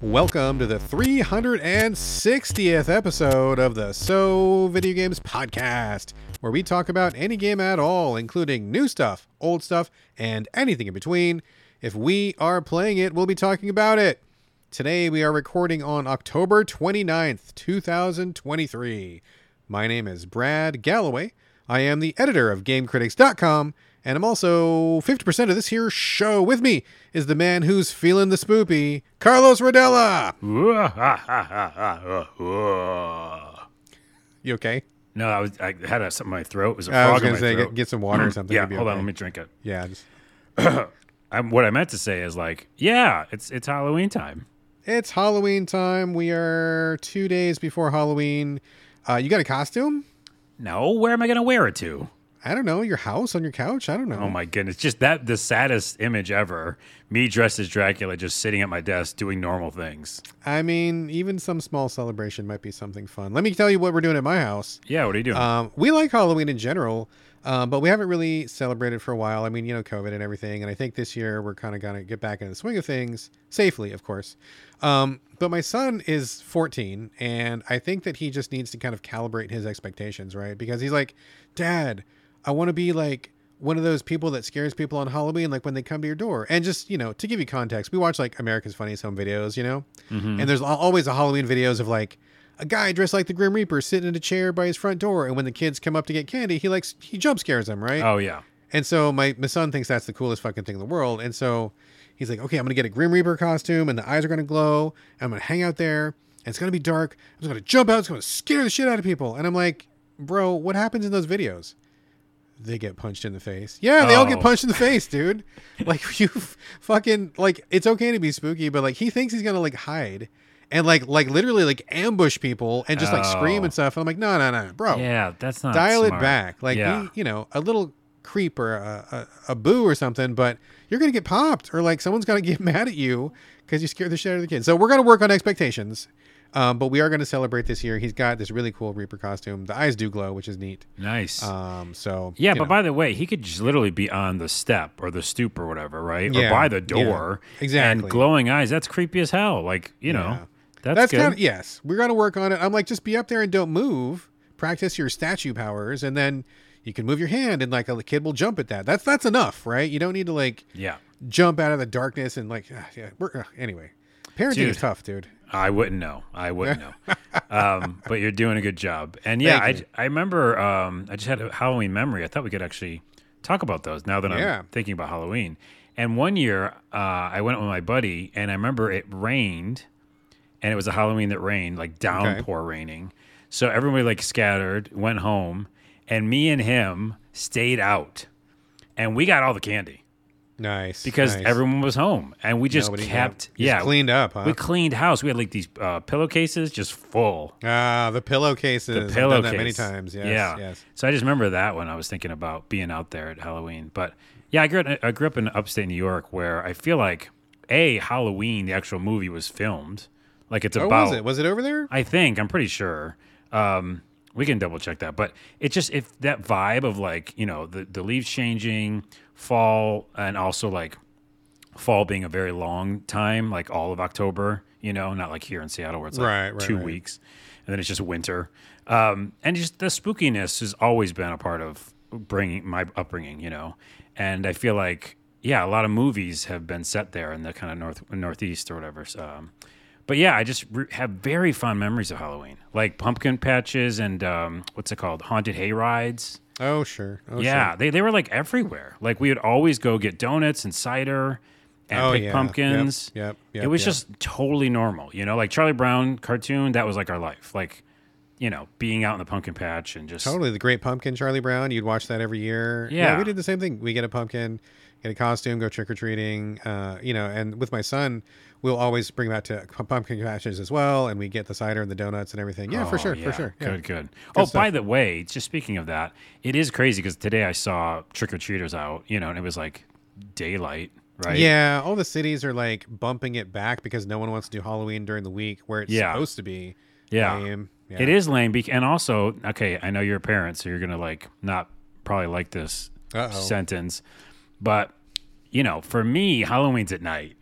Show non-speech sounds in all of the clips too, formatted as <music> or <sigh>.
Welcome to the 360th episode of the So Video Games Podcast, where we talk about any game at all, including new stuff, old stuff, and anything in between. If we are playing it, we'll be talking about it. Today we are recording on October 29th, 2023. My name is Brad Gallaway. I am the editor of GameCritics.com, and I'm also 50% of this here show. With me is the man who's feeling the spoopy, Carlos Rodella. <laughs> You okay? No, I was I had a, something in my throat. It was a I was frog in my say, throat. get, get some water or something. yeah, hold on, let me drink it. Yeah, just, <clears throat> I'm, what I meant to say is like, yeah, it's it's Halloween time. it's Halloween time. We are two days before Halloween. Uh, you got a costume? No, where am I gonna wear it to? I don't know. Your house on your couch? I don't know. Oh my goodness, just that the saddest image ever. Me dressed as Dracula, just sitting at my desk doing normal things. I mean, even some small celebration might be something fun. Let me tell you what we're doing at my house. Yeah, what are you doing? Um, we like Halloween in general, um, but we haven't really celebrated for a while. I mean, you know, COVID and everything. And I think this year we're kind of going to get back in the swing of things safely, of course. Um, but my son is 14, and I think that he just needs to kind of calibrate his expectations, right? Because he's like, Dad, I want to be like one of those people that scares people on Halloween, like when they come to your door. And just, you know, to give you context, we watch like America's Funniest Home Videos, you know? Mm-hmm. And there's always a Halloween videos of like, a guy dressed like the Grim Reaper sitting in a chair by his front door, and when the kids come up to get candy, he likes he jump scares them, right? oh yeah, And so my my son thinks that's the coolest fucking thing in the world, and so he's like, okay, I'm gonna get a Grim Reaper costume, and the eyes are gonna glow. And I'm gonna hang out there, and it's gonna be dark. I'm just gonna jump out. It's gonna scare the shit out of people. And I'm like, bro, what happens in those videos? They get punched in the face. Yeah, they all get Oh. punched in the face, dude. <laughs> Like <laughs> you fucking like it's okay to be spooky, but like he thinks he's gonna like hide and like like literally like ambush people and just like scream Oh. and stuff. And I'm like, no, no, no, bro yeah, that's not dial it back. Like yeah. be, you know, a little creep or a, a, a boo or something, but you're gonna get popped or like someone's gonna get <laughs> mad at you because you scared the shit out of the kid. So we're gonna work on expectations. Um, but we are going to celebrate this year. He's got this really cool Reaper costume. The eyes do glow, which is neat. nice. Um, so yeah, but know. by the way, he could just literally be on the step or the stoop or whatever, right? Yeah, or by the yeah, door. exactly. And glowing eyes, that's creepy as hell. Like, you Yeah. know, that's, that's good. kind of yes. We're gonna work on it. I'm like, just be up there and don't move. Practice your statue powers, and then you can move your hand, and like a kid will jump at that. That's that's enough, right? You don't need to like yeah. jump out of the darkness and like ah, <sighs> yeah. We're, uh, anyway, parenting Dude. is tough, dude. I wouldn't know. I wouldn't know. <laughs> um, but you're doing a good job. And yeah, I. I remember um, I just had a Halloween memory. I thought we could actually talk about those now that Yeah. I'm thinking about Halloween. And one year uh, I went with my buddy, and I remember it rained, and it was a Halloween that rained, like downpour raining. So everybody like scattered, went home, and me and him stayed out, and we got all the candy Nice. because nice. everyone was home, and we just Nobody- kept yeah, yeah, just cleaned up, huh? we cleaned house. We had like these uh, pillowcases just full. ah, the pillowcases. The I've done pillowcase that many times. Yes, yeah. yes. So I just remember that when I was thinking about being out there at Halloween. But yeah, I grew up, I grew up in upstate New York where I feel like a Halloween, the actual movie, was filmed. Like it's Oh, about. was it? Was it over there? I think I'm pretty sure. Um, we can double check that, but it just if that vibe of like you know the the leaves changing, fall, and also like fall being a very long time, like all of October. You know, not like here in Seattle where it's like Right, right, two right. weeks, and then it's just winter. Um, and just the spookiness has always been a part of bringing my upbringing. You know, and I feel like yeah, a lot of movies have been set there in the kind of north northeast or whatever. So, um, but yeah, I just re- have very fond memories of Halloween, like pumpkin patches and um, what's it called, haunted hay rides. Oh, sure. Oh, yeah, sure. they they were like everywhere. Like we would always go get donuts and cider and Oh, pick yeah. pumpkins. Yep, yep, yep, it was yep. just totally normal, you know. Like Charlie Brown cartoon, that was like our life. Like you know, being out in the pumpkin patch and just Totally. The Great Pumpkin, Charlie Brown. You'd watch that every year. Yeah. we did the same thing. We get a pumpkin, get a costume, go trick or treating. Uh, you know, and with my son, we'll always bring out to pumpkin patches as well, and we get the cider and the donuts and everything. Yeah, for Oh, sure, yeah. for sure. Yeah. Good, good. oh, stuff. by the way, just speaking of that, it is crazy because today I saw trick or treaters out, you know, and it was like daylight, right? Yeah, all the cities are like bumping it back because no one wants to do Halloween during the week where it's Yeah. supposed to be. Yeah. lame. Yeah. It is lame. bec- And also, okay, I know you're a parent, so you're going to like not probably like this Uh-oh. sentence, but you know, for me, Halloween's at night.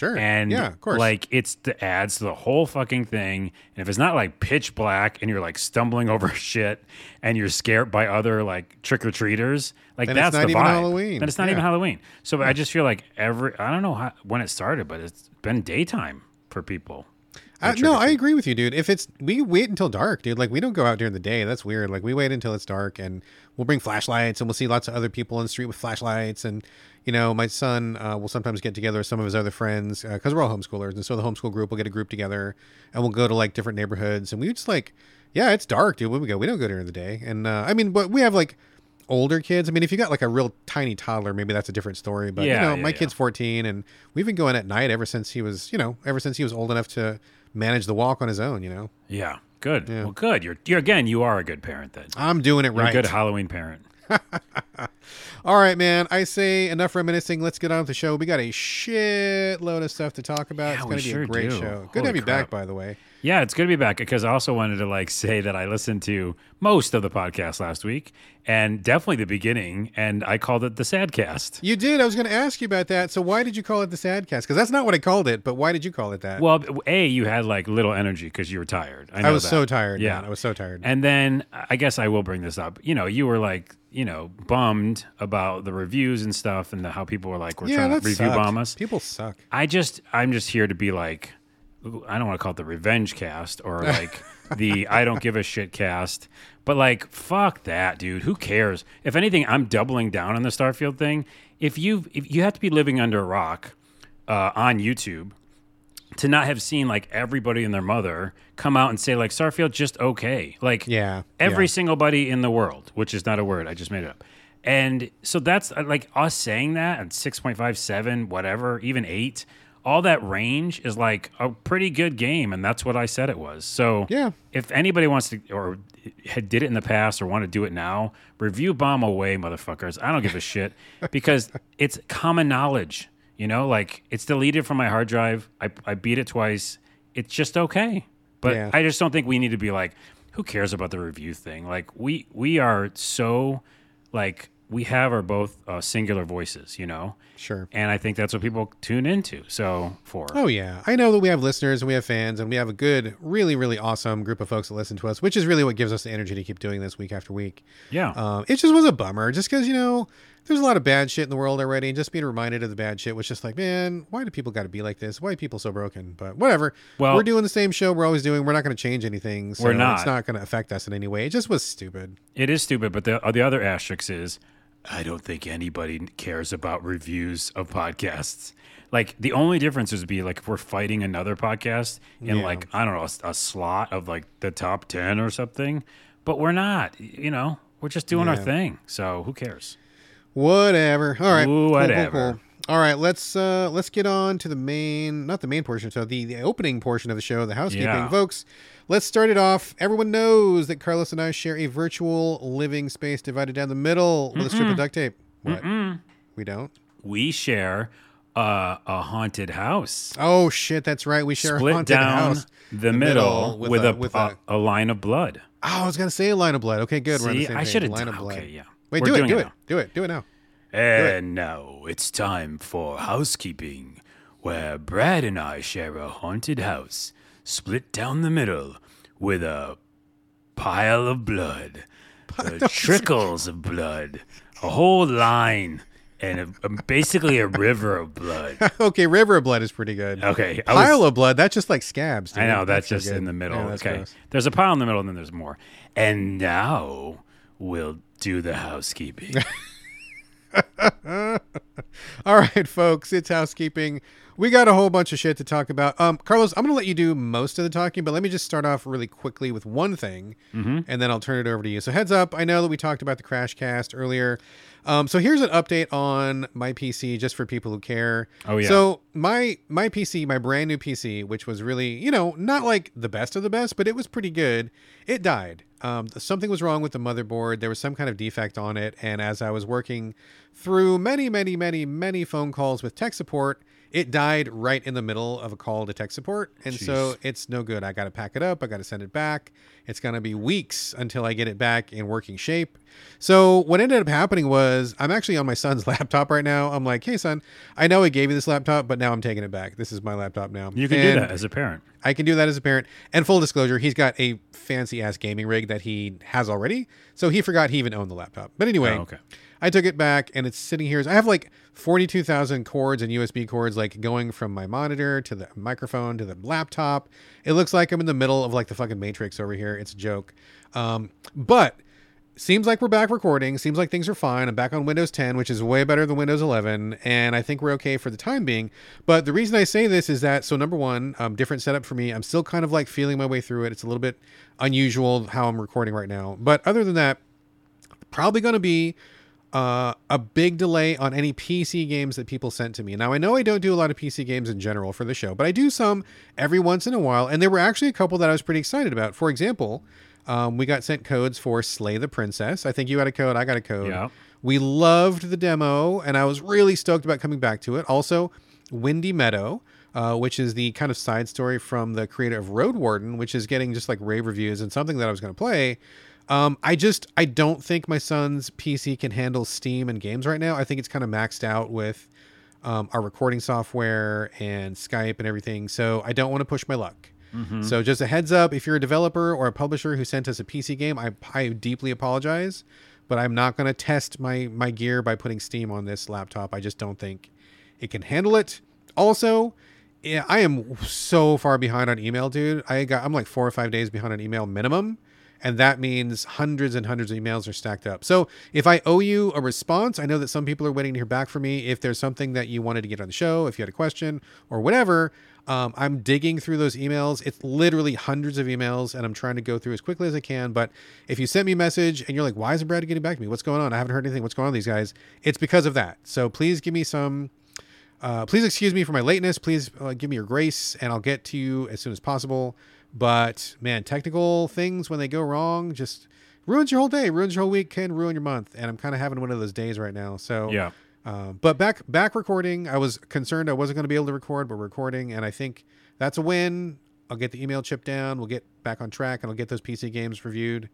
Sure. And Yeah, of course. like it's the adds to the whole fucking thing. And if it's not like pitch black and you're like stumbling <laughs> over shit and you're scared by other like trick or treaters, like Then it's that's not the even vibe. Halloween. Then it's not Yeah. even Halloween. So I just feel like every I don't know how, when it started, but it's been daytime for people. Uh, Trick no, I agree with you, dude. If it's we wait until dark, dude. Like we don't go out during the day. That's weird. Like we wait until it's dark, and we'll bring flashlights, and we'll see lots of other people on the street with flashlights. And you know, my son uh, will sometimes get together with some of his other friends because we're all homeschoolers, and so the homeschool group will get a group together, and we'll go to like different neighborhoods, and we just like, yeah, it's dark, dude. When we go, we don't go during the day. And uh, I mean, but we have like older kids. I mean, if you got like a real tiny toddler, maybe that's a different story. But Yeah, you know, yeah, my yeah. kid's 14, and we've been going at night ever since he was, you know, ever since he was old enough to manage the walk on his own. You know, Yeah. Good. Yeah. Well, good. You're, you're again. You are a good parent. Then I'm doing it you're right. a good Halloween parent. <laughs> All right, man. I say enough reminiscing. Let's get on with the show. We got a shitload of stuff to talk about. Yeah, it's going to be sure a great do. show. Good to Holy have you back, by the way. Yeah, it's good to be back because I also wanted to like say that I listened to most of the podcast last week and definitely the beginning, and I called it the Sadcast. You did. I was going to ask you about that. So why did you call it the Sadcast? Because that's not what I called it. But why did you call it that? Well, a you had like little energy because you were tired. I, I was that. so tired. Yeah, man. I was so tired. And then I guess I will bring this up. You know, you were like, you know, bummed about the reviews and stuff, and the, how people were like, we're yeah, trying to review sucked. bomb us. People suck. I just, I'm just here to be like, I don't want to call it the revenge cast or <laughs> like the I don't give a shit cast, but like, fuck that, dude. Who cares? If anything, I'm doubling down on the Starfield thing. If you, if you have to be living under a rock uh, on YouTube to not have seen like everybody and their mother come out and say like Starfield just okay, like Yeah. every yeah. single buddy in the world, which is not a word. I just made it up. And so that's uh, like us saying that at 6.5, 7, whatever, even 8, all that range is like a pretty good game. And that's what I said it was. So Yeah. if anybody wants to or had did it in the past or want to do it now, review bomb away, motherfuckers. I don't give a shit <laughs> because it's common knowledge. You know, like it's deleted from my hard drive. I, I beat it twice. It's just okay. But Yeah. I just don't think we need to be like, who cares about the review thing? Like we we are so like we have are both uh, singular voices, you know, Sure. and I think that's what people tune into. So for Oh yeah, I know that we have listeners and we have fans and we have a good, really, really awesome group of folks that listen to us, which is really what gives us the energy to keep doing this week after week. yeah, Um, it just was a bummer, just because you know there's a lot of bad shit in the world already, and just being reminded of the bad shit was just like, man, why do people got to be like this? Why are people so broken? But whatever. Well- we're doing the same show we're always doing. We're not going to change anything. So We're not. It's not going to affect us in any way. It just was stupid. It is stupid, but the uh, the other asterisk is I don't think anybody cares about reviews of podcasts. Like the only difference would be like if we're fighting another podcast in Yeah. like I don't know a, a slot of like the top ten or something, but we're not. You know, we're just doing our thing. So who cares? Whatever. All right. Cool, cool, Whatever. cool. All right, let's uh let's get on to the main not the main portion, so the, the opening portion of the show, the housekeeping. Yeah. Folks, let's start it off. Everyone knows that Carlos and I share a virtual living space divided down the middle with a strip of duct tape. What? We don't? We share uh, a haunted house. Oh shit, that's right. We share a haunted down house. the middle, with with, a- a, with a, a- a line of blood. Oh, I was gonna say a line of blood. Okay, good. We're on the See, same I should have line done. of. Okay, yeah. Wait, We're do it, do it it, do it, do it now. And now it's time for housekeeping, where Brad and I share a haunted house split down the middle with a pile of blood, uh, trickles of blood, a whole line, and a, a- basically a river of blood. <laughs> okay, river of blood is pretty good. Okay, I was- Pile of blood, that's just like scabs. I know that's so just in the middle. Yeah, okay, gross. there's a pile in the middle, and then there's more. And now we'll do the housekeeping. <laughs> <laughs> All right, folks, it's housekeeping. We got a whole bunch of shit to talk about. Um, Carlos, I'm going to let you do most of the talking, but let me just start off really quickly with one thing, Mm-hmm. and then I'll turn it over to you. So, heads up, I know that we talked about the crash cast earlier. Um, so here's an update on my PC, just for people who care. Oh, yeah. So my my PC, my brand new PC, which was really, you know, not like the best of the best, but it was pretty good. It died. Um, something was wrong with the motherboard. There was some kind of defect on it, and as I was working through many, many, many, many phone calls with tech support, it died right in the middle of a call to tech support, and so it's no good. I got to pack it up. I got to send it back. It's gonna be weeks until I get it back in working shape. So what ended up happening was I'm actually on my son's <laughs> laptop right now. I'm like, hey son, I know I gave you this laptop, but now I'm taking it back. This is my laptop now. You can And- do that as a parent. I can do that as a parent. And full disclosure, he's got a fancy ass gaming rig that he has already. So he forgot he even owned the laptop. But anyway, Oh, okay. I took it back and it's sitting here. I have like 42,000 cords and USB cords like going from my monitor to the microphone to the laptop. It looks like I'm in the middle of like the fucking Matrix over here. It's a joke. Um, but seems like we're back recording. Seems like things are fine. I'm back on Windows 10, which is way better than Windows 11, and I think we're okay for the time being. But the reason I say this is that so number one, um, different setup for me. I'm still kind of like feeling my way through it. It's a little bit unusual how I'm recording right now, but other than that, probably going to be uh, a big delay on any PC games that people sent to me. Now, I know I don't do a lot of PC games in general for the show, but I do some every once in a while. And there were actually a couple that I was pretty excited about. For example, um, we got sent codes for Slay the Princess. I think you got a code, I got a code. Yeah. We loved the demo, and I was really stoked about coming back to it. Also, Windy Meadow. Uh, which is the kind of side story from the creator of Road Warden, which is getting just like rave reviews and something that I was going to play. Um, I just I don't think my son's PC can handle Steam and games right now. I think it's kind of maxed out with um, our recording software and Skype and everything. So I don't want to push my luck. So just a heads up, if you're a developer or a publisher who sent us a PC game, I, I deeply apologize, but I'm not going to test my my gear by putting Steam on this laptop. I just don't think it can handle it. Also, yeah, I am so far behind on email, dude. I got I'm like four or five days behind on email minimum, and that means hundreds and hundreds of emails are stacked up. So if I owe you a response, I know that some people are waiting to hear back from me. If there's something that you wanted to get on the show, if you had a question or whatever, um, I'm digging through those emails. It's literally hundreds of emails, and I'm trying to go through as quickly as I can. But if you sent me a message and you're like, "Why isn't Brad getting back to me? What's going on? I haven't heard anything. What's going on these guys?" It's because of that. So please give me some uh, please excuse me for my lateness. Please uh, give me your grace, and I'll get to you as soon as possible. But man, technical things when they go wrong just ruins your whole day, ruins your whole week, can ruin your month. And I'm kind of having one of those days right now. So Yeah. Uh, but back back recording, I was concerned I wasn't going to be able to record, but recording, and I think that's a win. I'll get the email chip down. We'll get back on track, and I'll get those PC games reviewed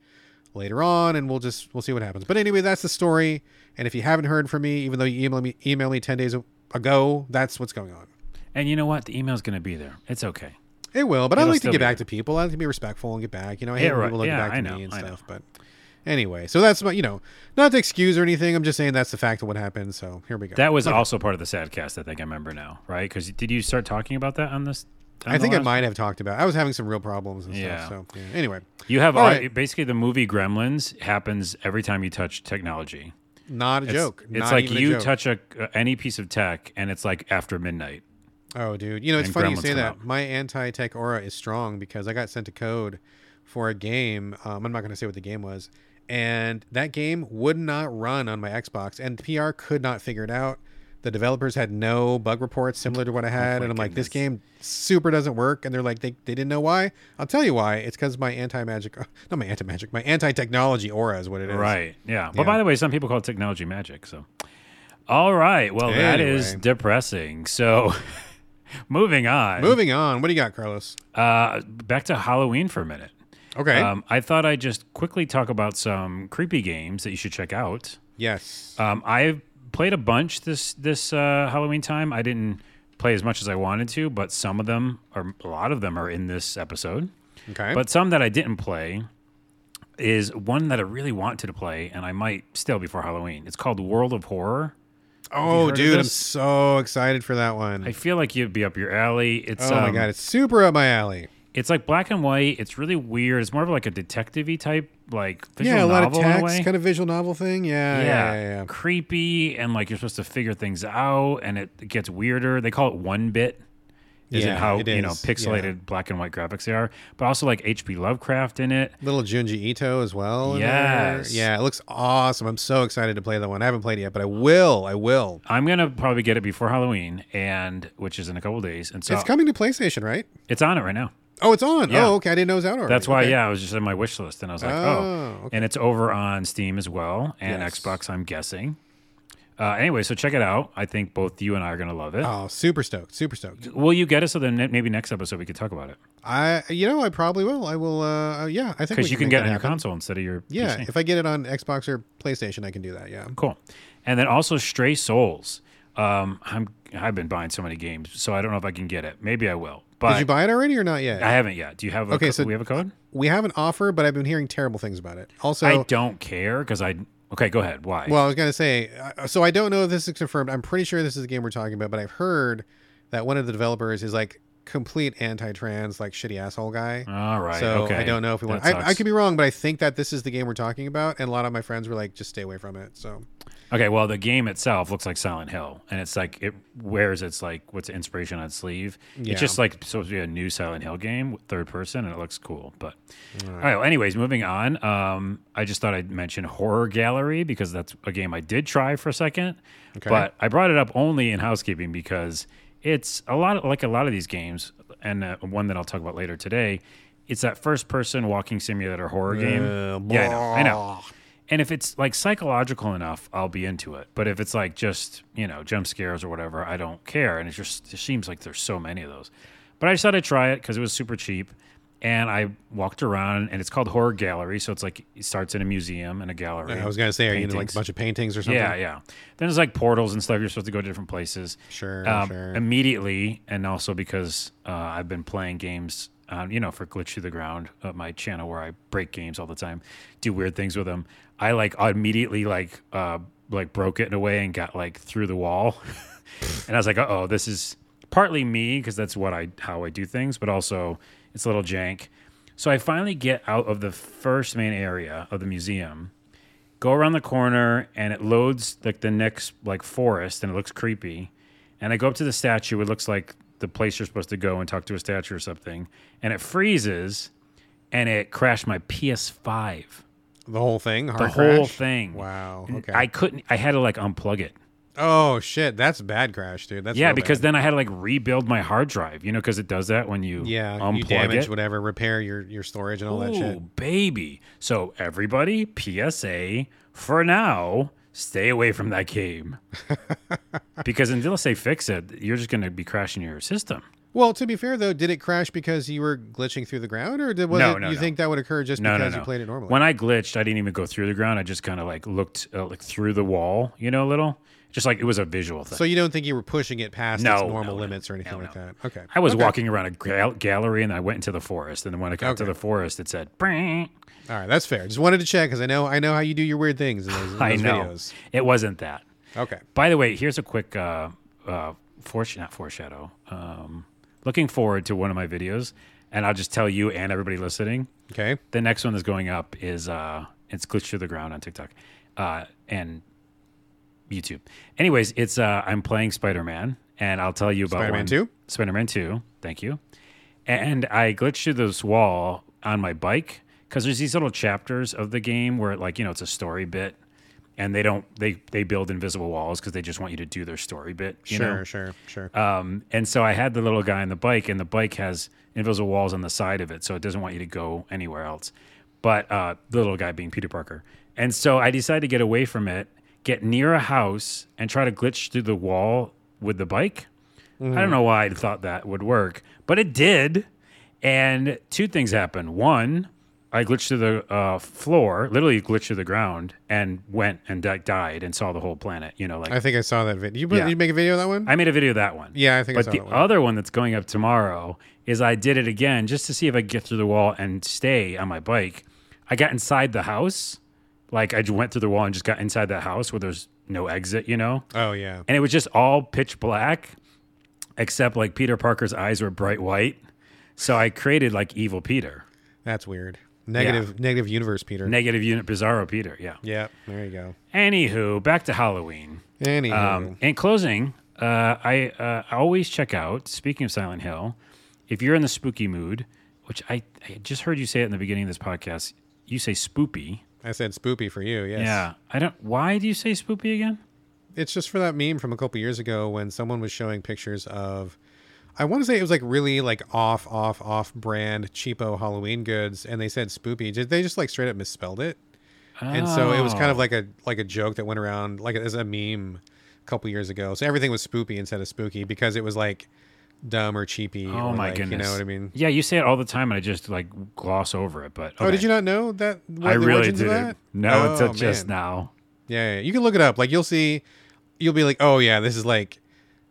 later on, and we'll just we'll see what happens. But anyway, that's the story. And if you haven't heard from me, even though you emailed me email me ten days ago, that's what's going on. And you know what? The email's going to be there. It's okay. It will, but I It'll like to get back there. to people. I like to be respectful and get back. You know, I hate Yeah, right. people don't Yeah, get back I to know, me and I know. stuff. But anyway, so that's my, you know, not to excuse or anything. I'm just saying that's the fact of what happened. So here we go. That was also part of the sadcast. I think I remember now, right? Because did you start talking about that on this? on I think I might have talked about. I was having some real problems and Yeah. stuff. So yeah. anyway, You have All right. basically the movie Gremlins happens every time you touch technology. not a It's, joke. It's Not like you touch a any piece of tech, and it's like after midnight. Oh, dude. You know, it's funny you say that. out. My anti tech aura is strong because I got sent a code for a game. Um, I'm not going to say what the game was. And that game would not run on my Xbox, and PR could not figure it out. The developers had no bug reports similar to what I had. Oh and I'm like, this game super doesn't work. And they're like, they, they didn't know why. I'll tell you why. It's because my anti magic, <laughs> not my anti magic, my anti technology aura is what it is. Right. Yeah. But Yeah. by the way, some people call it technology magic. So, all right. Well, that is depressing. So, <laughs> <laughs> moving on. Moving on. What do you got, Carlos? Uh, back to Halloween for a minute. Okay. Um, I thought I'd just quickly talk about some creepy games that you should check out. yes. Um, I played a bunch this this uh, Halloween time. I didn't play as much as I wanted to, but some of them, or a lot of them, are in this episode. okay. But some that I didn't play is one that I really wanted to play, and I might still before Halloween. It's called World of Horror. Oh, dude, I'm so excited for that one. I feel like you'd be up your alley. It's oh my um, god, it's super up my alley. it's like black and white. It's really weird. It's more of like a detective-y type, like visual yeah, a lot of novel in a text, way. kind of visual novel thing. Yeah, yeah, yeah, yeah. yeah. creepy and like you're supposed to figure things out, and it gets weirder. They call it one bit. Is Yeah, it how you know pixelated yeah. black and white graphics they are? But also like H.P. Lovecraft in it. Little Junji Ito as well. in. Yes. Yeah, it looks awesome. I'm so excited to play that one. I haven't played it yet, but I will. I will. I'm gonna probably get it before Halloween, and which is in a couple days, and so it's coming to PlayStation, right? it's on it right now. Oh, it's on. Yeah. Oh, okay. I didn't know it was out already. That's why, Okay. yeah, I was just in my wish list, and I was like, oh, Oh, okay. and it's over on Steam as well, and Yes. Xbox, I'm guessing. Uh, anyway, so check it out. I think both you and I are gonna love it. Oh, super stoked, super stoked. Will you get it so then maybe next episode we could talk about it I, you know, I probably will. I will. Uh, yeah, I think because you can make get it on your console instead of your Yeah, PC. if I get it on Xbox or PlayStation, I can do that. Yeah. Cool. And then also Stray Souls. Um, I'm I've been buying so many games, so I don't know if I can get it. Maybe I will, but Did you buy it already or not yet? I haven't yet. Do you have a Okay, co- so- we have a code? we have an offer, but I've been hearing terrible things about it. Also, I don't care because I. Okay, go ahead. Why? well, I was gonna say, uh, so I don't know if this is confirmed. I'm pretty sure this is the game we're talking about, but I've heard that one of the developers is like complete anti-trans, like shitty asshole guy. all right. so okay. I don't know if we want. I, I could be wrong, but I think that this is the game we're talking about, and a lot of my friends were like, "Just stay away from it." So Okay, well, the game itself looks like Silent Hill, and it's like it wears its like what's the inspiration on its sleeve. Yeah. It's just like supposed to be a new Silent Hill game, third person, and it looks cool. But all right. Well, anyways, moving on. Um, I just thought I'd mention Horror Gallery because that's a game I did try for a second, Okay. but I brought it up only in housekeeping because it's a lot of, like a lot of these games, and uh, one that I'll talk about later today. It's that first person walking simulator horror game. Uh, yeah, I know. I know. And if it's like psychological enough, I'll be into it. But if it's like just, you know, jump scares or whatever, I don't care. And it just it seems like there's so many of those. But I decided to try it because it was super cheap. And I walked around and it's called Horror Gallery. So it's like it starts in a museum and a gallery. I was gonna say, are you like a bunch of paintings or something? Yeah, yeah. Then there's like portals and stuff. You're supposed to go to different places. Sure, Um, sure. Immediately, and also because uh, I've been playing games, um, you know, for Glitch Through the Ground, uh, my channel where I break games all the time, do weird things with them. I like immediately like uh, like broke it in a way and got like through the wall, <laughs> and I was like, oh, this is partly me because that's what I how I do things, but also it's a little jank. So I finally get out of the first main area of the museum go around the corner and it loads like the next like forest and it looks creepy and i go up to the statue it looks like the place you're supposed to go and talk to a statue or something and it freezes and it crashed my ps5 The whole thing. The whole crash? thing Wow. Okay. i couldn't i had to like unplug it oh shit, that's bad crash, dude. That's yeah because bad. then i had to like rebuild my hard drive you know because it does that when you yeah, unplug you damage it whatever, repair your your storage and all that shit. Ooh, baby. So everybody, PSA for now, stay away from that game. <laughs> because until they fix it, you're just going to be crashing your system. Well, to be fair though, did it crash because you were glitching through the ground, or did was No, it, no, you no. think that would occur just because you played it normally? When I glitched, I didn't even go through the ground. I just kind of like looked uh, like through the wall, you know, a little. Just like it was a visual thing. so you don't think you were pushing it past No, its normal no, limits or anything no, like that? Okay. I was Okay. walking around a gal- gallery and I went into the forest. And then when I got to the forest, it said, "Brrrr." All right, that's fair. Just wanted to check because I know I know how you do your weird things in those, in <laughs> I know. videos. It wasn't that. Okay. By the way, here's a quick uh, uh, foresh- not foreshadow. Um, looking forward to one of my videos, and I'll just tell you and everybody listening. Okay. The next one that's going up is uh, it's glitched to the ground on TikTok uh, and YouTube. Anyways, it's uh, I'm playing Spider Man, and I'll tell you about Spider-Man 2? Spider Man Two. Thank you. And I glitched through this wall on my bike because there's these little chapters of the game where like you know it's a story bit. And they don't they they build invisible walls because they just want you to do their story bit. You Sure, know? sure, sure. Um, and so I had the little guy on the bike, and the bike has invisible walls on the side of it, so it doesn't want you to go anywhere else. But uh, the little guy being Peter Parker. And so I decided to get away from it, get near a house, and try to glitch through the wall with the bike. I don't know why I thought that would work, but it did. And two things happened. One, I glitched to the uh, floor, literally glitched to the ground, and went and di- died and saw the whole planet. You know, like I think I saw that video. You, put- Yeah. you make a video of that one? I made a video of that one. Yeah, I think I But saw the that one. other one that's going up tomorrow is I did it again just to see if I could get through the wall and stay on my bike. I got inside the house, like I just went through the wall and just got inside that house where there's no exit, you know, oh yeah. and it was just all pitch black, except like Peter Parker's eyes were bright white. So I created like evil Peter, That's weird. Negative negative universe, Peter. negative unit, bizarro Peter. Yeah. yeah, there you go. Anywho, back to Halloween. Anywho. Um, in closing, uh, I uh, I always check out. Speaking of Silent Hill, if you're in the spooky mood, which I, I just heard you say it in the beginning of this podcast, you say spoopy. I said spoopy for you, yes. Yeah, I don't. Why do you say spoopy again? It's just for that meme from a couple years ago when someone was showing pictures of I want to say it was like really like off, off, off brand cheapo Halloween goods, and they said spoopy. Did they just like straight up misspelled it? And so it was kind of Oh. like a like a joke that went around like as a meme a couple years ago. So everything was spoopy instead of spooky because it was like dumb or cheapy. Oh or my like, goodness! You know what I mean? Yeah, you say it all the time, and I just like gloss over it. But Oh, did you not know that? What, I really didn't. No, oh, until just now. Yeah, yeah, you can look it up. Like you'll see, you'll be like, oh yeah, this is like,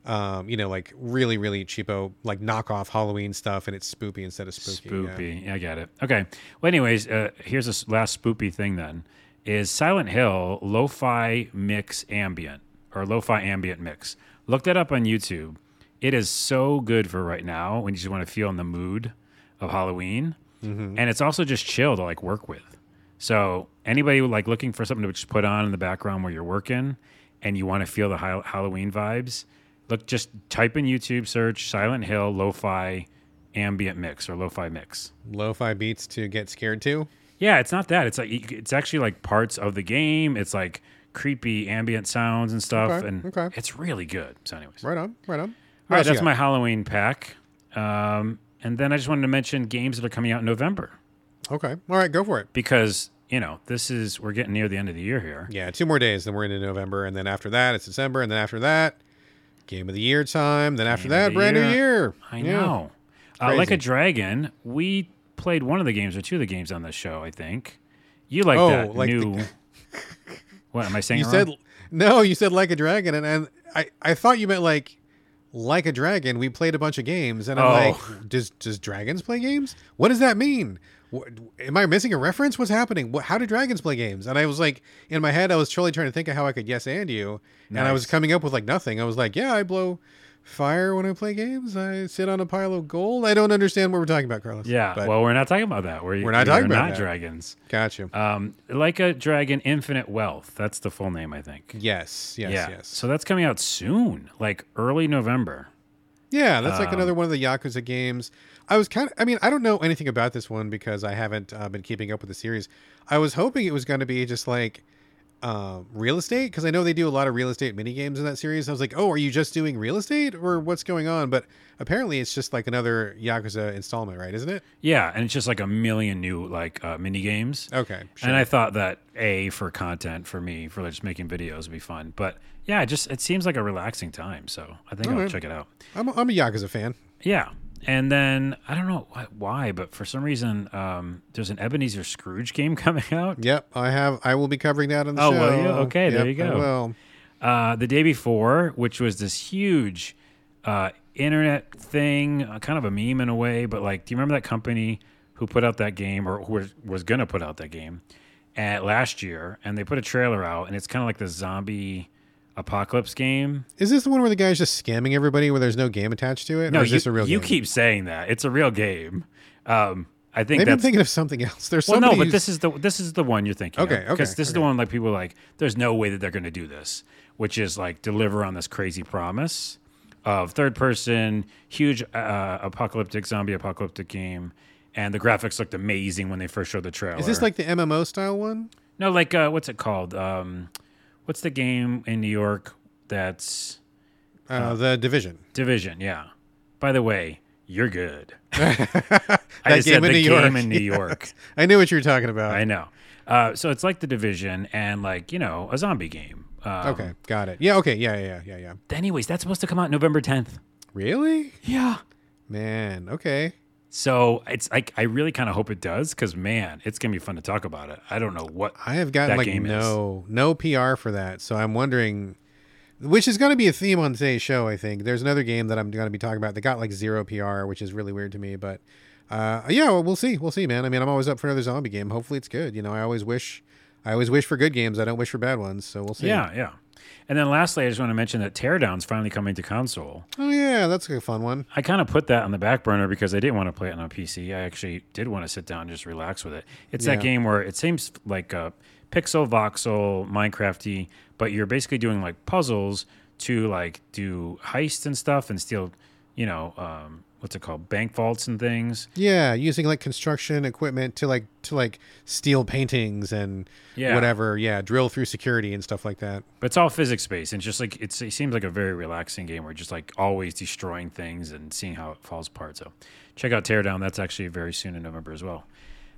um, you know, like really, really cheapo, like knockoff Halloween stuff, and it's spoopy instead of spooky. yeah. Spoopy. Yeah. I get it. Okay. Well, anyways, uh, here's this last spoopy thing then is Silent Hill lo-fi mix ambient or lo-fi ambient mix. Look that up on YouTube. It is so good for right now when you just want to feel in the mood of Halloween. Mm-hmm. And it's also just chill to like work with. So anybody like looking for something to just put on in the background where you're working and you want to feel the ha- Halloween vibes, look, just type in YouTube search Silent Hill lo-fi ambient mix or lo-fi mix. Lo-fi beats to get scared to. Yeah, it's not that. It's like it's actually like parts of the game. It's like creepy ambient sounds and stuff, Okay, and okay. it's really good. So, anyways, Right on, right on. All right, that's my Halloween pack. Um, and then I just wanted to mention games that are coming out in November Okay, all right, go for it. because you know this is we're getting near the end of the year here. Yeah, two more days, then we're into November, and then after that it's December, and then after that, game of the year time. Then after Game of that, the brand new year. I Yeah. know. Uh, like Crazy. a dragon, we played one of the games or two of the games on this show. I think you like Oh, that like the- new. <laughs> what am I saying? You it said wrong? no. You said like a dragon, and, and I I thought you meant like like a dragon. We played a bunch of games, and I'm Oh. like, does does dragons play games? What does that mean? What, am I missing a reference? What's happening? What, how do dragons play games? And I was like, in my head, I was truly trying to think of how I could yes and you, and I was coming up with like nothing. I was like, yeah, I blow fire when I play games. I sit on a pile of gold. I don't understand what we're talking about, Carlos. Yeah. well, we're not talking about that. We're, We're not talking about not that. dragons. got you. Um, like a dragon, infinite wealth. That's the full name, I think. yes, yes, yeah. yes. So that's coming out soon, like early November. Yeah, that's like Um, another one of the Yakuza games. I was kind of, I mean, I don't know anything about this one because I haven't uh, been keeping up with the series. I was hoping it was going to be just like uh, real estate because I know they do a lot of real estate mini games in that series. I was like, oh, are you just doing real estate or what's going on? But apparently it's just like another Yakuza installment, right? Isn't it? Yeah, and it's just like a million new like uh, mini games. Okay. Sure. And I thought that a for content for me for like, just making videos would be fun, but yeah, it just it seems like a relaxing time, so I think I'll check it out. I'm, a, I'm a Yakuza fan. Yeah, and then I don't know why, but for some reason, um, there's an Ebenezer Scrooge game <laughs> coming out. Yep, I have. I will be covering that on the Oh, show. Oh, will you? Okay, there you go. uh, the day before, which was this huge uh, internet thing, uh, kind of a meme in a way. But like, do you remember that company who put out that game, or who was, was going to put out that game at last year? And they put a trailer out, and it's kind of like the zombie apocalypse game. Is this the one where the guy's just scamming everybody where there's no game attached to it? No, or is you, this a real game? you game? keep saying that it's a real game. Um, I think Maybe I'm that's thinking of something else. There's Well, no, but who's- this is the this is the one you're thinking. Okay, okay, Because this is the one like people are like, there's no way that they're going to do this, which is like deliver on this crazy promise of third person, huge uh, apocalyptic zombie apocalyptic game, and the graphics looked amazing when they first showed the trailer. Is this like the MMO style one? no, like uh, what's it called? Um, what's the game in New York that's Uh, the Division. Division? Yeah. By the way, you're good. that <laughs> I just game said in the New game York. in New Yes. York. <laughs> I knew what you were talking about. I know. Uh, so it's like the division and like you know a zombie game. Um, okay, got it. Yeah, okay, yeah, yeah, yeah, yeah. Anyways, that's supposed to come out November 10th. Really? Yeah. Man, okay. So it's like I really kind of hope it does because man, it's gonna be fun to talk about it. I don't know what. I have gotten That like game is. no no PR for that, so I'm wondering which is going to be a theme on today's show, I think. There's another game that I'm going to be talking about that got like zero PR, which is really weird to me, but uh, yeah, well, we'll see. We'll see, man. I mean, I'm always up for another zombie game. Hopefully it's good. You know, I always wish I always wish for good games. I don't wish for bad ones, so we'll see. Yeah, yeah. And then lastly, I just want to mention that Teardown's finally coming to console. Oh yeah, that's a fun one. I kind of put that on the back burner because I didn't want to play it on a PC. I actually did want to sit down and just relax with it. It's Yeah. that game where it seems like a pixel voxel Minecrafty, but you're basically doing like puzzles to like do heists and stuff and steal, you know, um, what's it called, bank vaults and things. Yeah, using like construction equipment to like to like steal paintings and Yeah. whatever. Yeah, drill through security and stuff like that. But it's all physics based and just like it's, it seems like a very relaxing game where you're just like always destroying things and seeing how it falls apart. So check out Teardown. That's actually very soon in November as well.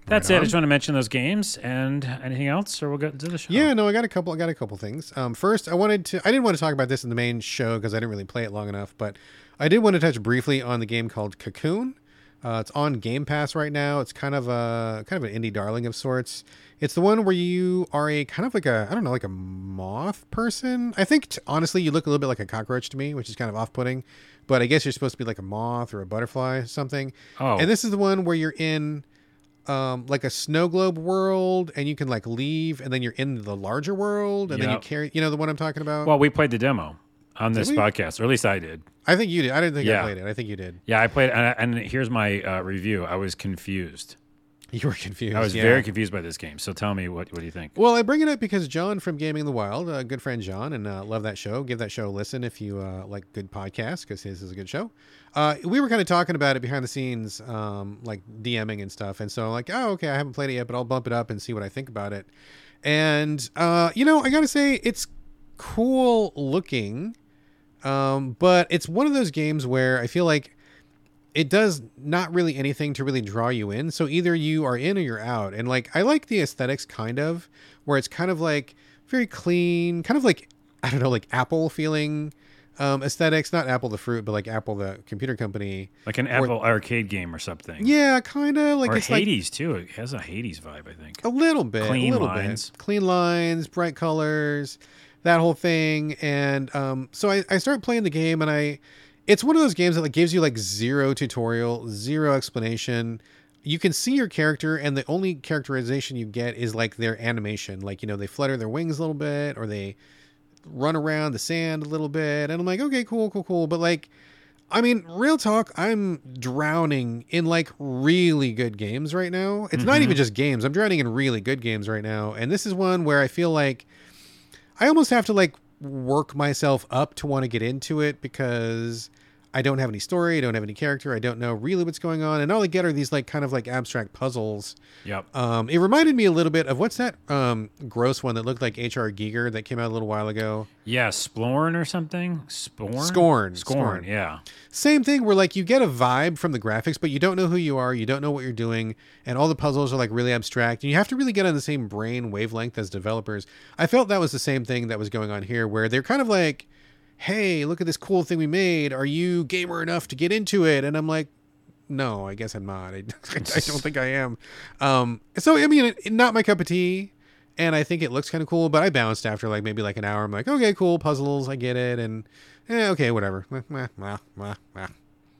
That's Right it. I just want to mention those games and anything else, or we'll get into the show. Yeah, no, I got a couple. I got a couple things. Um, first, I wanted to. I didn't want to talk about this in the main show because I didn't really play it long enough. But I did want to touch briefly on the game called Cocoon. Uh, it's on Game Pass right now. It's kind of a kind of an indie darling of sorts. It's the one where you are a kind of like a I don't know like a moth person. I think t- honestly you look a little bit like a cockroach to me, which is kind of off-putting. But I guess you're supposed to be like a moth or a butterfly or something. Oh. And this is the one where you're in um, like a snow globe world, and you can like leave, and then you're in the larger world, and then you carry. You know the one I'm talking about. Well, we played the demo on this podcast, or at least I did. I think you did. I didn't think I Yeah. played it. I think you did. Yeah, I played, and, I- and here's my uh, review. I was confused. You were confused. I was yeah. very confused by this game. So tell me, what what do you think? Well, I bring it up because John from Gaming in the Wild, a good friend John, and uh, love that show. Give that show a listen if you uh, like good podcasts, because his is a good show. Uh, we were kind of talking about it behind the scenes, um, like DMing and stuff. And so, I'm like, oh, okay, I haven't played it yet, but I'll bump it up and see what I think about it. And uh, you know, I gotta say, it's cool looking, um, but it's one of those games where I feel like it does not really anything to really draw you in. So either you are in or you're out. And like I like the aesthetics kind of where it's kind of like very clean, kind of like <laughs> I don't know, like Apple feeling um aesthetics, not Apple the fruit, but like Apple the computer company. Like an Apple arcade game or something. Yeah, kind of like or it's like Hades too. It has a Hades vibe, I think. a little bit, Clean a little lines. bit, clean lines, bright colors, that whole thing. And um, so I, I start playing the game, and I, it's one of those games that like gives you like zero tutorial, zero explanation. You can see your character, and the only characterization you get is like their animation. Like you know, they flutter their wings a little bit, or they run around the sand a little bit, and I'm like, okay, cool, cool, cool. But like, I mean, real talk, I'm drowning in like really good games right now. It's not even just games. I'm drowning in really good games right now. And this is one where I feel like I almost have to like work myself up to want to get into it because I don't have any story, I don't have any character, I don't know really what's going on. And all I get are these like kind of like abstract puzzles. Yep. Um, it reminded me a little bit of what's that um, gross one that looked like H.R. Giger that came out a little while ago. Yeah, Splorn or something. Sporn. Scorn. Scorn. Scorn. Yeah. Same thing where like you get a vibe from the graphics, but you don't know who you are, you don't know what you're doing, and all the puzzles are like really abstract, and you have to really get on the same brain wavelength as developers. I felt that was the same thing that was going on here, where they're kind of like, "Hey, look at this cool thing we made. Are you gamer enough to get into it?" And I'm like, "No, I guess I'm not. <laughs> I, I don't think I am." Um, so I mean, it, not my cup of tea. And I think it looks kind of cool, but I bounced after like maybe like an hour. I'm like, okay, cool, puzzles, I get it, and eh, okay, whatever. Meh, meh, meh.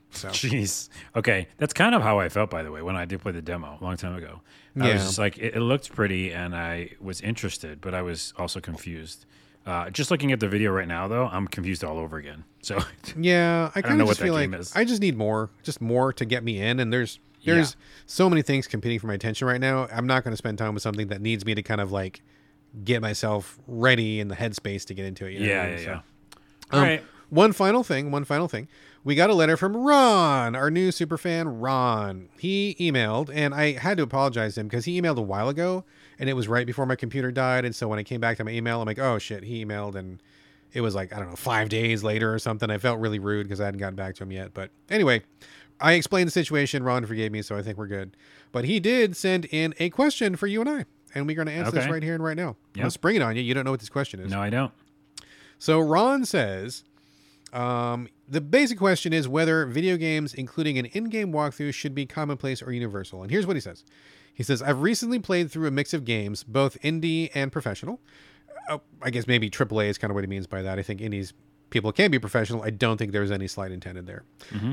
So Jeez. Okay, that's kind of how I felt, by the way, when I did play the demo a long time ago. I Yeah. was just like, it, it looked pretty, and I was interested, but I was also confused. Uh, just looking at the video right now, though, I'm confused all over again. So, <laughs> yeah, I kind know of what just that feel like game is. I just need more, just more to get me in. And there's there's so many things competing for my attention right now. I'm not going to spend time with something that needs me to kind of like get myself ready in the headspace to get into it. you know what I yeah, mean? yeah, So- yeah. Um, All right. One final thing, one final thing. We got a letter from Ron, our new super fan, Ron. He emailed, and I had to apologize to him because he emailed a while ago, and it was right before my computer died. And so when I came back to my email, I'm like, oh shit, he emailed, and it was like, I don't know, five days later or something. I felt really rude because I hadn't gotten back to him yet. But anyway, I explained the situation. Ron forgave me, so I think we're good. But he did send in a question for you and I, and we're going to answer this right here and right now. I'm Yep. going to spring it on you. You don't know what this question is. No, I don't. So Ron says, um, the basic question is whether video games, including an in-game walkthrough, should be commonplace or universal. And here's what he says. He says, I've recently played through a mix of games, both indie and professional. Uh, I guess maybe AAA is kind of what he means by that. I think indies people can be professional. I don't think there's any slight intended there.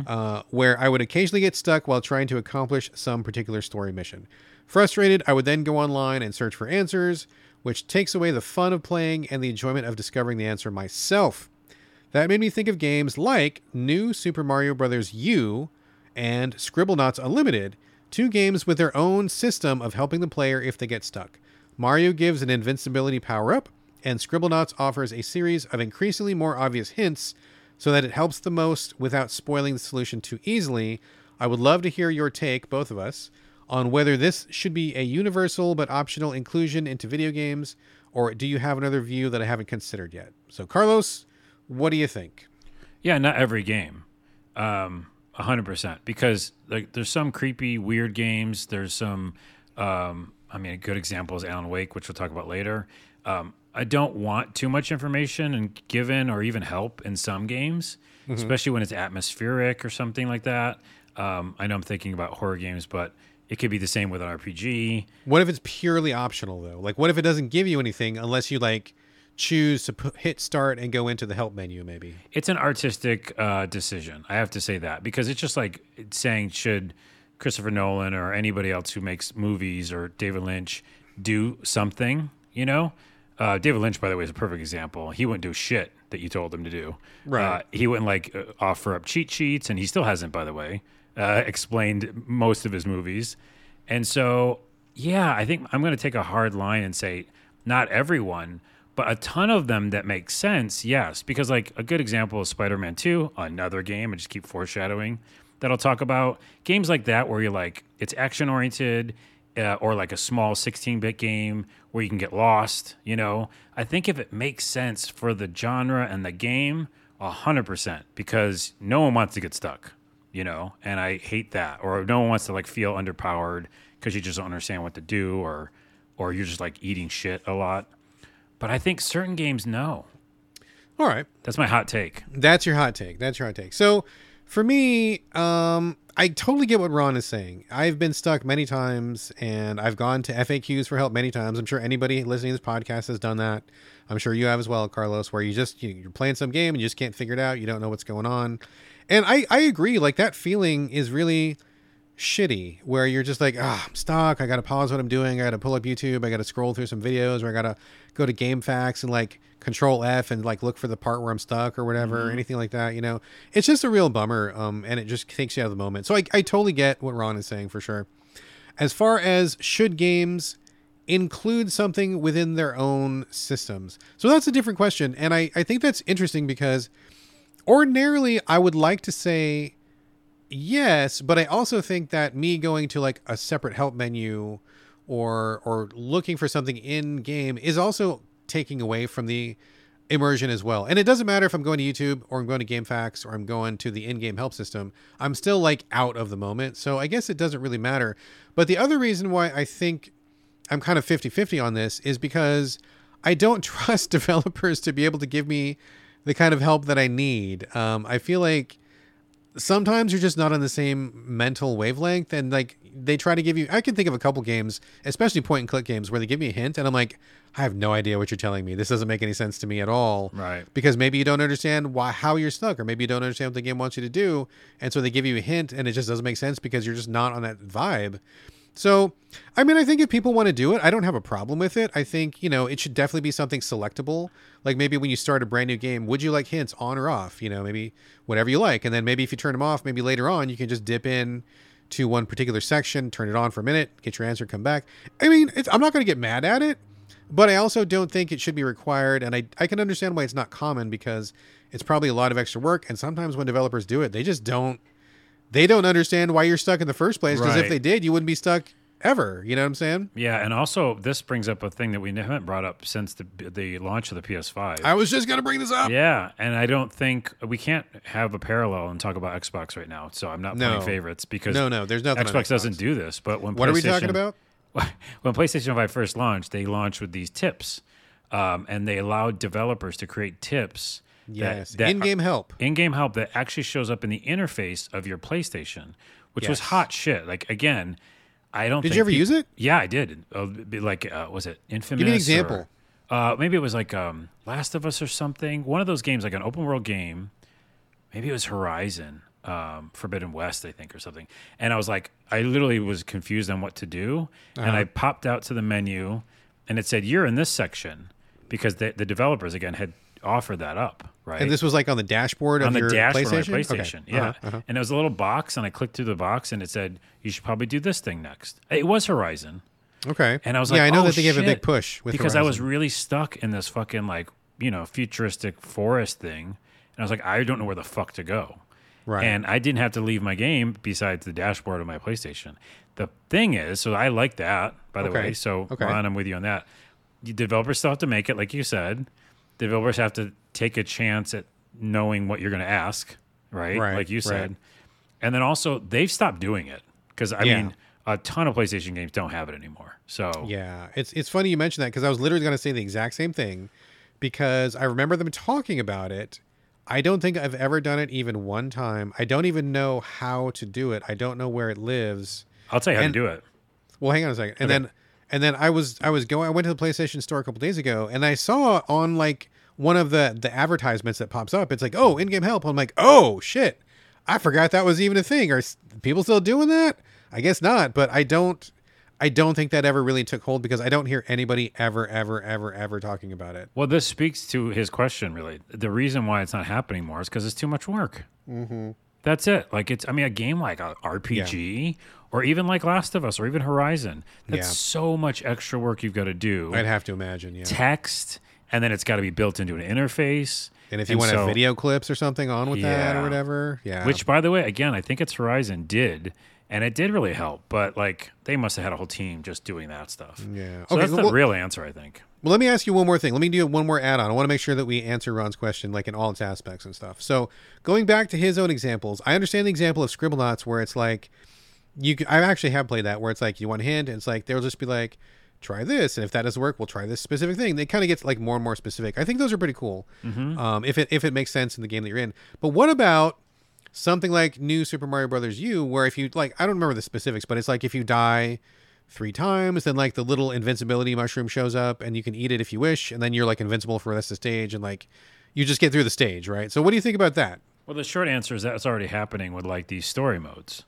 Uh, where I would occasionally get stuck while trying to accomplish some particular story mission. Frustrated, I would then go online and search for answers, which takes away the fun of playing and the enjoyment of discovering the answer myself. That made me think of games like New Super Mario Bros. U and Scribblenauts Unlimited, two games with their own system of helping the player if they get stuck. Mario gives an invincibility power up, and Scribblenauts offers a series of increasingly more obvious hints so that it helps the most without spoiling the solution too easily. I would love to hear your take, both of us, on whether this should be a universal but optional inclusion into video games, or do you have another view that I haven't considered yet? So, Carlos, what do you think? Yeah, not every game. Um, a hundred percent. Because like there's some creepy, weird games. There's some Um, I mean, a good example is Alan Wake, which we'll talk about later. Um, I don't want too much information and given or even help in some games, especially when it's atmospheric or something like that. Um, I know I'm thinking about horror games, but it could be the same with an RPG. What if it's purely optional though? Like, what if it doesn't give you anything unless you like choose to put, hit start and go into the help menu? Maybe. It's an artistic uh, decision. I have to say that because it's just like saying should Christopher Nolan or anybody else who makes movies or David Lynch do something, you know? Uh, David Lynch, by the way, is a perfect example. He wouldn't do shit that you told him to do. Right. Uh, he wouldn't like uh, offer up cheat sheets, and he still hasn't, by the way, uh, explained most of his movies. And so, yeah, I think I'm going to take a hard line and say not everyone, but a ton of them that make sense, yes. Because, like, a good example is Spider Man 2, another game, I just keep foreshadowing that I'll talk about. Games like that where you're like, it's action oriented. Uh, or like a small 16 bit game where you can get lost, you know. I think if it makes sense for the genre and the game, 100%, because no one wants to get stuck, you know, and I hate that. Or no one wants to like feel underpowered because you just don't understand what to do or or you're just like eating shit a lot. But I think certain games no. All right. That's my hot take. That's your hot take. That's your hot take. So, for me, um, I totally get what Ron is saying. I've been stuck many times, and I've gone to FAQs for help many times. I'm sure anybody listening to this podcast has done that. I'm sure you have as well, Carlos, where you just you- you're playing some game and you just can't figure it out. You don't know what's going on, and I I agree. Like that feeling is really shitty where you're just like ah i'm stuck. I gotta pause what i'm doing. I gotta pull up youtube. I gotta scroll through some videos or i gotta go to GameFAQs and like control f and like look for the part where i'm stuck or whatever or anything like that you know? It's just a real bummer um and it just takes you out of the moment. So i, I totally get what ron is saying for sure. As far as should games include something within their own systems? So that's a different question and i i think that's interesting because ordinarily i would like to say yes but i also think that me going to like a separate help menu or or looking for something in game is also taking away from the immersion as well. And it doesn't matter if i'm going to youtube or i'm going to GameFAQs or i'm going to the in-game help system i'm still like out of the moment. So i guess it doesn't really matter. But the other reason why i think i'm kind of 50-50 on this is because i don't <laughs> trust developers to be able to give me the kind of help that i need. Um, i feel like sometimes you're just not on the same mental wavelength and like they try to give you i can think of a couple games especially point and click games where they give me a hint and i'm like i have no idea what you're telling me. This doesn't make any sense to me at all. Right. because maybe you don't understand why how you're stuck or maybe you don't understand what the game wants you to do and so they give you a hint and it just doesn't make sense because you're just not on that vibe so, I mean, I think if people want to do it, I don't have a problem with it. I think, you know, it should definitely be something selectable. Like maybe when you start a brand new game, would you like hints on or off? You know, maybe whatever you like. And then maybe if you turn them off, maybe later on you can just dip in to one particular section, turn it on for a minute, get your answer, come back. I mean, I'm not going to get mad at it, but I also don't think it should be required. And I, I can understand why it's not common because it's probably a lot of extra work. And sometimes when developers do it, they just don't they don't understand why you're stuck in the first place because if they did you wouldn't be stuck ever you know what i'm saying Yeah, and also this brings up a thing that we haven't brought up since the the launch of the PS5. i was just gonna bring this up Yeah, and I don't think we can't have a parallel and talk about Xbox right now. So I'm not No. playing favorites because no no there's nothing Xbox, on doesn't do this. But when what are we talking about <laughs> when PlayStation 5 first launched, they launched with these tips, um, and they allowed developers to create tips. That- yes that in-game help in-game help that actually shows up in the interface of your PlayStation, which was hot shit. Like again, I don't. Did you ever use it? Yeah, I did. Uh, like, uh, was it Infamous? Give me an or- example. uh, maybe it was like um, Last of Us or something. One of those games, like an open world game. Maybe it was Horizon, um, Forbidden West, I think, or something. And I was like, I literally was confused on what to do, and Uh-huh. I popped out to the menu, and it said, "You're in this section," because the, the developers again had offered that up, right? and this was like on the dashboard of on the your dashboard PlayStation. of my Okay. PlayStation. Yeah. Uh-huh, uh-huh. And it was a little box, and I clicked through the box, and it said, "You should probably do this thing next." It was Horizon, Okay. and I was like, yeah, I know "Oh, that they gave a big push with because I was really stuck in this fucking like you know futuristic forest thing, and I was like, I don't know where the fuck to go. right. And I didn't have to leave my game besides the dashboard of my PlayStation. The thing is, so I like that, by the Okay. way. So, Okay. Ron, I'm with you on that. You developers still have to make it, like you said. Developers have to take a chance at knowing what you're going to ask, right? Right, Like you right. said. And then also, they've stopped doing it. Because, I Yeah. mean, a ton of PlayStation games don't have it anymore. So Yeah, it's it's funny you mentioned that because I was literally going to say the exact same thing because I remember them talking about it. I don't think I've ever done it even one time. I don't even know how to do it. I don't know where it lives. I'll tell you how And- to do it. Well, hang on a second. And Okay. then and then I was I was going I went to the PlayStation store a couple days ago and I saw on like one of the the advertisements that pops up. It's like, "Oh, in-game help." I'm like, "Oh, shit. I forgot that was even a thing. Are people still doing that?" I guess not, but I don't I don't think that ever really took hold because I don't hear anybody ever ever ever ever talking about it. Well, this speaks to his question. Really, the reason why it's not happening more is because it's too much work. Mm-hmm. That's it. Like it's. I mean, a game like a RPG or even like Last of Us or even Horizon. That's Yeah. so much extra work you've got to do. I'd have to imagine, yeah. Text, and then it's got to be built into an interface. And if you want to so- have video clips or something on with that or whatever, yeah. Which, by the way, again, I think it's Horizon did, and it did really help. But like, they must have had a whole team just doing that stuff. yeah. So that's the real answer, I think. Well, let me ask you one more thing. Let me do one more add on. I want to make sure that we answer Ron's question like in all its aspects and stuff. So, going back to his own examples, I understand the example of Scribblenauts where it's like you I actually have played that where it's like you want a hint and it's like they'll just be like try this and if that doesn't work, we'll try this specific thing. They kind of get like more and more specific. I think those are pretty cool. Um, if it if it makes sense in the game that you're in. But what about something like New Super Mario Brothers U where if you like I don't remember the specifics, but it's like if you die three times, then like the little invincibility mushroom shows up and you can eat it if you wish, and then you're like invincible for the rest of the stage and like you just get through the stage, right? So what do you think about that? Well, the short answer is that's already happening with like these story modes.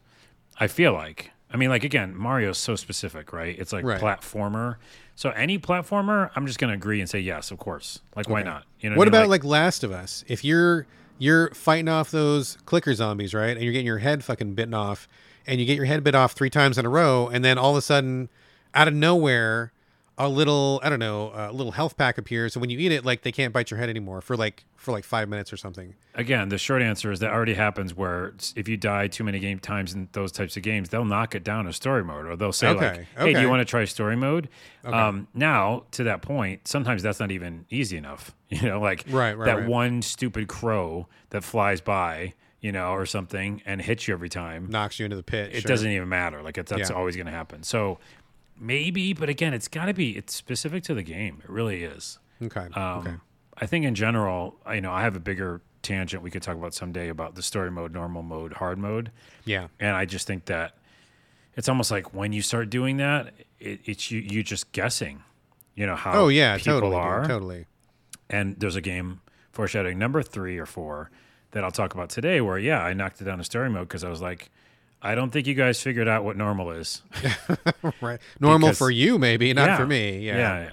I feel like. I mean, like again, Mario's so specific, right? It's like Right. platformer. So any platformer, I'm just going to agree and say yes, of course. Like, why not? You know what I mean? about like, Last of Us? If you're you're fighting off those clicker zombies, right? And you're getting your head fucking bitten off, and you get your head bit off three times in a row, and then all of a sudden, out of nowhere, a little I don't know, a little health pack appears, and when you eat it, like they can't bite your head anymore for like for like five minutes or something. again, the short answer is that already happens where if you die too many game times in those types of games, they'll knock it down to story mode, or they'll say like, Okay, "Hey, do you want to try story mode?" Um, now, to that point, sometimes that's not even easy enough. <laughs> You know, like Right, right, that right. one stupid crow that flies by, you know, or something, and hits you every time. Knocks you into the pit. it sure. doesn't even matter. Like it's, that's Yeah. always going to happen. So maybe, but again, it's got to be. It's specific to the game. It really is. Okay. Um, okay. I think in general, I- you know, I have a bigger tangent we could talk about someday about the story mode, normal mode, hard mode, Yeah. and I just think that it's almost like when you start doing that, it, it's you you just guessing, you know how Oh yeah, people totally, dude, are, totally. and there's a game foreshadowing number three or four that I'll talk about today where yeah I knocked it down to story mode because I was like. I don't think you guys figured out what normal is. <laughs> Right. Normal Because- for you, maybe not Yeah. for me. Yeah. yeah, yeah.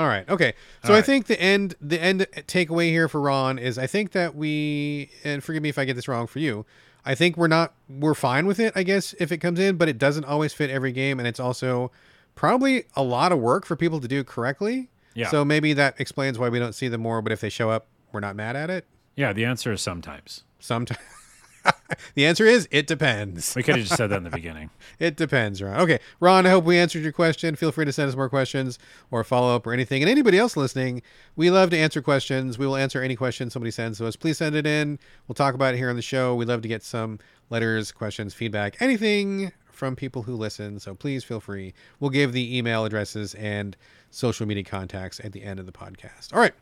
All right. Okay. So All I right. think the end the end takeaway here for Ron is I think that we and forgive me if I get this wrong for you. I think we're not we're fine with it, I guess, if it comes in, but it doesn't always fit every game and it's also probably a lot of work for people to do correctly. Yeah. So maybe that explains why we don't see them more, but if they show up, we're not mad at it. Yeah, the answer is sometimes. Sometimes <laughs> <laughs> the answer is it depends. We could have just said that in the beginning. <laughs> It depends, Ron. Okay, Ron, I hope we answered your question. Feel free to send us more questions or follow up or anything. And anybody else listening, we love to answer questions. We will answer any question somebody sends to us. Please send it in. We'll talk about it here on the show. We love to get some letters, questions, feedback, anything from people who listen. So please feel free. We'll give the email addresses and social media contacts at the end of the podcast. All right.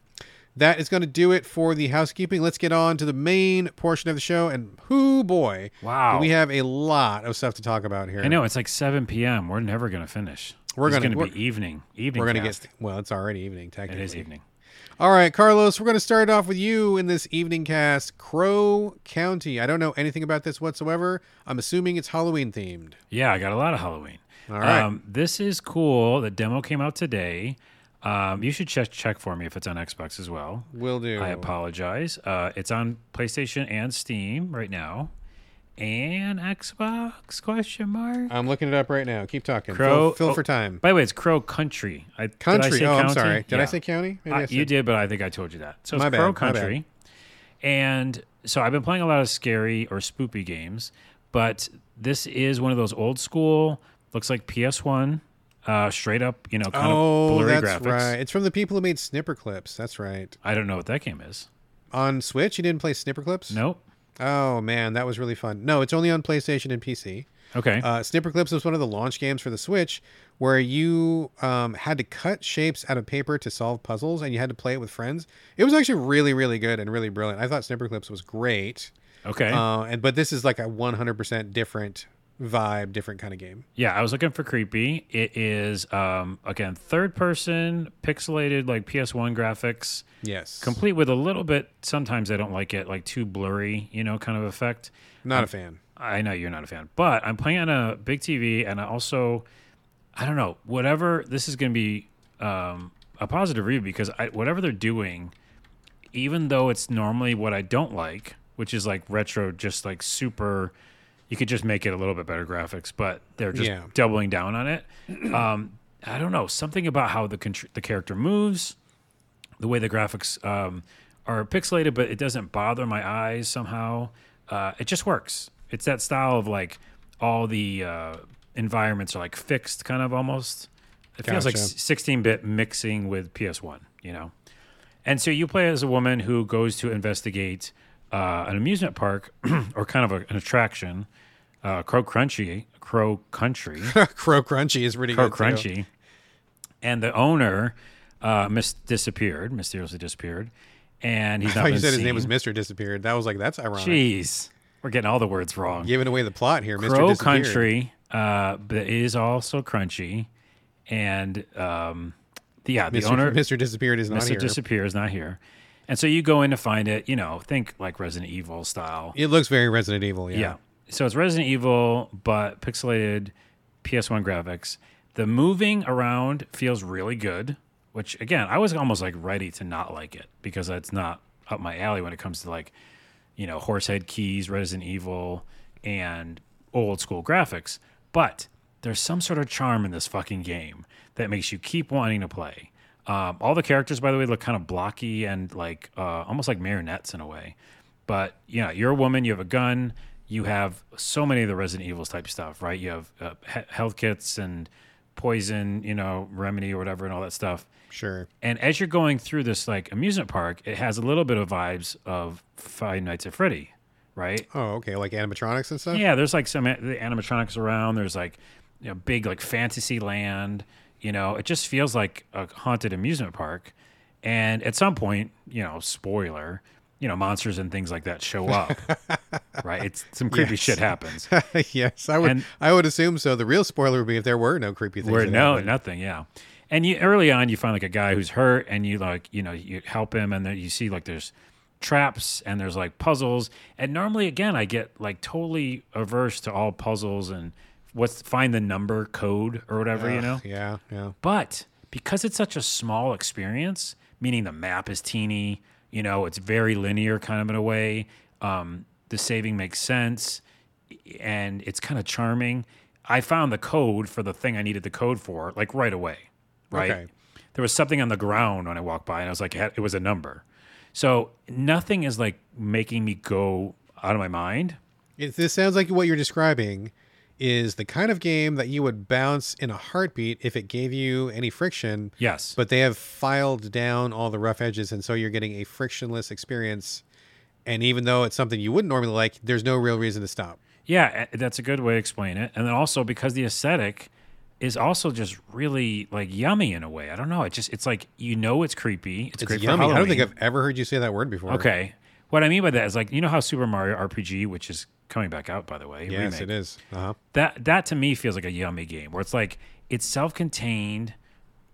That is going to do it for the housekeeping. Let's get on to the main portion of the show. And whoo boy, Wow. we have a lot of stuff to talk about here. I know it's like 7 p.m. We're never gonna finish. We're gonna- gonna be evening. Evening. We're gonna get well. It's already evening, It technically. is evening. All right, Carlos. We're gonna start off with you in this evening cast, Crow County. I don't know anything about this whatsoever. I'm assuming it's Halloween themed. Yeah, I got a lot of Halloween. All right. Um, this is cool. The demo came out today. Um, you should check check for me if it's on Xbox as well. Will do. I apologize. Uh, it's on PlayStation and Steam right now, and Xbox? Question mark. I'm looking it up right now. Keep talking. Crow- Fill, fill oh, for time. By the way, it's Crow Country. I, did I Country. say Oh, I'm sorry. Did I say county? Maybe Uh, I you did, but I think I told you that. So it's My Crow bad. Country. And so I've been playing a lot of scary or spoopy games, but this is one of those old school, looks like PS1, uh, straight up, you know, kind Oh, of blurry that's graphics. right. It's from the people who made Snipperclips. That's right. I don't know what that game is. On Switch, you didn't play Snipperclips? Nope. Oh man, that was really fun. No, it's only on PlayStation and PC. Okay. Uh, Snipperclips was one of the launch games for the Switch where you um, had to cut shapes out of paper to solve puzzles and you had to play it with friends. It was actually really, really good and really brilliant. I thought Snipperclips was great. okay. Uh, and but this is like a 100% different vibe, different kind of game. Yeah, I was looking for creepy. It is um again third person pixelated like PS1 graphics, Yes. complete with a little bit sometimes I don't like it like too blurry, you know, kind of effect. Not a fan. I know you're not a fan, but I'm playing on a big TV and I also I don't know, whatever this is going to be um a positive review because I, whatever they're doing even though it's normally what I don't like, which is like retro just like super you could just make it a little bit better graphics, but they're just Yeah. doubling down on it. Um, I don't know something about how the contr- the character moves, the way the graphics um, are pixelated, but it doesn't bother my eyes somehow. Uh, it just works. It's that style of like all the uh, environments are like fixed, kind of almost. It feels like 16 bit mixing with PS1, you know. And so you play as a woman who goes to investigate uh, an amusement park <clears throat> or kind of a, an attraction, uh, Crow Crunchy, Crow Country, <laughs> Crow Crunchy is pretty Crow good. too. Crunchy, and the owner uh, mis- disappeared, mysteriously disappeared, and he's <laughs> I not. thought you said his name was. Mister Disappeared. That was like that's ironic. Jeez, we're getting all the words wrong. Giving away the plot here. Mister Crow Disappeared. Country, uh, but it is also crunchy, and um, the, yeah, the Mister owner Mister Disappeared is not here. Mr. here. Disappears, not here. And so you go in to find it, you know, think like Resident Evil style. it looks very Resident Evil. Yeah. Yeah. So it's Resident Evil, but pixelated PS1 graphics. The moving around feels really good, which again, I was almost like ready to not like it because that's not up my alley when it comes to like, you know, Horsehead Keys, Resident Evil, and old school graphics. But there's some sort of charm in this fucking game that makes you keep wanting to play. Um, all the characters, by the way, look kind of blocky and like uh, almost like marionettes in a way. But yeah, you're a woman. You have a gun. You have so many of the Resident Evils type stuff, right? You have uh, he- health kits and poison, you know, remedy or whatever, and all that stuff. Sure. And as you're going through this like amusement park, it has a little bit of vibes of Five Nights at Freddy, right? Oh, okay. Like animatronics and stuff. Yeah, there's like some the animatronics around. There's like you know big like fantasy land. You know, it just feels like a haunted amusement park. And at some point, you know, spoiler, you know, monsters and things like that show up. <laughs> right? It's some creepy Yes. shit happens. <laughs> yes, I would. And- I would assume so. The real spoiler would be if there were no creepy things. That no, happened. nothing, yeah. And you early on, you find like a guy who's hurt, and you like, you know, you help him, and then you see like there's traps and there's like puzzles. And normally, again, I get like totally averse to all puzzles and what's find the number code or whatever, you know. Yeah, yeah. But because it's such a small experience, meaning the map is teeny, you know, it's very linear kind of in a way. Um, the saving makes sense and it's kind of charming. I found the code for the thing I needed the code for like right away, right? Okay. There was something on the ground when I walked by and I was like, it it was a number. So nothing is like making me go out of my mind. It, this sounds like what you're describing is the kind of game that you would bounce in a heartbeat if it gave you any friction. Yes. But they have filed down all the rough edges, and so you're getting a frictionless experience. And even though it's something you wouldn't normally like, there's no real reason to stop. Yeah, that's a good way to explain it. And then also because the aesthetic is also just really like yummy in a way. I don't know. It just it's like you know it's creepy. It's, It's great yummy. I don't think I've ever heard you say that word before. Okay. What I mean by that is like you know how Super Mario RPG, which is coming back out by the way, Yes, remake, it is. Uh huh. That that to me feels like a yummy game where it's like it's self-contained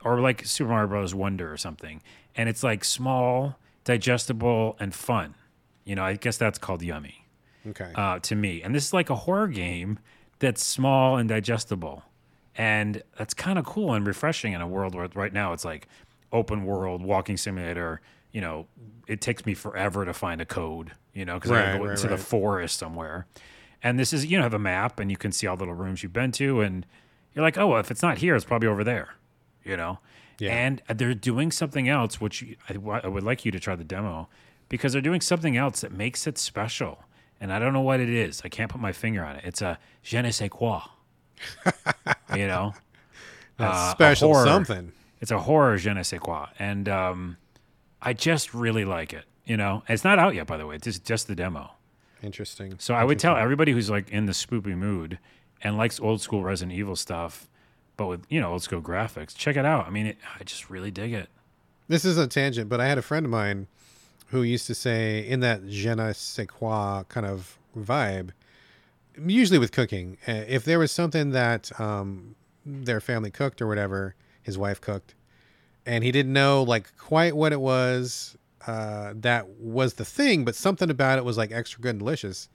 or like Super Mario Bros. Wonder or something, and it's like small, digestible, and fun. You know, I guess that's called yummy Okay. uh, to me. And this is like a horror game that's small and digestible. And that's kind of cool and refreshing in a world where right now it's like open world walking simulator. You know, it takes me forever to find a code, you know, because I Right, gotta go right, into the forest somewhere. And this is, you know, have a map and you can see all the little rooms you've been to. And you're like, oh, well, if it's not here, it's probably over there, you know? Yeah. And they're doing something else, which I, I would like you to try the demo because they're doing something else that makes it special. And I don't know what it is. I can't put my finger on it. It's a je ne sais quoi. you know? <laughs> That's uh, special something. It's a horror je ne sais quoi. And um, I just really like it. You know? It's not out yet, by the way. It's just, just the demo. Interesting. So I would tell everybody who's like in the spoopy mood and likes old school Resident Evil stuff, but with you know old school graphics, check it out. I mean, it, I just really dig it. This is a tangent, but I had a friend of mine who used to say in that je ne sais quoi kind of vibe, usually with cooking, uh, if there was something that um, their family cooked or whatever, his wife cooked, and he didn't know like quite what it was uh, that was the thing, but something about it was like extra good and delicious.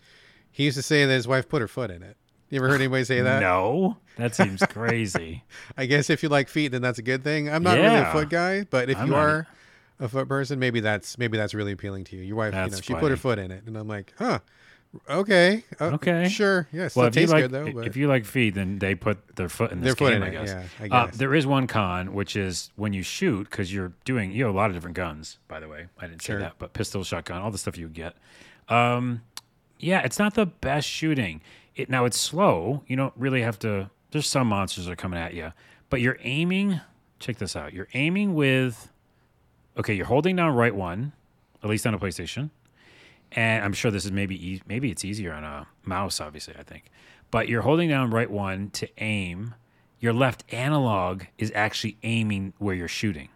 He used to say that his wife put her foot in it. You ever heard anybody say that? No, that seems <laughs> crazy. I guess if you like feet, then that's a good thing. I'm not really a foot guy, but if I'm you not- are a foot person, maybe that's maybe that's really appealing to you. Your wife, you know, That's she put her foot in it, and I'm like, huh, okay, uh, Okay. sure, yeah, still well, if you like good though. But if you like feet, then they put their foot in Their foot game. in I it, guess. yeah, I Uh, guess. there is one con, which is when you shoot, because you're doing you have a lot of different guns. By the way, I didn't say that, but pistol, shotgun, all the stuff you get. Um, yeah, it's not the best shooting. It now it's slow. You don't really have to. There's some monsters that are coming at you, but you're aiming. Check this out. You're aiming with. Okay, you're holding down right one, at least on a PlayStation, and I'm sure this is maybe e- maybe it's easier on a mouse. Obviously, I think, but you're holding down right one to aim. Your left analog is actually aiming where you're shooting.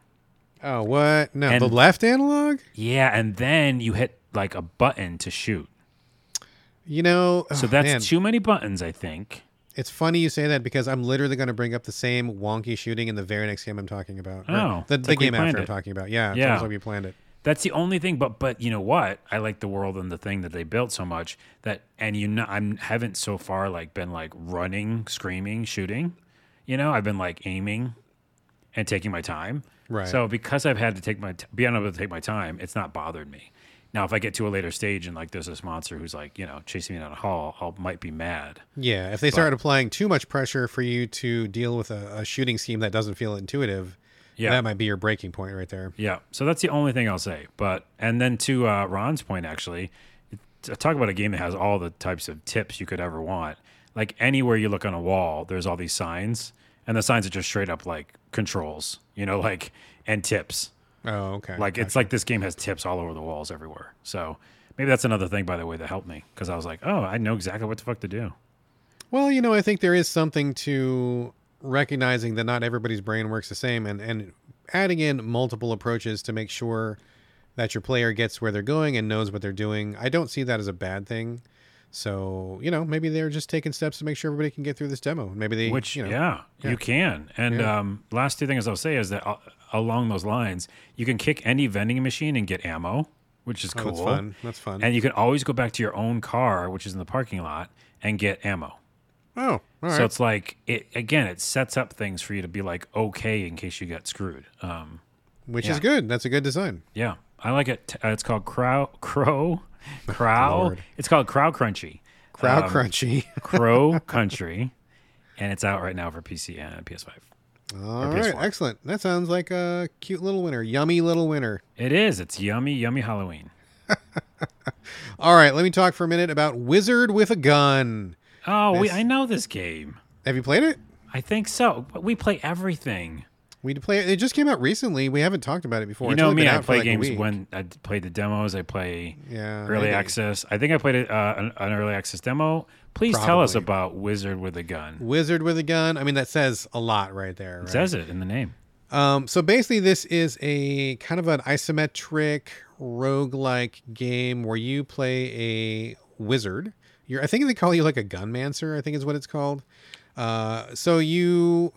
oh, what? No, And- the left analog. Yeah, and then you hit like a button to shoot. You know, oh, So oh, that's man. too many buttons, I think. It's funny you say that because I'm literally going to bring up the same wonky shooting in the very next game I'm talking about. Oh, the, the like game after planned I'm talking about. Yeah, Yeah. almost like we planned it. That's the only thing. But but you know what? I like the world and the thing that they built so much that and you know I'm haven't so far like been like running, screaming, shooting. You know, I've been like aiming and taking my time. Right. So because I've had to take my t- be able to take my time, it's not bothered me. Now, if I get to a later stage and like there's this monster who's like you know chasing me down a hall, I might be mad. Yeah, if they start applying too much pressure for you to deal with a, a shooting scheme that doesn't feel intuitive, Yeah. that might be your breaking point right there. Yeah. So that's the only thing I'll say. But and then to uh, Ron's point, actually, talk about a game that has all the types of tips you could ever want. Like anywhere you look on a wall, there's all these signs, and the signs are just straight up like controls, you know, <laughs> like and tips. Oh, okay. Like it's like this game has tips all over the walls everywhere. So maybe that's another thing, by the way, that helped me because I was like, oh, I know exactly what the fuck to do. Well, you know, I think there is something to recognizing that not everybody's brain works the same and, and adding in multiple approaches to make sure that your player gets where they're going and knows what they're doing. I don't see that as a bad thing. So, you know, maybe they're just taking steps to make sure everybody can get through this demo. Maybe they, Which you know, yeah, yeah. you can. And Yeah. um, last two things I'll say is that uh, along those lines, you can kick any vending machine and get ammo, which is oh, cool. that's fun. That's fun. And you can always go back to your own car, which is in the parking lot, and get ammo. Oh, all right. So it's like it again. It sets up things for you to be like okay in case you get screwed. Um, Which yeah. is good. That's a good design. yeah, I like it. Uh, it's called Crow Crow <laughs> Crow. It's called Crow Crunchy. Crowd Um, crunchy. <laughs> Crow Country, and it's out right now for PC and PS5. All right, PS4. excellent. That sounds like a cute little winner. Yummy little winner. It is. It's yummy, yummy Halloween. <laughs> All right, let me talk for a minute about Wizard with a Gun. Oh, we, I know this game. Have you played it? I think so. But we play everything. We play it. Just came out recently. We haven't talked about it before. you It's know me. I play like games when I played the demos. I play yeah early maybe. access. I think I played it, uh, an, an early access demo. Please tell us about Wizard with a Gun. Wizard with a gun. I mean, that says a lot right there. It says it in the name. Um, so basically, this is a kind of an isometric roguelike game where you play a wizard. You're, I think they call you like a gunmancer, I think is what it's called. Uh, so you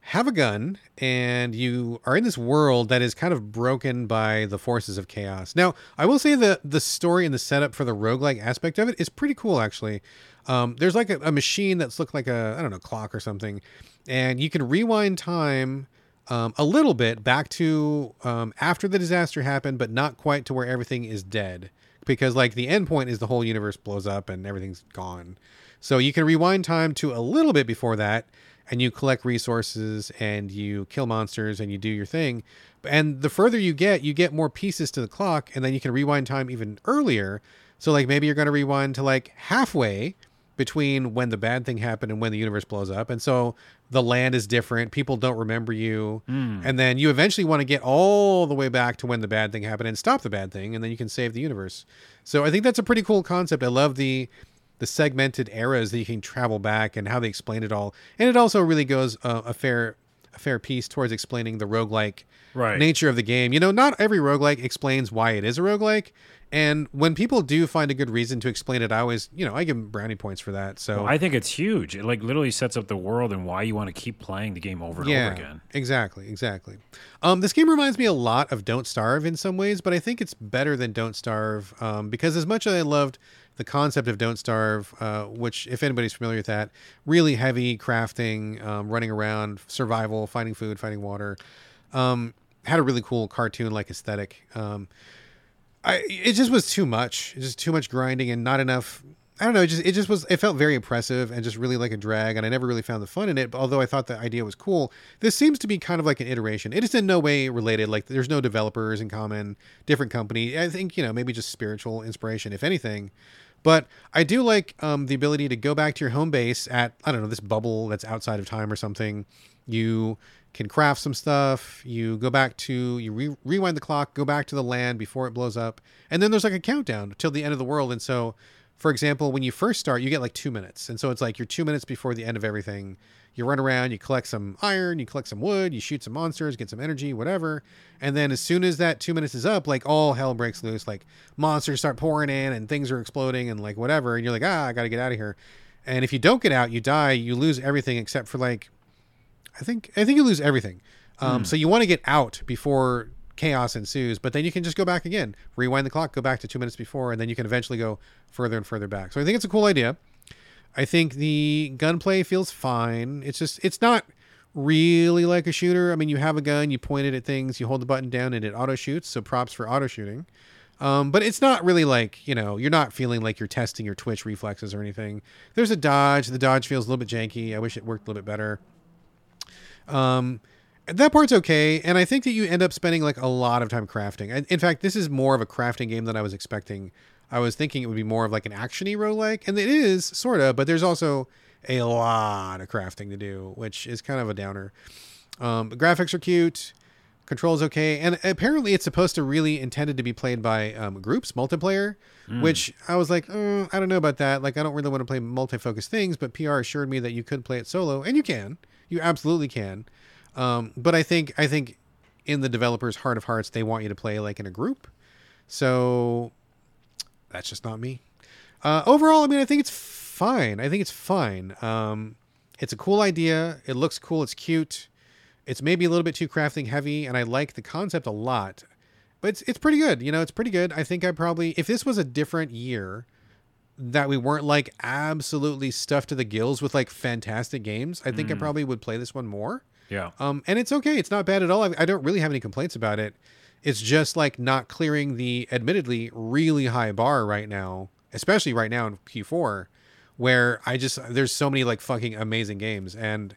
have a gun and you are in this world that is kind of broken by the forces of chaos. Now, I will say that the story and the setup for the roguelike aspect of it is pretty cool, actually. Um, there's like a, a machine that's looked like a, I don't know, clock or something, and you can rewind time um, a little bit back to um, after the disaster happened, but not quite to where everything is dead. Because like the end point is the whole universe blows up and everything's gone. So you can rewind time to a little bit before that, and you collect resources and you kill monsters and you do your thing. And the further you get, you get more pieces to the clock, and then you can rewind time even earlier. So like maybe you're going to rewind to like halfway between when the bad thing happened and when the universe blows up. And so the land is different. People don't remember you. And then you eventually want to get all the way back to when the bad thing happened and stop the bad thing. And then you can save the universe. So I think that's a pretty cool concept. I love the the segmented eras that you can travel back and how they explain it all. And it also really goes uh, a fair fair piece towards explaining the roguelike Right. nature of the game. You know, not every roguelike explains why it is a roguelike. And when people do find a good reason to explain it, I always, you know, I give 'em brownie points for that. So Well, I think it's huge. It like literally sets up the world and why you want to keep playing the game over and yeah, over again. exactly, exactly. Um, this game reminds me a lot of Don't Starve in some ways, but I think it's better than Don't Starve um, because as much as I loved the concept of Don't Starve, uh, which if anybody's familiar with that, really heavy crafting, um, running around, survival, finding food, finding water, um, had a really cool cartoon-like aesthetic. Um, I it just was too much. Just too much grinding and not enough. I don't know. It just it just was. It felt very oppressive and just really like a drag. And I never really found the fun in it. But Although I thought the idea was cool. This seems to be kind of like an iteration. It is in no way related. Like there's no developers in common. Different company. I think you know maybe just spiritual inspiration, if anything. But I do like um, the ability to go back to your home base at I don't know this bubble that's outside of time or something. You can craft some stuff. You go back to you re- rewind the clock, go back to the land before it blows up, and then there's like a countdown till the end of the world. And so, for example, when you first start, you get like two minutes, and so it's like you're two minutes before the end of everything. You run around, you collect some iron, you collect some wood, you shoot some monsters, get some energy, whatever. And then as soon as that two minutes is up, like all hell breaks loose. Like monsters start pouring in and things are exploding and like whatever. And you're like, ah, I got to get out of here. And if you don't get out, you die. You lose everything except for like I think I think you lose everything. Um, So you want to get out before chaos ensues, but then you can just go back again, rewind the clock, go back to two minutes before, and then you can eventually go further and further back. So I think it's a cool idea. I think the gunplay feels fine. It's just it's not really like a shooter. I mean, you have a gun, you point it at things, you hold the button down, and it auto shoots. So props for auto shooting. Um, but it's not really like you know you're not feeling like you're testing your twitch reflexes or anything. There's a dodge. The dodge feels a little bit janky. I wish it worked a little bit better. Um, that part's okay, and I think that you end up spending like a lot of time crafting. In fact, this is more of a crafting game than I was expecting. I was thinking it would be more of like an actiony roguelike, and it is sort of, but there's also a lot of crafting to do, which is kind of a downer. Um, graphics are cute, controls okay, and apparently it's supposed to really intended to be played by um, groups, multiplayer. Which I was like, uh, I don't know about that. Like, I don't really want to play multi-focused things, but PR assured me that you could play it solo, and you can. You absolutely can. Um, but I think I think in the developer's heart of hearts, they want you to play like in a group. So that's just not me. Uh, overall, I mean, I think it's fine. I think it's fine. Um, it's a cool idea. It looks cool. It's cute. It's maybe a little bit too crafting heavy, and I like the concept a lot. But it's it's pretty good. You know, it's pretty good. I think I probably if this was a different year that we weren't like absolutely stuffed to the gills with like fantastic games, I think I probably would play this one more. Yeah. Um, and it's okay. It's not bad at all. I, I don't really have any complaints about it. It's just like not clearing the admittedly really high bar right now, especially right now in Q4, where I just there's so many like fucking amazing games, and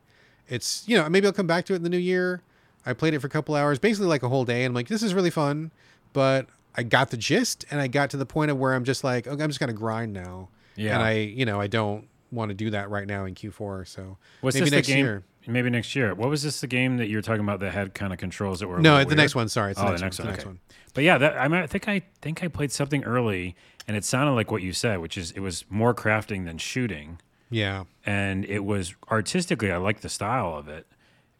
it's you know maybe I'll come back to it in the new year. I played it for a couple hours, basically like a whole day, and I'm like, this is really fun, but I got the gist, and I got to the point of where I'm just like, okay, I'm just gonna grind now, Yeah. and I you know I don't want to do that right now in Q4, so Was maybe this next the game? year. Maybe next year. What was this the game that you were talking about that had kind of controls that were No, the weird? next one. Sorry, it's the Oh, next, the next one. one. Okay. one. But yeah, that, I, mean, I think I think I played something early, and it sounded like what you said, which is it was more crafting than shooting, Yeah. and it was artistically I liked the style of it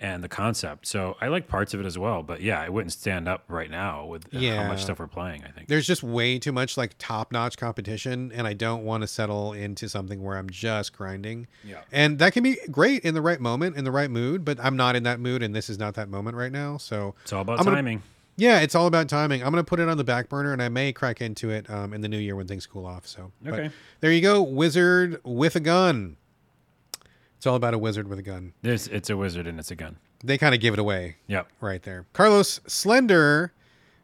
and the concept. So I like parts of it as well. But yeah, I wouldn't stand up right now with uh, how much stuff we're playing. I think. There's just way too much like top notch competition, and I don't want to settle into something where I'm just grinding. Yeah. And that can be great in the right moment, in the right mood, but I'm not in that mood, and this is not that moment right now. So, It's all about I'm gonna- timing. yeah, it's all about timing. I'm going to put it on the back burner, and I may crack into it um, in the new year when things cool off. So, but Okay. there you go. Wizard with a gun. It's all about a wizard with a gun. There's, it's a wizard and it's a gun. They kind of give it away. Yep. right there. Carlos Slender,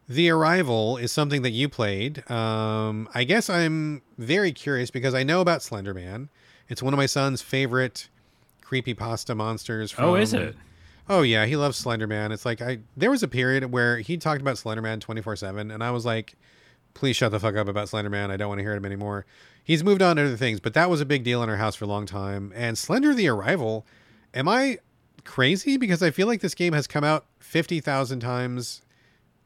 The Arrival is something that you played. Um, I guess I'm very curious because I know about Slender Man. It's one of my son's favorite creepy pasta monsters. From, Oh, is it? Oh yeah, he loves Slender Man. It's like I there was a period where he talked about Slender Man 24/7 and I was like please shut the fuck up about Slender Man. I don't want to hear him anymore. He's moved on to other things, but that was a big deal in our house for a long time. And Slender the Arrival, am I crazy because I feel like this game has come out 50,000 times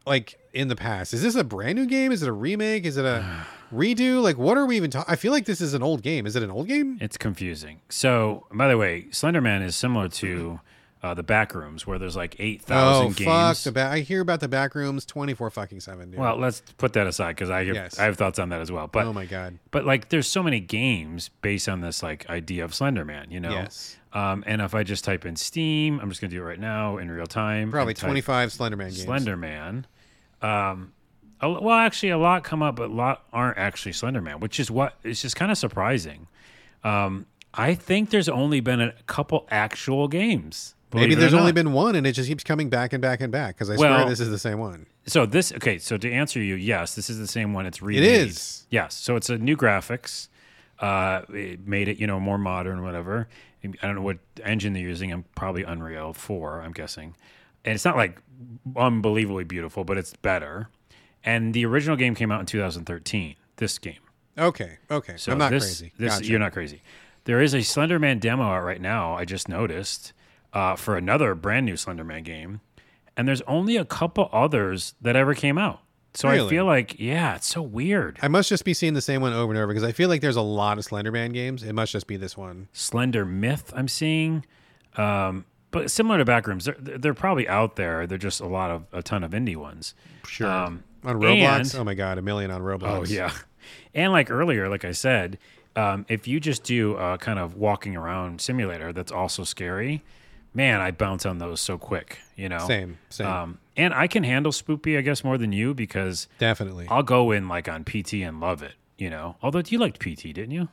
like in the past? Is this a brand new game? Is it a remake? Is it a <sighs> redo? Like, what are we even talking? I feel like this is an old game. Is it an old game? It's confusing. So, by the way, Slenderman is similar to mm-hmm. Uh, the back rooms where there's like eight thousand Oh games. fuck! The I hear about the back rooms twenty four fucking seven. Dude. well, let's put that aside because I have, Yes. I have thoughts on that as well. But oh my god. but like, there's so many games based on this like idea of Slenderman. You know. Yes. Um, and if I just type in Steam, I'm just gonna do it right now in real time. Probably and type twenty five Slenderman games. Slenderman. Um, well, actually, a lot come up, but a lot aren't actually Slenderman, which is what it's just kind of surprising. Um, I think there's only been a couple actual games. Maybe there's only not. been one, and it just keeps coming back and back and back. Because I Well- swear this is the same one. So this okay. So to answer you, yes, this is the same one. It's remade. It is. Yes. So it's a new graphics. Uh, it made it you know more modern, whatever. I don't know what engine they're using. I'm probably Unreal Four. I'm guessing, and it's not like unbelievably beautiful, but it's better. And the original game came out in 2013. This game. Okay. Okay. So I'm not this, crazy. This Gotcha. you're not crazy. There is a Slenderman demo out right now. I just noticed uh, for another brand new Slenderman game, and there's only a couple others that ever came out. So I feel like, yeah, it's so weird. I must just be seeing the same one over and over because I feel like there's a lot of Slenderman games. It must just be this one. Slender Myth, I'm seeing, um, but similar to Backrooms, they're, they're probably out there. They're just a lot of a ton of indie ones. Sure. Um, on Roblox. and- oh my god, a million on Roblox. Oh yeah, <laughs> and like earlier, like I said, um, if you just do a kind of walking around simulator that's also scary, man, I bounce on those so quick. You know, Same. Same. Um, and I can handle spoopy, I guess, more than you because Definitely. I'll go in like on PT and love it. You know, although you liked PT, didn't you?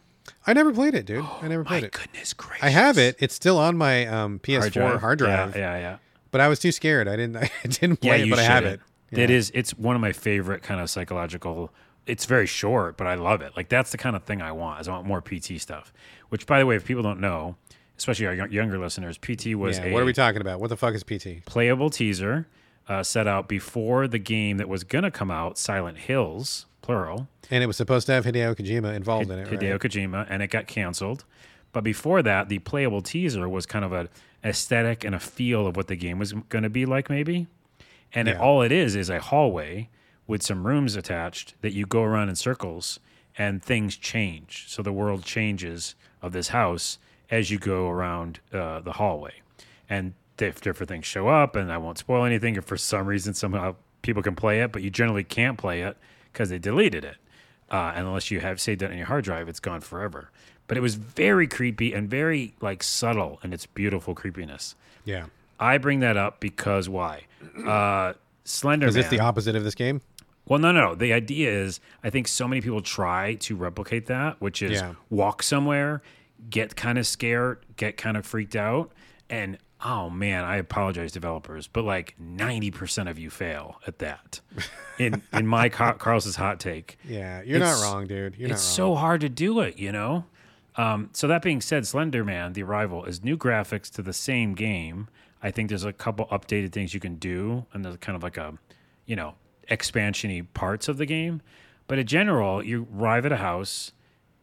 I never played it, dude. <gasps> I never played My it. goodness gracious! I have it. It's still on my um, PS4 hard drive, Yeah, yeah, yeah. but I was too scared. I didn't. <laughs> I didn't play yeah, it, but I have shouldn't. it. It Yeah. is. It's one of my favorite kind of psychological. It's very short, but I love it. Like that's the kind of thing I want. Is I want more PT stuff. Which, by the way, if people don't know, especially our young- younger listeners, PT was Yeah, a what are we talking about? What the fuck is PT? playable teaser uh, set out before the game that was gonna come out, Silent Hills, plural. And it was supposed to have Hideo Kojima involved in it, Hideo right? Kojima, and it got canceled. But before that, the playable teaser was kind of an aesthetic and a feel of what the game was going to be like, maybe. And it, all it is is a hallway with some rooms attached that you go around in circles, and things change. So the world changes of this house as you go around uh, the hallway, and diff- different things show up. And I won't spoil anything if for some reason somehow people can play it, but you generally can't play it because they deleted it uh, and unless you have saved it on your hard drive, it's gone forever. But it was very creepy and very like subtle and its beautiful creepiness. Yeah, I bring that up because why? Uh, Slender is this the opposite of this game? well, no, no. The idea is, I think so many people try to replicate that, which is Yeah. walk somewhere, get kind of scared, get kind of freaked out, and oh man, I apologize, developers, but like ninety percent of you fail at that. <laughs> In in my Car- Carlos's hot take, Yeah, you're It's- not wrong, dude. You're it's so hard to do it, you know. Um, so that being said, Slender Man: The Arrival is new graphics to the same game. I think there's a couple updated things you can do, and there's kind of like a, you know, expansiony parts of the game. But in general, you arrive at a house.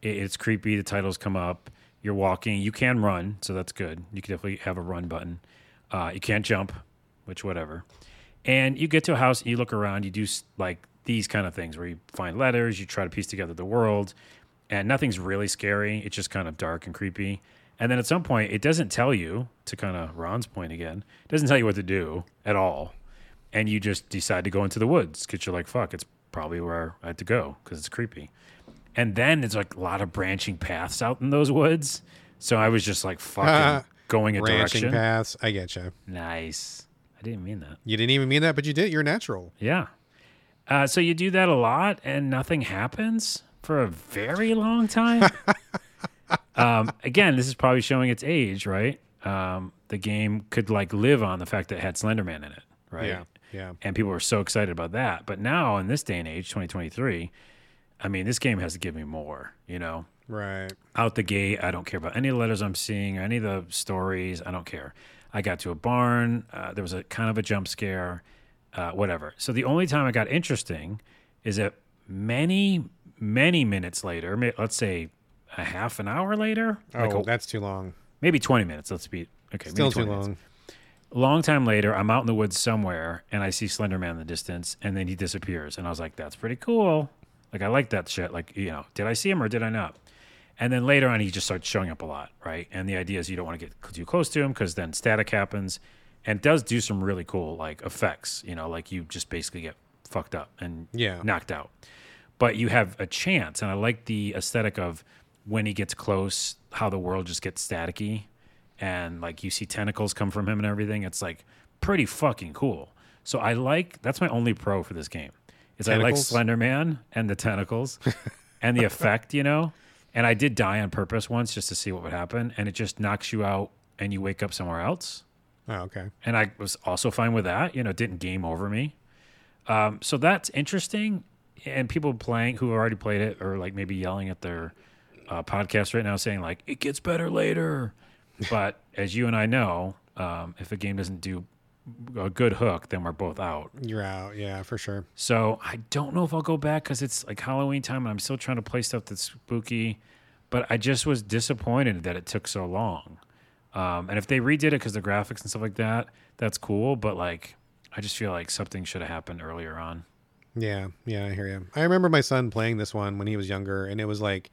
It's creepy. The titles come up. You're walking. You can run, so that's good. You can definitely have a run button. Uh, you can't jump, which whatever. And you get to a house, you look around, you do like these kind of things where you find letters, you try to piece together the world, and nothing's really scary. It's just kind of dark and creepy. And then at some point, it doesn't tell you, to kind of Ron's point again, it doesn't tell you what to do at all. And you just decide to go into the woods because you're like, fuck, it's probably where I had to go because it's creepy. And then it's like a lot of branching paths out in those woods. So I was just like fucking <laughs> going a Branching direction. paths. I get you. Nice. I didn't mean that. You didn't even mean that, but you did. You're natural. Yeah. Uh, so you do that a lot and nothing happens for a very long time. <laughs> um, again, this is probably showing its age, right? Um, the game could like live on the fact that it had Slenderman in it, right? Yeah, yeah. And people were so excited about that. But now in this day and age, 2023, I mean, this game has to give me more, you know? Right. out the gate. I don't care about any letters I'm seeing or any of the stories. I don't care. I got to a barn. Uh, there was a kind of a jump scare, uh, whatever. So the only time it got interesting is that many, many minutes later, let's say a half an hour later, Oh, like a- that's too long. maybe 20 minutes. Let's be okay. Still maybe too 20 minutes. long. Long time later, I'm out in the woods somewhere and I see Slender Man in the distance and then he disappears. And I was like, that's pretty cool. Like, I like that shit. Like, you know, did I see him or did I not? And then later on, he just starts showing up a lot, right? And the idea is you don't want to get too close to him because then static happens and it does do some really cool, like, effects, you know, like you just basically get fucked up and Yeah. knocked out. But you have a chance. And I like the aesthetic of when he gets close, how the world just gets staticky and like you see tentacles come from him and everything. It's like pretty fucking cool. So I like that's my only pro for this game. Is I like Tentacles? Slender Man and the tentacles <laughs> and the effect, you know. And I did die on purpose once just to see what would happen, and it just knocks you out and you wake up somewhere else. Oh, okay. And I was also fine with that. You know, it didn't game over me. Um, so that's interesting. And people playing who have already played it or like maybe yelling at their uh, podcast right now saying like it gets better later. But as you and I know, um, if a game doesn't do a good hook, then we're both out. You're out. Yeah, for sure. So I don't know if I'll go back because it's like Halloween time and I'm still trying to play stuff that's spooky. But I just was disappointed that it took so long. Um, and if they redid it because the graphics and stuff like that, that's cool. But like, I just feel like something should have happened earlier on. Yeah, yeah, I hear you. I remember my son playing this one when he was younger, and it was like,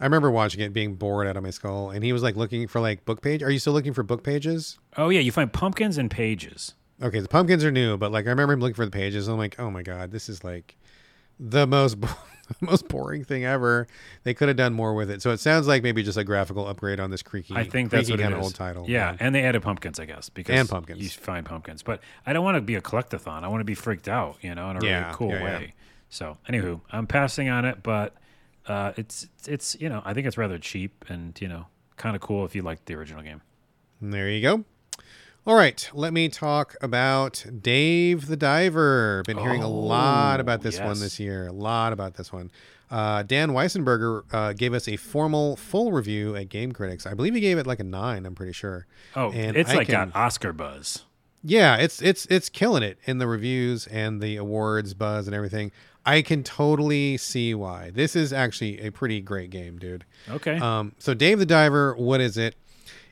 I remember watching it, being bored out of my skull, and he was like looking for like book page. Are you still looking for book pages? Oh yeah, you find pumpkins and pages. Okay, the pumpkins are new, but like I remember him looking for the pages. And I'm like, oh my god, this is like the most bo- <laughs> most boring thing ever. They could have done more with it. So it sounds like maybe just a graphical upgrade on this creaky. I think that's creaky what it kinda old title. Yeah, and they added pumpkins, I guess, because And pumpkins. You find pumpkins, but I don't want to be a collectathon. I want to be freaked out, you know, in a Yeah, really cool yeah, yeah. way. So, anywho, I'm passing on it, but uh, it's it's you know I think it's rather cheap and you know kind of cool if you like the original game. There you go. All right, let me talk about Dave the Diver. Been hearing a lot Oh, about this one this year. A lot about this one. Uh, Dan Weissenberger uh, gave us a formal full review at Game Critics. I believe he gave it like a nine. I'm pretty sure. Oh, And it's I like can- got Oscar buzz. Yeah, it's it's it's killing it in the reviews and the awards buzz and everything. I can totally see why. This is actually a pretty great game, dude. Okay. Um, so Dave the Diver, what is it?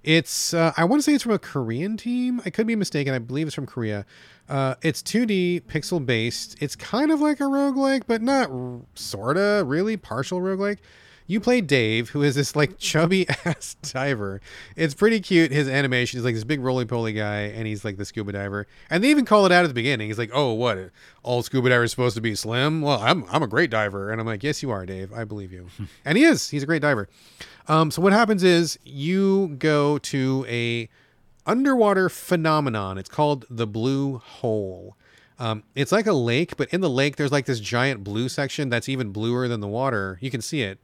It's uh, I want to say it's from a Korean team. I could be mistaken. I believe it's from Korea. Uh, it's 2D pixel based. It's kind of like a roguelike, but not r- sorta really partial roguelike. You play Dave, who is this like chubby <laughs> ass diver. It's pretty cute. His animation is like this big roly poly guy, and he's like the scuba diver. And they even call it out at the beginning. He's like, "Oh, what? All scuba divers supposed to be slim? Well, I'm I'm a great diver." And I'm like, "Yes, you are, Dave. I believe you." <laughs> and he is. He's a great diver. Um, so what happens is you go to a underwater phenomenon. It's called the blue hole. Um, it's like a lake, but in the lake there's like this giant blue section that's even bluer than the water. You can see it,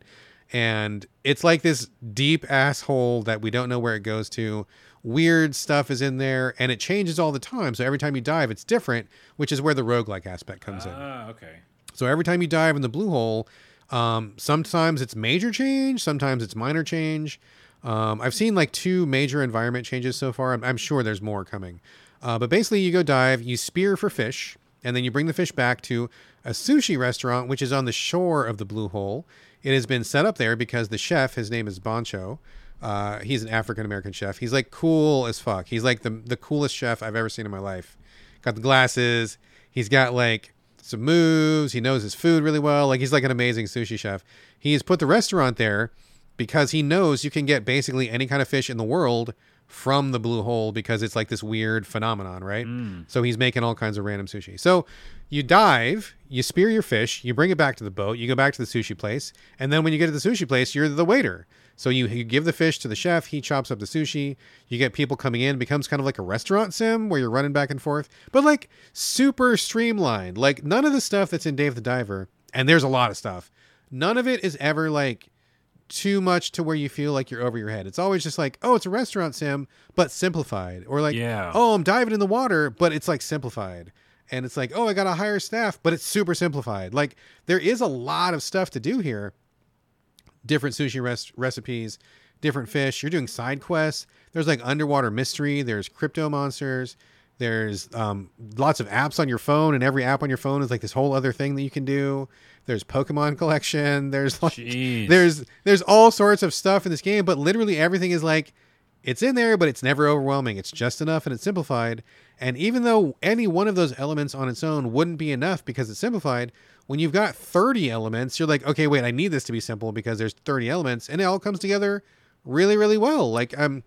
and it's like this deep asshole that we don't know where it goes to. Weird stuff is in there, and it changes all the time. So every time you dive, it's different, which is where the roguelike aspect comes in. Ah, okay. So every time you dive in the blue hole, um, sometimes it's major change, sometimes it's minor change. Um, I've seen like two major environment changes so far. I'm, I'm sure there's more coming. Uh, but basically, you go dive, you spear for fish, and then you bring the fish back to a sushi restaurant, which is on the shore of the blue hole. It has been set up there because the chef, his name is Bancho. Uh, he's an African American chef. He's like cool as fuck. He's like the the coolest chef I've ever seen in my life. Got the glasses. He's got like some moves. He knows his food really well. Like he's like an amazing sushi chef. He's put the restaurant there because he knows you can get basically any kind of fish in the world from the blue hole because it's like this weird phenomenon, right? Mm. So he's making all kinds of random sushi. So you dive, you spear your fish, you bring it back to the boat, you go back to the sushi place, and then when you get to the sushi place, you're the waiter. So you, you give the fish to the chef, he chops up the sushi, you get people coming in, it becomes kind of like a restaurant sim where you're running back and forth, but like super streamlined. Like none of the stuff that's in Dave the Diver, and there's a lot of stuff. None of it is ever like too much to where you feel like you're over your head. It's always just like, oh, it's a restaurant sim, but simplified. Or like, Yeah. oh, I'm diving in the water, but it's like simplified. And it's like, oh, I got to hire staff, but it's super simplified. Like there is a lot of stuff to do here. Different sushi res- recipes, different fish. You're doing side quests. There's like underwater mystery. There's crypto monsters. There's um, lots of apps on your phone, and every app on your phone is like this whole other thing that you can do. There's Pokemon collection. <laughs> There's like Jeez. there's there's all sorts of stuff in this game, but literally everything is like it's in there, but it's never overwhelming. It's just enough and it's simplified. And even though any one of those elements on its own wouldn't be enough because it's simplified, when you've got 30 elements, you're like, okay, wait, I need this to be simple because there's 30 elements and it all comes together really, really well. Like I'm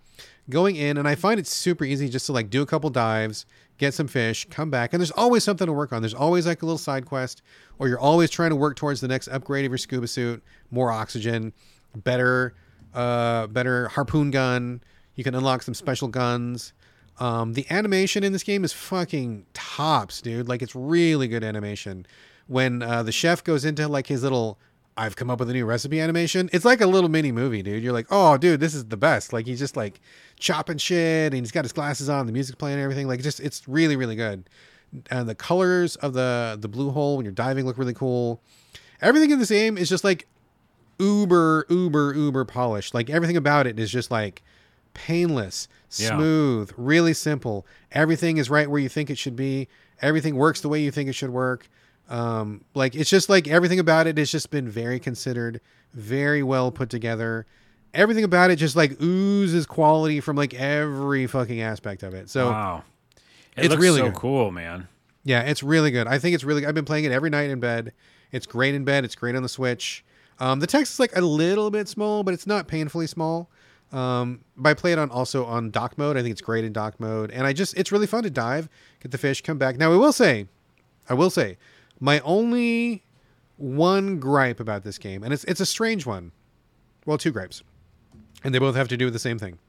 going in and I find it super easy just to like do a couple dives, get some fish, come back, and there's always something to work on. There's always like a little side quest, or you're always trying to work towards the next upgrade of your scuba suit, more oxygen, better, uh, better harpoon gun. You can unlock some special guns. Um, the animation in this game is fucking tops, dude. Like it's really good animation. When uh, the chef goes into like his little I've come up with a new recipe animation. It's like a little mini movie, dude. You're like, oh, dude, this is the best. Like he's just like chopping shit, and he's got his glasses on, the music playing, and everything. Like just, it's really, really good. And the colors of the the blue hole when you're diving look really cool. Everything in this game is just like uber, uber, uber polished. Like everything about it is just like painless, Yeah. smooth, really simple. Everything is right where you think it should be. Everything works the way you think it should work. Um, like it's just like everything about it has just been very considered, very well put together. Everything about it just like oozes quality from like every fucking aspect of it. So wow. It it's looks really so good. cool, man. yeah, it's really good. I think it's really. I've been playing it every night in bed. It's great in bed. It's great on the Switch. Um, the text is like a little bit small, but it's not painfully small. Um, but I play it on also on dock mode. I think it's great in dock mode, and I just it's really fun to dive, get the fish, come back. Now I will say, I will say, my only one gripe about this game, and it's it's a strange one. Well, two gripes, and they both have to do with the same thing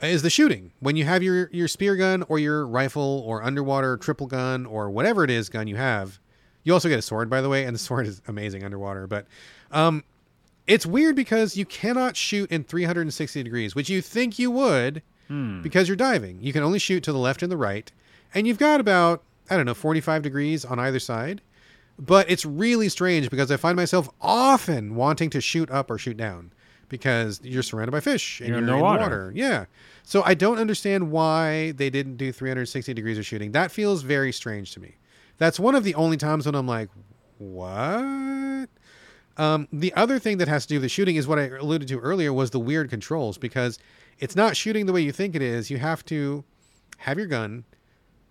is the shooting. When you have your your spear gun or your rifle or underwater triple gun or whatever it is gun you have, you also get a sword by the way, and the <laughs> sword is amazing underwater. But um, it's weird because you cannot shoot in 360 degrees, which you think you would because you're diving. You can only shoot to the left and the right, and you've got about I don't know 45 degrees on either side. But it's really strange because I find myself often wanting to shoot up or shoot down because you're surrounded by fish and You're you're, in in the the water. water. Yeah. So I don't understand why they didn't do 360 degrees of shooting. That feels very strange to me. That's one of the only times when I'm like, what? Um, the other thing that has to do with the shooting is what I alluded to earlier was the weird controls because it's not shooting the way you think it is. You have to have your gun,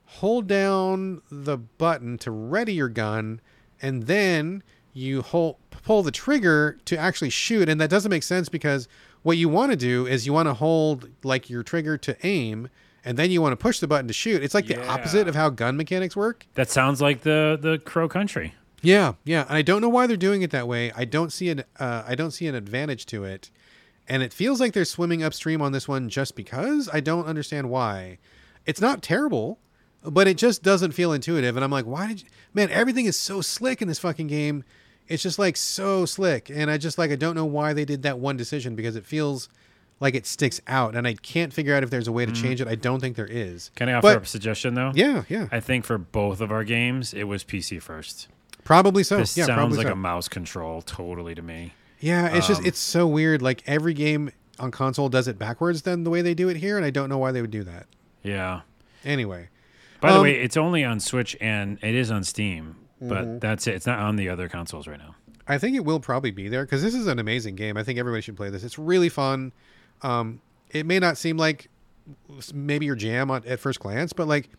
hold down the button to ready your gun, and then you hold, pull the trigger to actually shoot. And that doesn't make sense because what you want to do is you want to hold like your trigger to aim, and then you want to push the button to shoot. It's like the opposite of how gun mechanics work. That sounds like the the Crow Country. Yeah, yeah, and I don't know why they're doing it that way. I don't see an uh, I don't see an advantage to it, and it feels like they're swimming upstream on this one just because. I don't understand why. It's not terrible, but it just doesn't feel intuitive. And I'm like, why did you, man? Everything is so slick in this fucking game. It's just like so slick, and I just like I don't know why they did that one decision because it feels like it sticks out, and I can't figure out if there's a way to change it. I don't think there is. Can I offer But- up a suggestion though? Yeah, yeah, I think for both of our games, it was PC first. probably so. This yeah, sounds like so. a mouse control totally to me. Yeah, it's just Um, it's so weird. Like every game on console does it backwards than the way they do it here, and I don't know why they would do that. Yeah. Anyway, By the Um, way, it's only on Switch and it is on Steam, but Mm-hmm. that's it. It's not on the other consoles right now. I think it will probably be there because this is an amazing game. I think everybody should play this. It's really fun. Um, it may not seem like maybe your jam on, at first glance, but like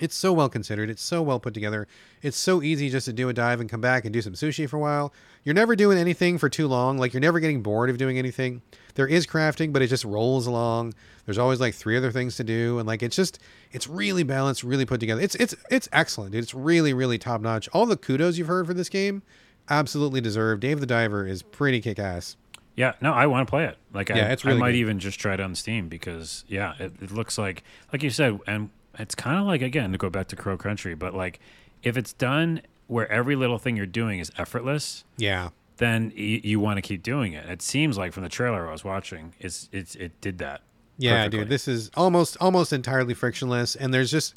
it's so well considered. It's so well put together. It's so easy just to do a dive and come back and do some sushi for a while. You're never doing anything for too long. Like you're never getting bored of doing anything. There is crafting, but it just rolls along. There's always like three other things to do, and like it's just it's really balanced, really put together. It's it's it's excellent, dude. It's really really top notch. All the kudos you've heard for this game, absolutely deserved. Dave the Diver is pretty kick ass. Yeah, no, I want to play it. Like, I, it's really I might good. even just try it on Steam because, yeah, it, it looks like, like you said, and it's kind of like again to go back to Crow Country, but like if it's done where every little thing you're doing is effortless, Yeah. then y- you want to keep doing it. It seems like from the trailer I was watching, it's it's it did that. Yeah, perfectly. dude, this is almost almost entirely frictionless, and there's just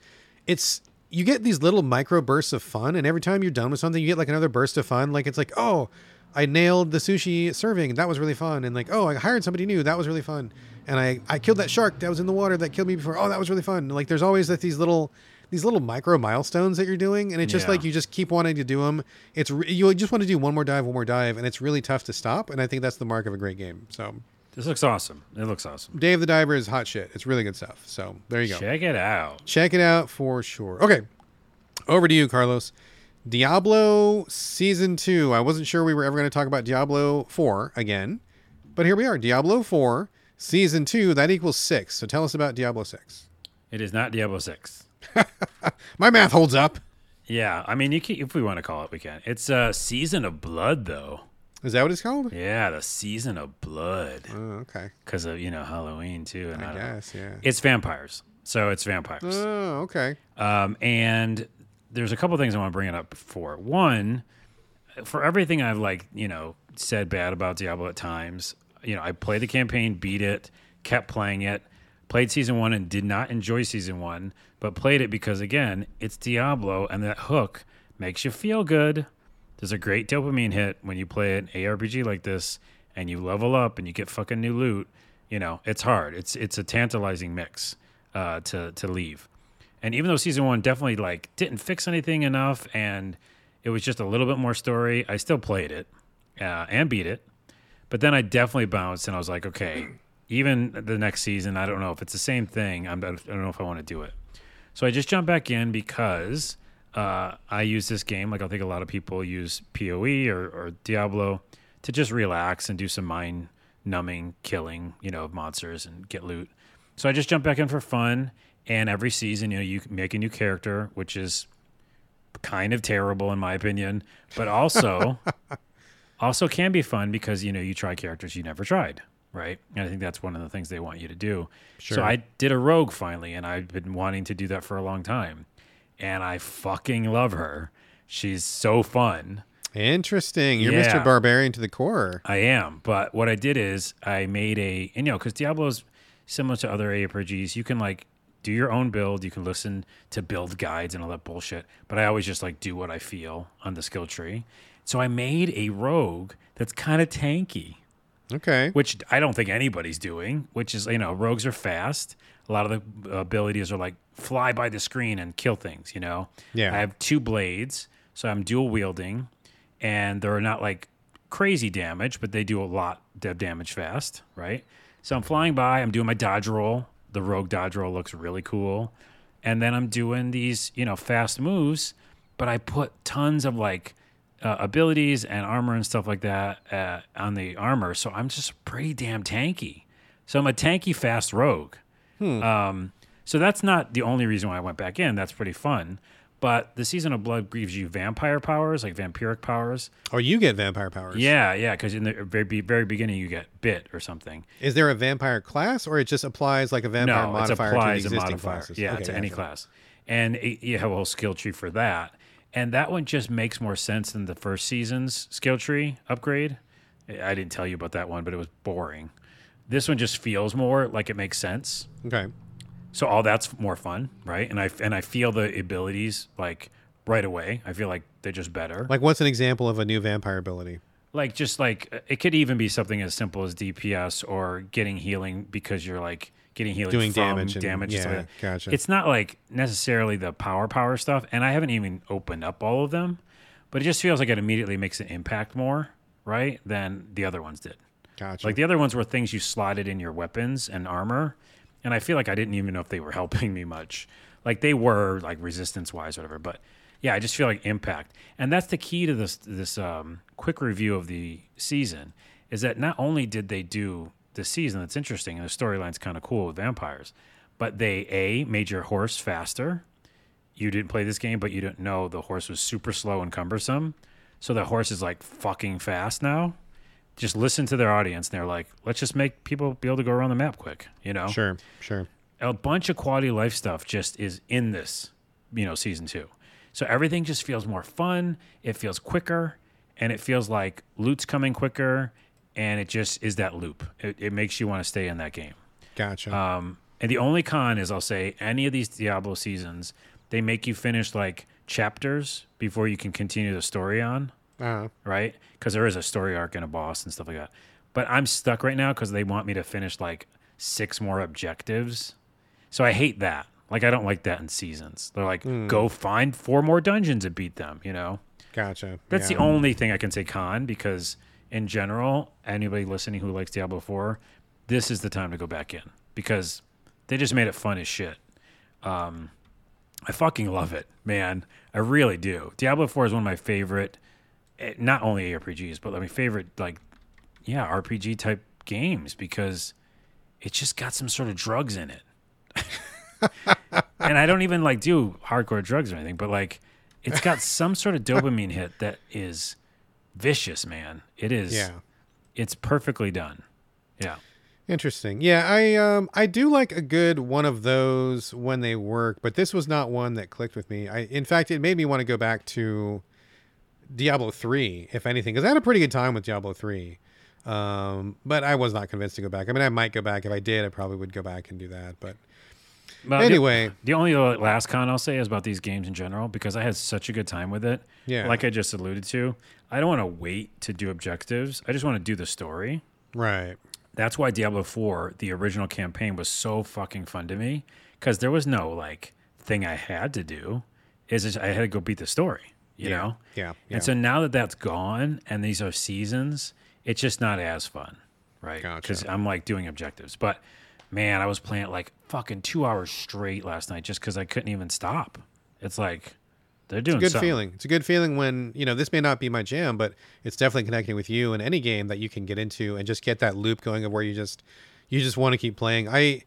it's you get these little micro bursts of fun, and every time you're done with something, you get like another burst of fun. Like it's like, oh, I nailed the sushi serving, that was really fun, and like, oh, I hired somebody new, that was really fun, and I I killed that shark that was in the water that killed me before, oh, that was really fun. Like there's always like these little these little micro milestones that you're doing, and it's just Yeah. like you just keep wanting to do them. It's re- you just want to do one more dive, one more dive, and it's really tough to stop. And I think that's the mark of a great game. So This looks awesome. It looks awesome. Dave the Diver is hot shit. It's really good stuff. So there you go. Check it out. Check it out for sure. Okay, over to you, Carlos. Diablo season two. I wasn't sure we were ever going to talk about Diablo four again, but here we are. Diablo four season two. That equals six. So tell us about Diablo six. It is not Diablo six. <laughs> My math holds up. Yeah, I mean, you can, if we want to call it, we can. It's a uh, season of blood, though. Is that what it's called? Yeah, the season of blood. Oh, okay. Because of you know Halloween too. And I, I guess, yeah. It's vampires. So it's vampires. Oh, okay. Um, and there's a couple things I want to bring it up for. One, for everything I've like, you know, said bad about Diablo at times, you know, I played the campaign, beat it, kept playing it, played season one and did not enjoy season one, but played it because again, it's Diablo and that hook makes you feel good. There's a great dopamine hit when you play an ARPG like this and you level up and you get fucking new loot. You know, it's hard. It's it's a tantalizing mix uh, to to leave. And even though season one definitely like didn't fix anything enough, and it was just a little bit more story, I still played it uh, and beat it. But then I definitely bounced, and I was like, okay, even the next season, I don't know if it's the same thing. I'm, I don't know if I want to do it. So I just jumped back in because uh, I use this game like I think a lot of people use PoE or, or Diablo to just relax and do some mind numbing killing, you know, of monsters and get loot. So I just jumped back in for fun. And every season, you know, you make a new character, which is kind of terrible in my opinion, but also <laughs> also can be fun because you know you try characters you never tried, right? And I think that's one of the things they want you to do. Sure. So I did a rogue finally, and I've been wanting to do that for a long time, and I fucking love her. She's so fun. Interesting. You're Yeah. Mr. Barbarian to the core. I am, but what I did is I made a, and you know, because Diablo's similar to other ARPGs, you can like do your own build, you can listen to build guides and all that bullshit. But I always just like do what I feel on the skill tree. So I made a rogue that's kind of tanky, Okay. which I don't think anybody's doing. Which is, you know, rogues are fast. A lot of the abilities are like fly by the screen and kill things. You know. Yeah. I have two blades, so I'm dual wielding, and they're not like crazy damage, but they do a lot of damage fast, right? So I'm flying by, I'm doing my dodge roll. The rogue dodge roll looks really cool. And then I'm doing these, you know, fast moves, but I put tons of like uh, abilities and armor and stuff like that uh, on the armor. So I'm just pretty damn tanky. So I'm a tanky fast rogue. Um, so that's not the only reason why I went back in. That's pretty fun. But the season of blood gives you vampire powers, like vampiric powers. Or you get vampire powers. Yeah, yeah. Because in the very very beginning, you get bit or something. Is there a vampire class, or it just applies like a vampire no, it modifier to the applies a existing modifier. classes? Yeah, Okay, to any class, and it, you have a whole skill tree for that. And that one just makes more sense than the first season's skill tree upgrade. I didn't tell you about that one, but it was boring. This one just feels more like it makes sense. Okay. So all that's more fun, right? And I and I feel the abilities like right away. I feel like they're just better. Like, what's an example of a new vampire ability? like just like it could even be something as simple as DPS or getting healing because you're like getting healing Doing from damage and- damage. and yeah, like gotcha. It's not like necessarily the power power stuff, and I haven't even opened up all of them, but it just feels like it immediately makes an impact more, right, than the other ones did. Gotcha. Like the other ones were things you slotted in your weapons and armor, and I feel like I didn't even know if they were <laughs> helping me much. Like they were like resistance wise, whatever. But yeah, I just feel like impact, and that's the key to this this um, quick review of the season is that not only did they do the season that's interesting and the storyline's kind of cool with vampires, but they a made your horse faster. You didn't play this game, but you didn't know the horse was super slow and cumbersome. So the horse is like fucking fast now just listen to their audience and they're like let's just make people be able to go around the map quick you know sure, sure. a bunch of quality of life stuff just is in this you know season two so everything just feels more fun it feels quicker and it feels like loot's coming quicker and it just is that loop it, it makes you want to stay in that game Gotcha. um, and the only con is I'll say any of these Diablo seasons, they make you finish like chapters before you can continue the story on, uh, right? Because there is a story arc and a boss and stuff like that. But I'm stuck right now because they want me to finish like six more objectives. So I hate that. Like I don't like that in seasons. They're like, go find four more dungeons and beat them. You know, gotcha. that's Yeah. the only thing I can say con because in general, anybody listening who likes Diablo 4, this is the time to go back in because they just made it fun as shit. Um, I fucking love it, man. I really do. Diablo 4 is one of my favorite, eh, not only RPGs, but my favorite, like, yeah, RPG type games because it's just got some sort of drugs in it. <laughs> and I don't even like do hardcore drugs or anything, but like, it's got some sort of dopamine hit that is vicious, man. It is. Yeah. It's perfectly done. Yeah. Interesting. Yeah, I um I do like a good one of those when they work, but this was not one that clicked with me. I in fact it made me want to go back to Diablo 3 if anything cuz I had a pretty good time with Diablo 3. Um but I was not convinced to go back. I mean I might go back if I did I probably would go back and do that, but Well, anyway, The only uh, last con I'll say is about these games in general because I had such a good time with it. Yeah. Like I just alluded to, I don't want to wait to do objectives. I just want to do the story. right. That's why Diablo 4, the original campaign, was so fucking fun to me because there was no like thing I had to do. Is I had to go beat the story, you yeah. know? Yeah. Yeah. And so now that that's gone and these are seasons, it's just not as fun, right? Gotcha. Because I'm like doing objectives. But man, I was playing like fucking two hours straight last night just because I couldn't even stop. It's like they're doing good something. feeling. It's a good feeling when, you know, this may not be my jam, but it's definitely connecting with you in any game that you can get into and just get that loop going of where you just you just want to keep playing. I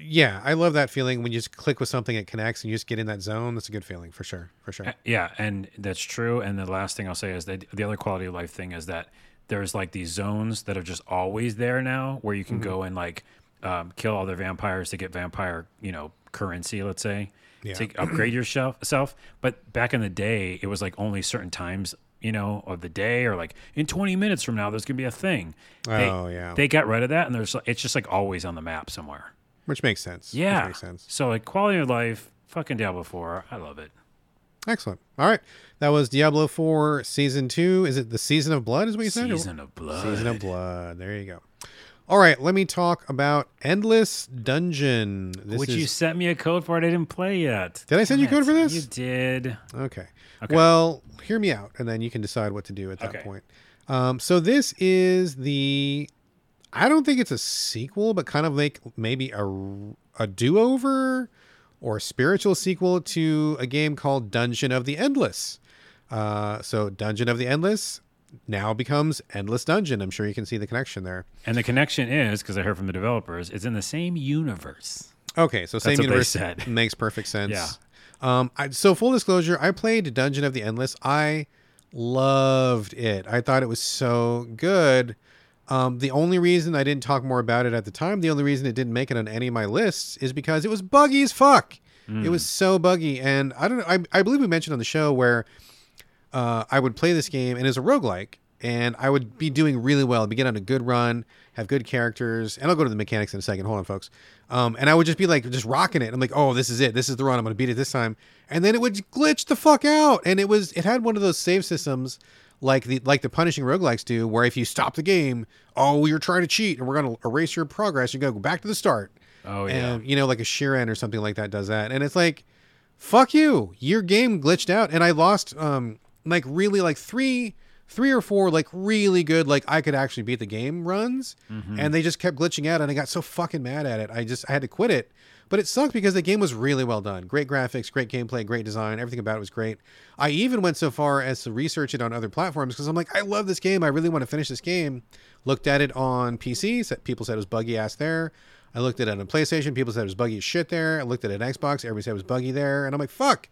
yeah, I love that feeling when you just click with something it connects and you just get in that zone. That's a good feeling for sure. For sure. Yeah, and that's true. And the last thing I'll say is that the other quality of life thing is that there's like these zones that are just always there now, where you can Mm-hmm. go and like um, kill all the vampires to get vampire, you know, currency. Let's say Yeah. to upgrade yourself. But back in the day, it was like only certain times, you know, of the day, or like in 20 minutes from now, there's gonna be a thing. They- Oh, yeah. They got rid of that, and there's it's just like always on the map somewhere. Which makes sense. Which Yeah. makes sense. So like quality of life, fucking Diablo 4, I love it. Excellent. All right. That was Diablo 4 Season 2. Is it the Season of Blood, is what you said? Season of blood. Season of Blood. There you go. All right. Let me talk about Endless Dungeon. This Which is... you sent me a code for it. I didn't play yet. Did I send you a Damn code for this? You did. Okay. Okay. Well, hear me out, and then you can decide what to do at that Okay. point. Um, so this is the. I don't think it's a sequel, but kind of like maybe a a do over or a spiritual sequel to a game called Dungeon of the Endless. Uh, so Dungeon of the Endless now becomes Endless Dungeon. I'm sure you can see the connection there. And the connection is because I heard from the developers, it's in the same universe. Okay, so same universe <laughs> makes perfect sense. Yeah. Um, I, so full disclosure, I played Dungeon of the Endless. I loved it. I thought it was so good. Um, the only reason I didn't talk more about it at the time, the only reason it didn't make it on any of my lists, is because it was buggy as fuck. It was so buggy, and I don't know. I, I believe we mentioned on the show where uh, I would play this game, and it's a roguelike, and I would be doing really well. I'd be getting on a good run, have good characters, and I'll go to the mechanics in a second. Hold on, folks. Um, and I would just be like, just rocking it. I'm like, oh, this is it. This is the run. I'm going to beat it this time. And then it would glitch the fuck out. And it was, it had one of those save systems like the like the punishing roguelikes do, where if you stop the game, oh, you're trying to cheat, and we're going to erase your progress. You got to go back to the start. Oh, yeah. And you know, like a Shiren or something like that does that. And it's like, fuck you. Your game glitched out and I lost um like really like three three or four like really good like I could actually beat the game runs mm-hmm. and they just kept glitching out and I got so fucking mad at it. I just I had to quit it. But it sucked because the game was really well done. Great graphics, great gameplay, great design. Everything about it was great. I even went so far as to research it on other platforms because I'm like, I love this game. I really want to finish this game. Looked at it on PC. Said, people said it was buggy ass there. I looked at it on PlayStation. People said it was buggy as shit there. I looked at it on Xbox. Everybody said it was buggy there. And I'm like, fuck.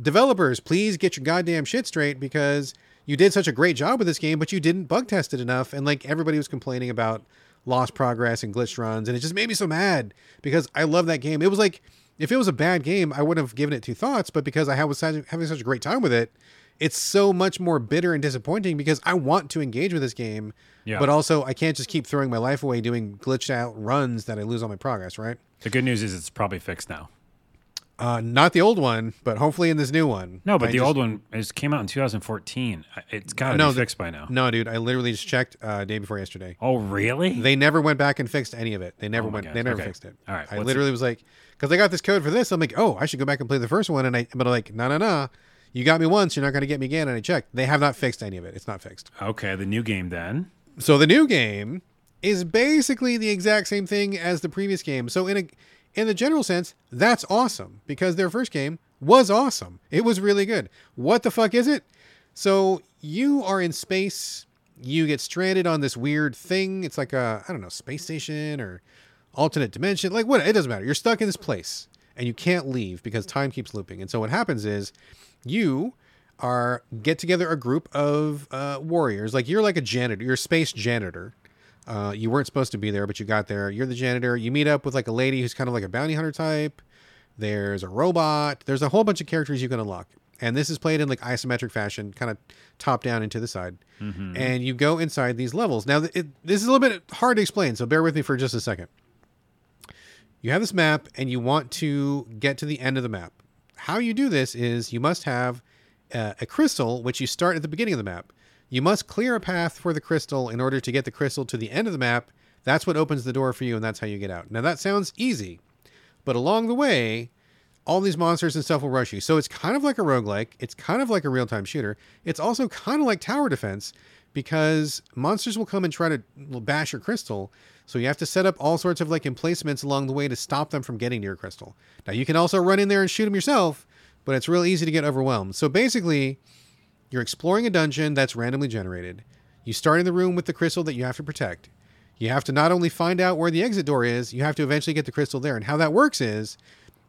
Developers, please get your goddamn shit straight because you did such a great job with this game, but you didn't bug test it enough. And like everybody was complaining about lost progress and glitched runs. And it just made me so mad because I love that game. It was like, if it was a bad game, I wouldn't have given it two thoughts. But because I was having such a great time with it, it's so much more bitter and disappointing because I want to engage with this game. Yeah. But also, I can't just keep throwing my life away doing glitched out runs that I lose all my progress, right? The good news is it's probably fixed now. Uh, not the old one, but hopefully in this new one. No, but I the just- old one is came out in 2014. It's got to No, be fixed by now. No, dude, I literally just checked uh, day before yesterday. Oh, really? They never went back and fixed any of it. They never Oh went. gosh, They never okay. fixed it. All right, I literally was like, because I got this code for this. I'm like, oh, I should go back and play the first one. And I, but I'm like, no, no, no. You got me once. You're not going to get me again. And I checked. They have not fixed any of it. It's not fixed. okay, the new game then. So the new game is basically the exact same thing as the previous game. So in a in the general sense, that's awesome because their first game was awesome. It was really good. What the fuck is it? So you are in space. You get stranded on this weird thing. It's like a I don't know space station or alternate dimension. Like what? It doesn't matter. You're stuck in this place and you can't leave because time keeps looping. And so what happens is you are get together a group of uh, warriors. Like you're like a janitor. You're a space janitor. Uh, you weren't supposed to be there, but you got there. You're the janitor. You meet up with like a lady who's kind of like a bounty hunter type. There's a robot. There's a whole bunch of characters you can unlock. And this is played in like isometric fashion, kind of top down into the side. And you go inside these levels. Now, it, this is a little bit hard to explain, so bear with me for just a second. You have this map, and you want to get to the end of the map. How you do this is you must have uh, a crystal, which you start at the beginning of the map. You must clear a path for the crystal in order to get the crystal to the end of the map. That's what opens the door for you, and that's how you get out. Now, that sounds easy, but along the way, all these monsters and stuff will rush you. So it's kind of like a roguelike. It's kind of like a real time shooter. It's also kind of like tower defense because monsters will come and try to bash your crystal. So you have to set up all sorts of like emplacements along the way to stop them from getting to your crystal. Now you can also run in there and shoot them yourself, but it's real easy to get overwhelmed. So basically, you're exploring a dungeon that's randomly generated. You start in the room with the crystal that you have to protect. You have to not only find out where the exit door is, you have to eventually get the crystal there. And how that works is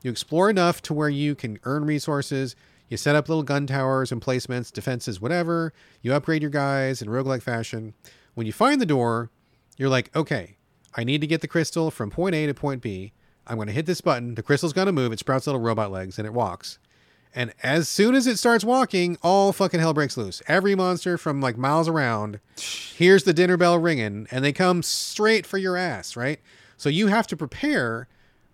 you explore enough to where you can earn resources. You set up little gun towers, emplacements, defenses, whatever. You upgrade your guys in roguelike fashion. When you find the door, you're like, okay, I need to get the crystal from point A to point B. I'm going to hit this button. The crystal's going to move. It sprouts little robot legs and it walks. And as soon as it starts walking, all fucking hell breaks loose. Every monster from like miles around hears the dinner bell ringing and they come straight for your ass, right? So you have to prepare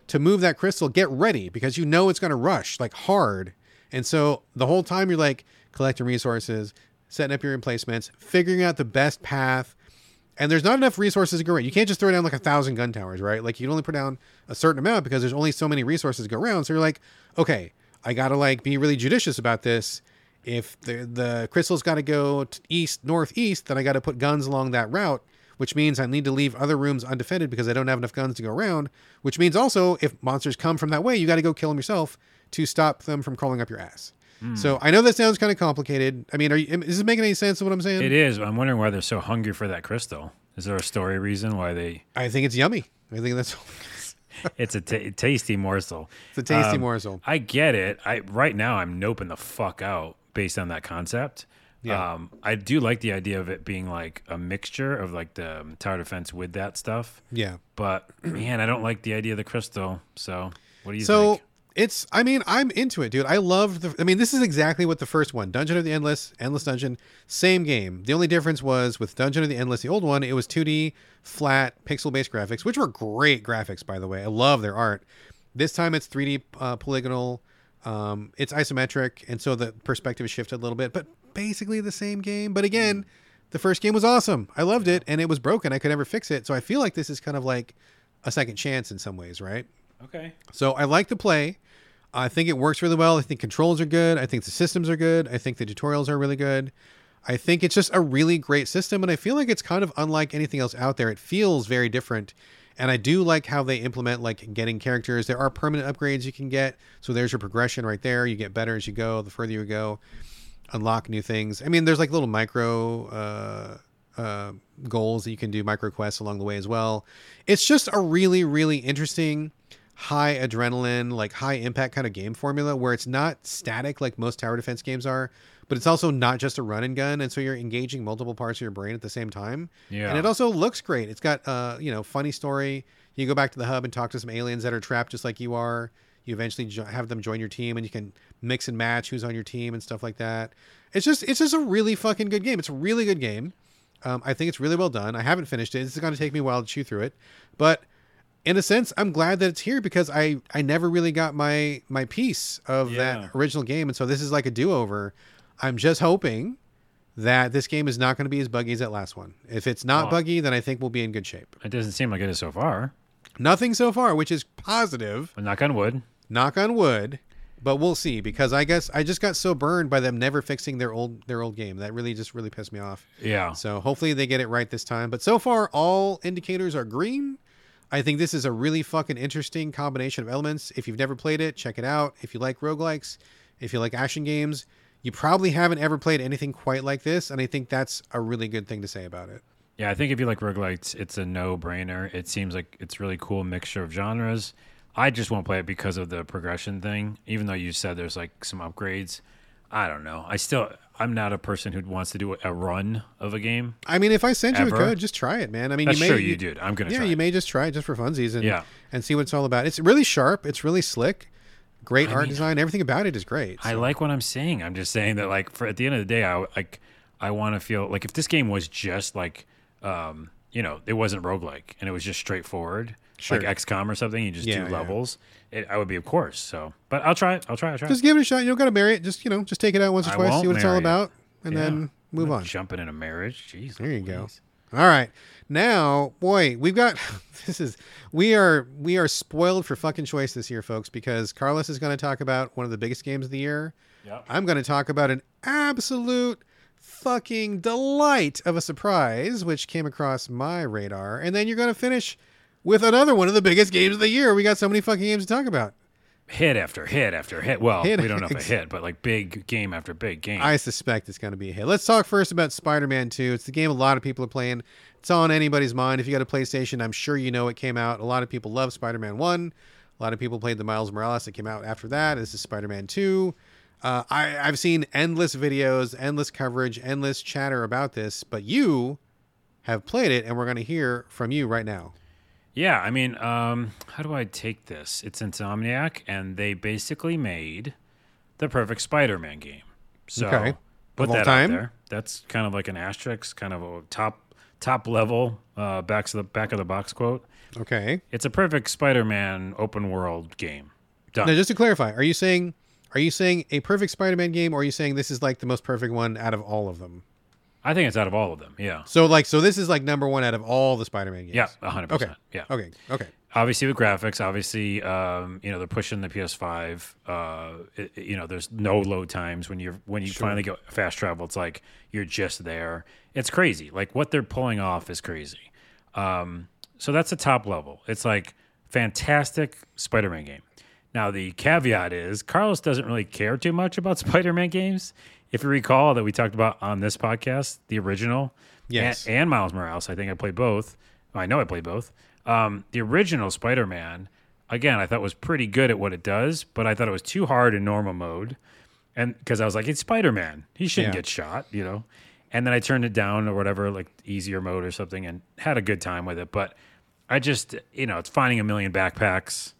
to move that crystal, get ready because you know it's going to rush like hard. And so the whole time you're like collecting resources, setting up your emplacements, figuring out the best path. And there's not enough resources to go around. You can't just throw down like a thousand gun towers, right? Like you can only put down a certain amount because there's only so many resources to go around. So you're like, okay, I gotta like be really judicious about this. If the the crystal's got to go east northeast, then I got to put guns along that route, which means I need to leave other rooms undefended because I don't have enough guns to go around. Which means also, if monsters come from that way, you got to go kill them yourself to stop them from crawling up your ass. Hmm. So I know that sounds kind of complicated. I mean, are you, is this making any sense of what I'm saying? It is. I'm wondering why they're so hungry for that crystal. Is there a story reason why they? I think it's yummy. I think that's <laughs> <laughs> It's a tasty morsel. it's a tasty Um, morsel. I get it. I right now I'm noping the fuck out based on that concept. Yeah. Um, I do like the idea of it being like a mixture of like the um, tower defense with that stuff. Yeah. But <clears throat> man, I don't like the idea of the crystal. So what do you So think? It's, I mean, I'm into it, dude. I love the, I mean, this is exactly what the first one, Dungeon of the Endless, Endless Dungeon, same game. The only difference was with Dungeon of the Endless, the old one, it was 2D, flat, pixel based graphics, which were great graphics, by the way. I love their art. This time it's 3D uh, polygonal, um, it's isometric, and so the perspective has shifted a little bit, but basically the same game. But again, the first game was awesome. I loved it, and it was broken. I could never fix it. So I feel like this is kind of like a second chance in some ways, right? Okay. So I like the play. I think it works really well. I think controls are good. I think the systems are good. I think the tutorials are really good. I think it's just a really great system, and I feel like it's kind of unlike anything else out there. It feels very different, and I do like how they implement like getting characters. There are permanent upgrades you can get, so there's your progression right there. You get better as you go. The further you go, unlock new things. I mean, there's like little micro uh, uh, goals that you can do, micro quests along the way as well. It's just a really, really interesting, high adrenaline, like high impact kind of game formula where it's not static like most tower defense games are, but it's also not just a run and gun, and so you're engaging multiple parts of your brain at the same time. Yeah. and it also looks great. It's got uh, you know, funny story. You go back to the hub and talk to some aliens that are trapped just like you are. You eventually jo- have them join your team, and you can mix and match who's on your team and stuff like that. It's just it's just a really fucking good game. It's a really good game. Um, I think it's really well done. I haven't finished it. This is going to take me a while to chew through it, but in a sense, I'm glad that it's here because I I never really got my my piece of Yeah. that original game, and so this is like a do over. I'm just hoping that this game is not going to be as buggy as that last one. If it's not Oh. buggy, then I think we'll be in good shape. It doesn't seem like it is so far. Nothing so far, which is positive. But knock on wood. Knock on wood. but we'll see because I guess I just got so burned by them never fixing their old their old game that really just really pissed me off. Yeah. So hopefully they get it right this time. But so far, all indicators are green. I think this is a really fucking interesting combination of elements. If you've never played it, check it out. If you like roguelikes, if you like action games, you probably haven't ever played anything quite like this. And I think that's a really good thing to say about it. Yeah, I think if you like roguelites, it's a no brainer. It seems like it's really cool mixture of genres. I just won't play it because of the progression thing, even though you said there's like some upgrades. I don't know. I still I'm not a person who wants to do a run of a game. I mean, if I sent you a code, just try it, man. I mean, That's you may true, you did. I'm gonna yeah, try. you it. may just try it just for funsies and Yeah. and see what it's all about. It's really sharp. It's really slick. Great art mean, design. Everything about it is great. I like what I'm saying. I'm just saying that like for at the end of the day, I like I want to feel like if this game was just like um you know it wasn't roguelike and it was just straightforward Sure. like XCOM or something, you just Yeah, do yeah. It, I would be of course. So, but I'll try it. I'll try. it, I'll try. Just give it a shot. You don't got to marry it. Just you know, just take it out once or I twice, see what it's all it. about, and Yeah. then move on. Jumping in a marriage. Jeez. There you go. All right. Now, boy, we've got <laughs> this is we are we are spoiled for fucking choice this year, folks, because Carlos is going to talk about one of the biggest games of the year. Yep. I'm going to talk about an absolute fucking delight of a surprise which came across my radar, and then you're going to finish with another one of the biggest games of the year. We got so many fucking games to talk about. Hit after hit after hit. Well, Hit- we don't know if it hit, but like big game after big game. I suspect it's going to be a hit. Let's talk first about Spider-Man 2. It's the game a lot of people are playing. It's on anybody's mind. If you got a PlayStation, I'm sure you know it came out. A lot of people love Spider-Man 1. A lot of people played the Miles Morales that came out after that. This is Spider-Man 2. Uh, I, I've seen endless videos, endless coverage, endless chatter about this, but you have played it, and we're going to hear from you right now. Yeah, I mean, um, how do I take this? It's Insomniac, and they basically made the perfect Spider-Man game. So Okay. put that time? out there. That's kind of like an asterisk, kind of a top top level uh, back to the back of the box quote. Okay. It's a perfect Spider-Man open world game. Done. Now, just to clarify, are you saying are you saying a perfect Spider-Man game, or are you saying this is like the most perfect one out of all of them? I think it's out of all of them. Yeah. So like so this is like number one out of all the Spider-Man games. Yeah, hundred Okay. percent. Yeah. Okay. Okay. obviously with graphics obviously um, you know they're pushing the ps5 uh, it- you know there's no load times when you're when you finally go fast travel it's like you're just there it's crazy like what they're pulling off is crazy um, so that's the top level it's like fantastic spider-man game now the caveat is carlos doesn't really care too much about <laughs> spider-man games if you recall that we talked about on this podcast the original Yes. and, and miles morales i think i played both i know i played both um, the original Spider-Man, again, I thought was pretty good at what it does, but I thought it was too hard in normal mode, and because I was like, it's Spider-Man, he shouldn't Yeah. get shot, you know. And then I turned it down or whatever, like easier mode or something, and had a good time with it. But I just, you know, it's finding a million backpacks,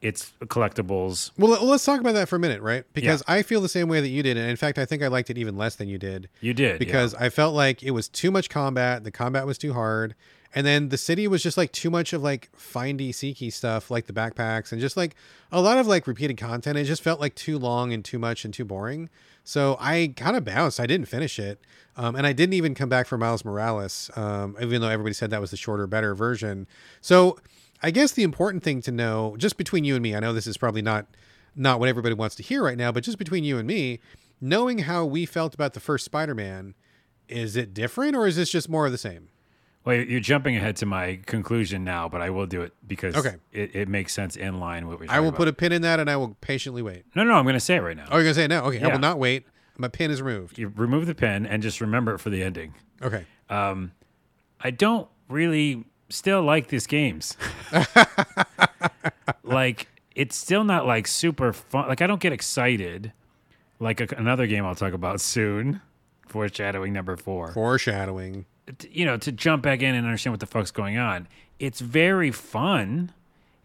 it's collectibles. Well, let- let's talk about that for a minute, right? Because I feel the same way that you did, and in fact, I think I liked it even less than you did. You did yeah. because I felt like it was too much combat. The combat was too hard, and then the city was just like too much of like findy seeky stuff, like the backpacks, and just like a lot of like repeated content. It just felt like too long and too much and too boring. So I kind of bounced. I didn't finish it, um, and I didn't even come back for Miles Morales, um, even though everybody said that was the shorter, better version. So I guess the important thing to know, just between you and me, I know this is probably not not what everybody wants to hear right now, but just between you and me, knowing how we felt about the first Spider-Man, is it different or is this just more of the same? Well, you're jumping ahead to my conclusion now, but I will do it because Okay. it, it makes sense in line with what we're doing. I will talking put a pin in that and I will patiently wait. No, no, I'm going to say it right now. Oh, you're gonna say it now? Okay, I will not wait. My pin is removed. You remove the pin and just remember it for the ending. Okay. Um, I don't really still like these games. <laughs> like it's still not like super fun. Like I don't get excited. Like a, another game I'll talk about soon, foreshadowing number four. Foreshadowing. You know, to jump back in and understand what the fuck's going on. It's very fun,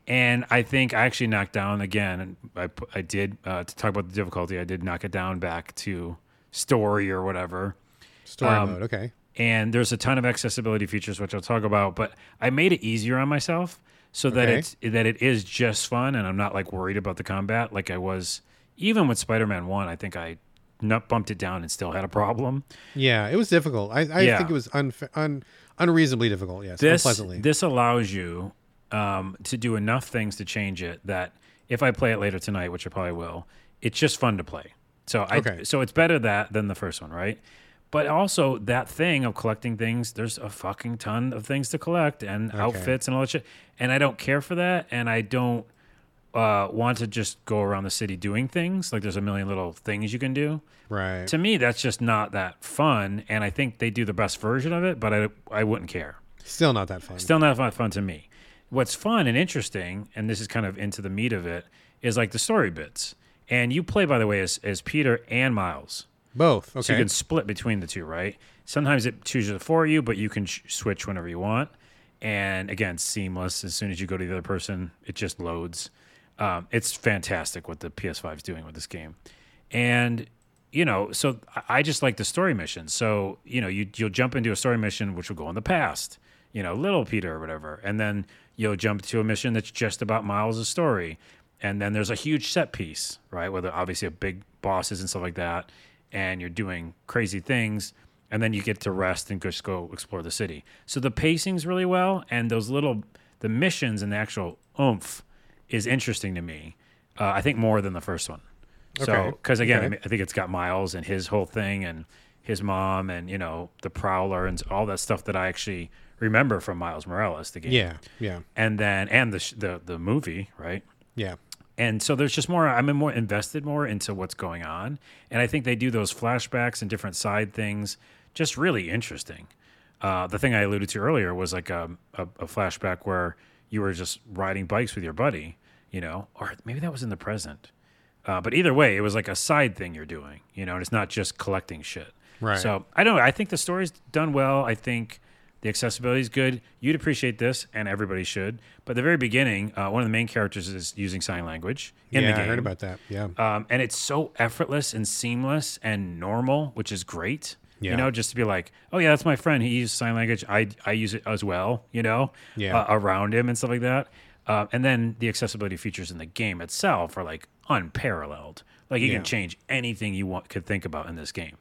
and I think I actually knocked down again. I I did uh, to talk about the difficulty. I did knock it down back to story or whatever Story Um, mode. Okay. And there's a ton of accessibility features which I'll talk about. But I made it easier on myself so that Okay. it's that it is just fun, and I'm not like worried about the combat like I was even with Spider-Man One. I think I nut bumped it down and still had a problem. Yeah, it was difficult. I, I Yeah. think it was unfa- un, unreasonably difficult. Yes, This unpleasantly. this allows you um, to do enough things to change it that if I play it later tonight, which I probably will, it's just fun to play. So I Okay. so it's better that than the first one, right? But also that thing of collecting things, there's a fucking ton of things to collect and outfits and all that shit. And I don't care for that. And I don't uh, want to just go around the city doing things. Like there's a million little things you can do. Right. To me, that's just not that fun. And I think they do the best version of it, but I, I wouldn't care. Still not that fun. Still not fun, fun to me. What's fun and interesting, and this is kind of into the meat of it, is like the story bits. And you play, by the way, as, as Peter and Miles. Both. Okay. So you can split between the two, right? Sometimes it chooses it for you, but you can sh- switch whenever you want. And again, seamless. As soon as you go to the other person, it just loads. Um, it's fantastic what the PS5 is doing with this game. And you know, so I- just like the story missions. So you know, you you'll jump into a story mission which will go in the past. You know, little Peter or whatever, and then you'll jump to a mission that's just about Miles' of story. And then there's a huge set piece, right? There obviously have big bosses and stuff like that, and you're doing crazy things, and then you get to rest and just go explore the city. So the pacing's really well, and those little the missions and the actual oomph is interesting to me. Uh, I think more than the first one. Okay. So, because again, Okay. I, mean, I think it's got Miles and his whole thing, and his mom, and you know the Prowler, and all that stuff that I actually remember from Miles Morales, the game. Yeah. Yeah. And then and the sh- the the movie, right? Yeah. And so there's just more i'm more invested more into what's going on. And i think they do those flashbacks and different side things just really interesting. Uh, the thing i alluded to earlier was like a, a, a flashback where you were just riding bikes with your buddy you know or maybe that was in the present. Uh, but either way it was like a side thing you're doing you know and it's not just collecting shit. Right. so i don't know i think the story's done well. I think the accessibility is good. You'd appreciate this, and everybody should. But the very beginning, uh, one of the main characters is using sign language in yeah. the game. I heard about that. Yeah. Um, and it's so effortless and seamless and normal, which is great. Yeah. You know, just to be like, oh yeah, that's my friend. He uses sign language. I I use it as well. You know, Yeah. uh, around him and stuff like that. Uh, and then the accessibility features in the game itself are like unparalleled. Like you Yeah. can change anything you want could think about in this game,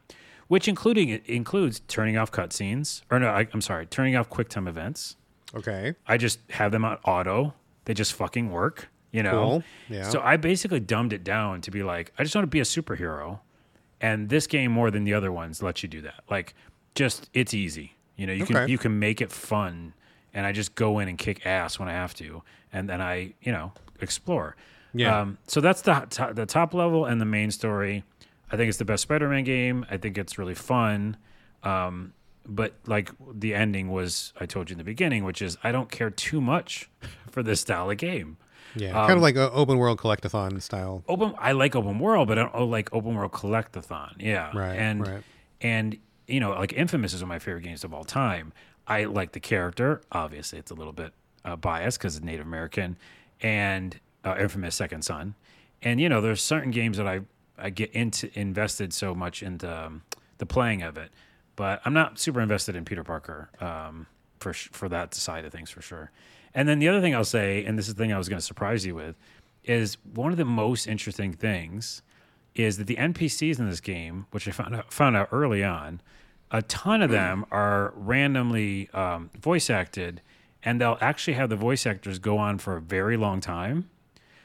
which including includes turning off cutscenes or no, I, I'm sorry, turning off QuickTime events. okay. I just have them on auto. They just fucking work, you know. Cool. Yeah. So I basically dumbed it down to be like, I just want to be a superhero, and this game more than the other ones lets you do that. Like, just it's easy. You know, you can you can make it fun, and I just go in and kick ass when I have to, and then I you know explore. Yeah. Um, so that's the the top level and the main story. I think it's the best Spider-Man game. I think it's really fun. Um, but like the ending was, I told you in the beginning, which is I don't care too much <laughs> for this style of game. Yeah. um, kind of like an open world collectathon style. Open, I like open world, but I don't like open world collectathon. Yeah, Right, And right. and you know, like Infamous is one of my favorite games of all time. I like the character. Obviously, it's a little bit uh, biased because it's Native American, and uh, Infamous Second Son. And you know, there's certain games that I I get into invested so much into um, the playing of it, but I'm not super invested in Peter Parker um, for sh- for that side of things for sure. And then the other thing I'll say, and this is the thing I was going to surprise you with, is one of the most interesting things is that the NPCs in this game, which I found out, found out early on, a ton of them <clears throat> are randomly um, voice acted, and they'll actually have the voice actors go on for a very long time.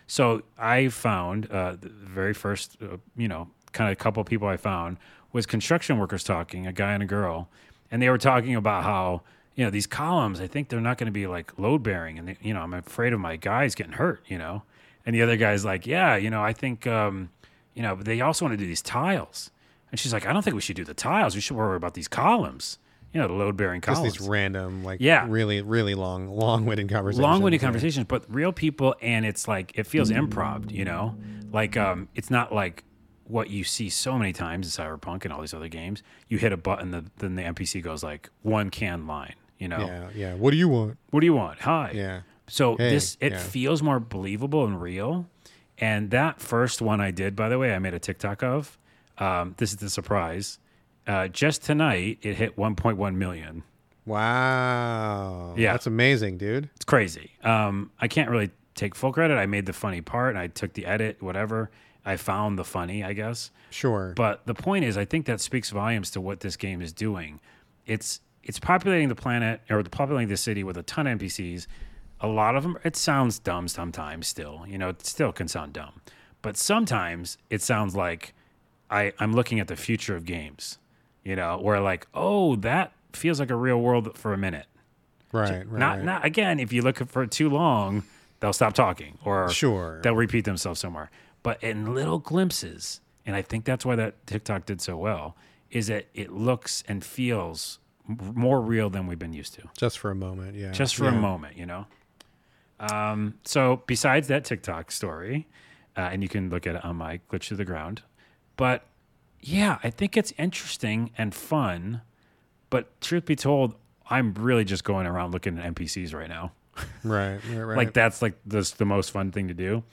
So I found uh, the very first, uh, you know, kind of couple people I found was construction workers talking, a guy and a girl, and they were talking about how you know these columns. I think they're not going to be like load bearing, and they, you know I'm afraid of my guys getting hurt. You know, and the other guy's like, yeah, you know, I think um, you know, but they also want to do these tiles, and she's like, I don't think we should do the tiles. We should worry about these columns. You know, the load bearing Just these random, like, Yeah. really, really long, long-winded conversations. long-winded Yeah. conversations but real people and it's like it feels improv you know like um it's not like what you see so many times in cyberpunk and all these other games you hit a button the, then the npc goes like one can line you know Yeah, yeah. What do you want? what do you want hi Yeah. so Hey, this it yeah. feels more believable and real and that first one i did by the way i made a tiktok of um, this is the surprise uh, just tonight it hit 1.1 million Wow. Yeah. That's amazing, dude. It's crazy. Um, I can't really take full credit. I made the funny part and I took the edit, whatever. I found the funny, I guess. Sure. But the point is, I think that speaks volumes to what this game is doing. It's it's populating the planet or the populating the city with a ton of NPCs. A lot of them, it sounds dumb sometimes. Still, you know, it still can sound dumb. But sometimes it sounds like I, I'm looking at the future of games, you know, where like, oh, that feels like a real world for a minute. Right. right not not again, if you look for too long, they'll stop talking or Sure. they'll repeat themselves somewhere. But in little glimpses, and I think that's why that TikTok did so well, is that it looks and feels more real than we've been used to just for a moment. Yeah. just for a moment, you know. Um, so besides that TikTok story, uh, and you can look at it on my glitch to the ground, but yeah, I think it's interesting and fun. But truth be told, I'm really just going around looking at NPCs right now. <laughs> Right. Right. Right. Like that's like the the most fun thing to do.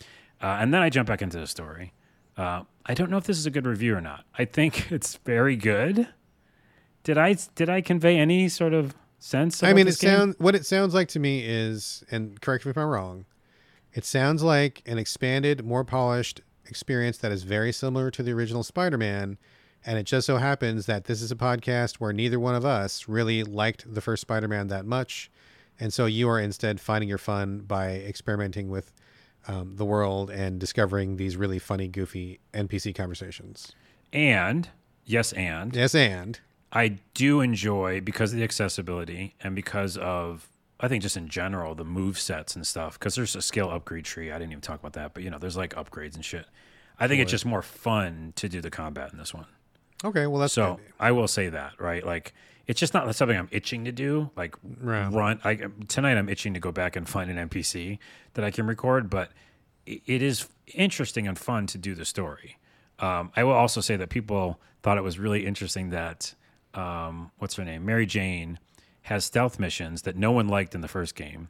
Uh, and then I jump back into the story. Uh, I don't know if this is a good review or not. I think <laughs> it's very good. Did I did I convey any sort of sense? I mean, it sounds what it sounds like to me is, and correct me if I'm wrong. It sounds like an expanded, more polished experience that is very similar to the original Spider-Man, and it just so happens that this is a podcast where neither one of us really liked the first Spider-Man that much, and so you are instead finding your fun by experimenting with um, the world and discovering these really funny, goofy NPC conversations. And yes, and Yes, and I do enjoy because of the accessibility and because of I think just in general the move sets and stuff. Because there's a skill upgrade tree. I didn't even talk about that, but you know, there's like upgrades and shit. I think it's just more fun to do the combat in this one. okay, well that's So good. I will say that, right? Like it's just not something I'm itching to do. Like Right. run. I, tonight I'm itching to go back and find an NPC that I can record, but it, it is interesting and fun to do the story. Um, I will also say that people thought it was really interesting that um, what's her name, Mary Jane, has stealth missions that no one liked in the first game.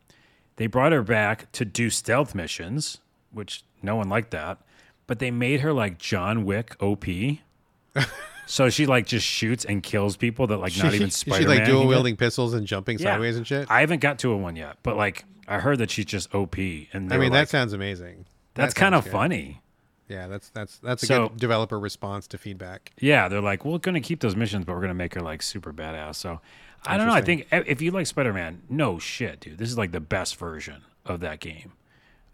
They brought her back to do stealth missions, which no one liked that, but they made her like John Wick OP. <laughs> so she like just shoots and kills people that like not even She- Spider Man. like dual wielding pistols and jumping Yeah. sideways and shit. I haven't got to a one yet, but like I heard that she's just OP, and I mean, like, that sounds amazing. that's That kind of good. funny. Yeah, that's that's that's a So- good developer response to feedback. Yeah, they're like, we're going to keep those missions, but we're going to make her like super badass. So I don't know. I think if you like Spider Man, no shit, dude. This is like the best version of that game.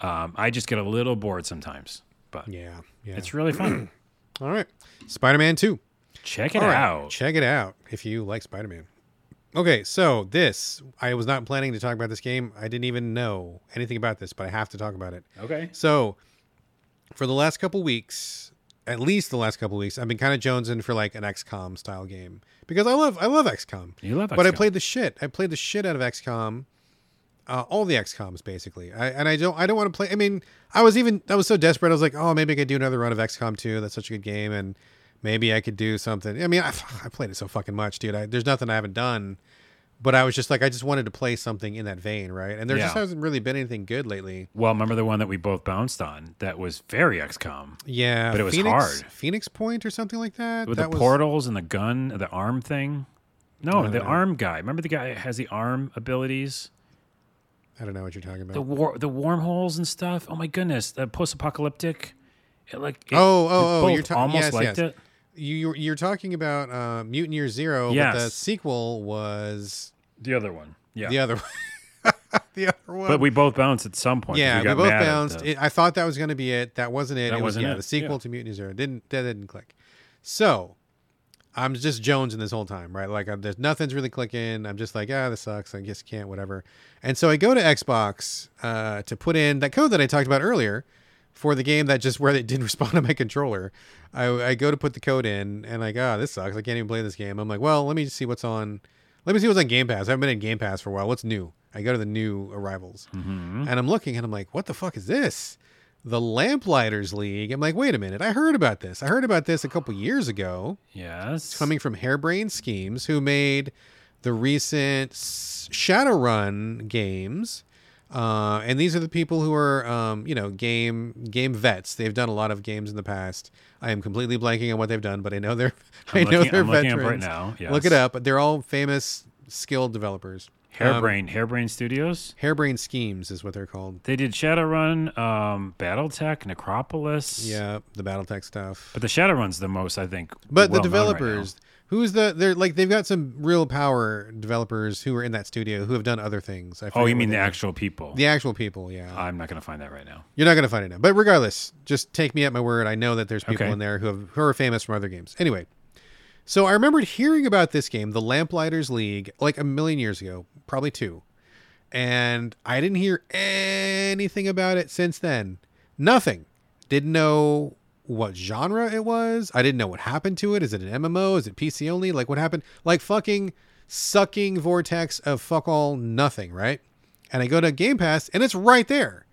Um, I just get a little bored sometimes, but Yeah, yeah. it's really fun. <clears throat> All right, Spider-Man Two. Check it right, out. check it out if you like Spider-Man. Okay, so this I was not planning to talk about this game. I didn't even know anything about this, but I have to talk about it. Okay. So, for the last couple weeks, at least the last couple weeks, I've been kind of jonesing for like an XCOM style game because I love I love XCOM. You love But I played the shit. I played the shit out of XCOM. Uh, all the XComs basically. I, and I don't I don't want to play. I mean, I was even I was so desperate. I was like, oh, maybe I could do another run of XCOM 2. That's such a good game, and maybe I could do something. I mean, I, <laughs> I played it so fucking much, dude. I, there's nothing I haven't done. But I was just like, I just wanted to play something in that vein, right? And there just hasn't really been anything good lately. Well, remember the one that we both bounced on that was very XCOM Yeah, But it was Phoenix, hard. Phoenix Point or something like that. with that the was, portals and the gun, the arm thing. No, the no. arm guy. Remember the guy that has the arm abilities? I don't know what you're talking about. The war, the wormholes and stuff. Oh my goodness, the post-apocalyptic. It like it, Oh, oh, oh, you're ta- almost yes, liked yes. it. You you're, you're talking about uh, Mutant Year Zero, but the sequel was The other one, yeah. the other one. <laughs> the other one. But we both bounced at some point. yeah, we, got both bounced. the- It, I thought that was going to be it. That wasn't it. That it was wasn't yeah, it. the sequel Yeah. to Mutant Year Zero. Didn't that didn't click? So I'm just jonesing this whole time, right? Like I'm, there's nothing's really clicking. I'm just like, ah, this sucks. I guess can't, whatever. And so I go to Xbox uh, to put in that code that I talked about earlier for the game that just where it didn't <laughs> respond to my controller. I, I go to put the code in, and like, ah, this sucks. I can't even play this game. I'm like, well, let me see what's on. Let me see what's on Game Pass. I haven't been in Game Pass for a while. What's new? I go to the new arrivals, Mhm. and I'm looking, and I'm like, what the fuck is this? The Lamplighters League. I'm like, wait a minute. I heard about this. I heard about this a couple years ago Yes. coming from Harebrained Schemes, who made the recent Shadowrun games. Uh, and these are the people who are, um, you know, game game vets. They've done a lot of games in the past. I am completely blanking on what they've done, but I know they're <laughs> I I'm know looking- they're I'm veterans. right now. Look it yes. up. They're all famous, skilled developers. Hairbrain, Hairbrain Studios. Harebrained Schemes is what they're called. They did Shadowrun, um, BattleTech, Necropolis. Yeah, the BattleTech stuff. But the Shadowrun's the most, I think. But the well-known right developers, who's the? They're like they've got some real power developers who are in that studio who have done other things. I. Oh, you mean the actual people? the actual people? Yeah, I'm not going to find that right now. you're not gonna find it now. But regardless, just take me at my word. I know that there's people Okay. in there who have who are famous from other games. Anyway, so I remembered hearing about this game, the Lamplighters League, like a million years ago, probably two, and I didn't hear anything about it since then. Nothing. Didn't know what genre it was. I didn't know what happened to it. Is it an MMO? Is it PC only? Like what happened? Like fucking sucking vortex of fuck all nothing, right? And I go to Game Pass and it's right there.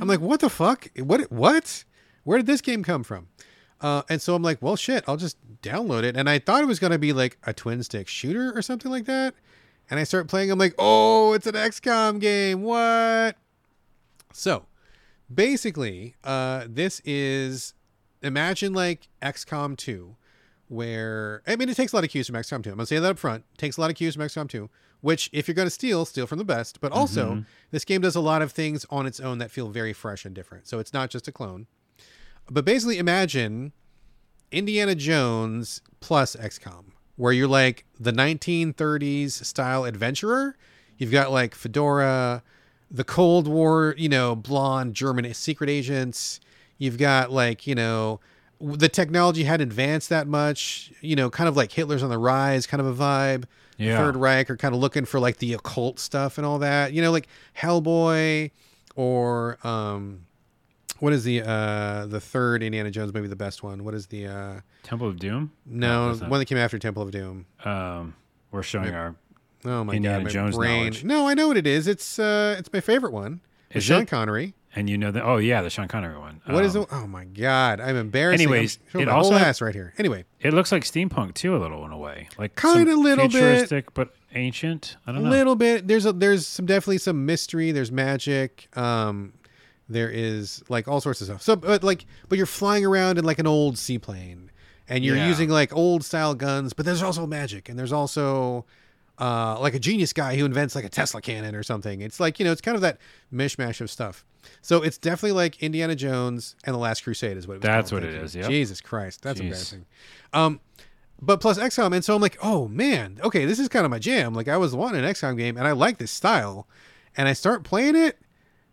I'm like, what the fuck? What? What? Where did this game come from? Uh, and so I'm like, well, shit, I'll just download it. And I thought it was gonna be like a twin stick shooter or something like that. And I start playing. I'm like, oh, it's an XCOM game. What? So, basically, uh, this is imagine like XCOM 2, where I mean, it takes a lot of cues from XCOM 2. I'm gonna say that up front. It takes a lot of cues from XCOM 2, which if you're gonna steal, steal from the best. But mm-hmm. also, this game does a lot of things on its own that feel very fresh and different. So it's not just a clone. But basically, imagine Indiana Jones plus XCOM, where you're like the 1930s style adventurer. You've got like Fedora, the Cold War, you know, blonde German secret agents. You've got like, you know, the technology hadn't advanced that much, you know, kind of like Hitler's on the rise kind of a vibe. Yeah. Third Reich are kind of looking for like the occult stuff and all that. You know, like Hellboy or um what is the uh the third Indiana Jones maybe the best one? What is the uh Temple of Doom. no, that's one that came after Temple of Doom. Um, we're showing our. Oh my Indiana god, my Jones brain. knowledge. No, I know what it is. It's uh it's my favorite one. Is Sean? Connery. And you know that? Oh yeah, the Sean Connery one. What is Um, it? Oh my god, I'm embarrassed. Anyways, I'm it also ass right here. Anyway, It looks like steampunk too, a little in a way, like Kinda some little bit. futuristic but ancient. I a don't know. A little bit. There's a there's some definitely some mystery. There's magic. Um, there is like all sorts of stuff. So, but like, but you're flying around in like an old seaplane, and you're Yeah. using like old style guns. But there's also magic, and there's also uh, like a genius guy who invents like a Tesla cannon or something. It's like you know, it's kind of that mishmash of stuff. So it's definitely like Indiana Jones and the Last Crusade is what it was. That's called. what it you. is, yep. Jesus Christ, that's Jeez. embarrassing. Um, but plus XCOM, and so I'm like, oh man, okay, this is kind of my jam. Like I was wanting an XCOM game, and I like this style, and I start playing it.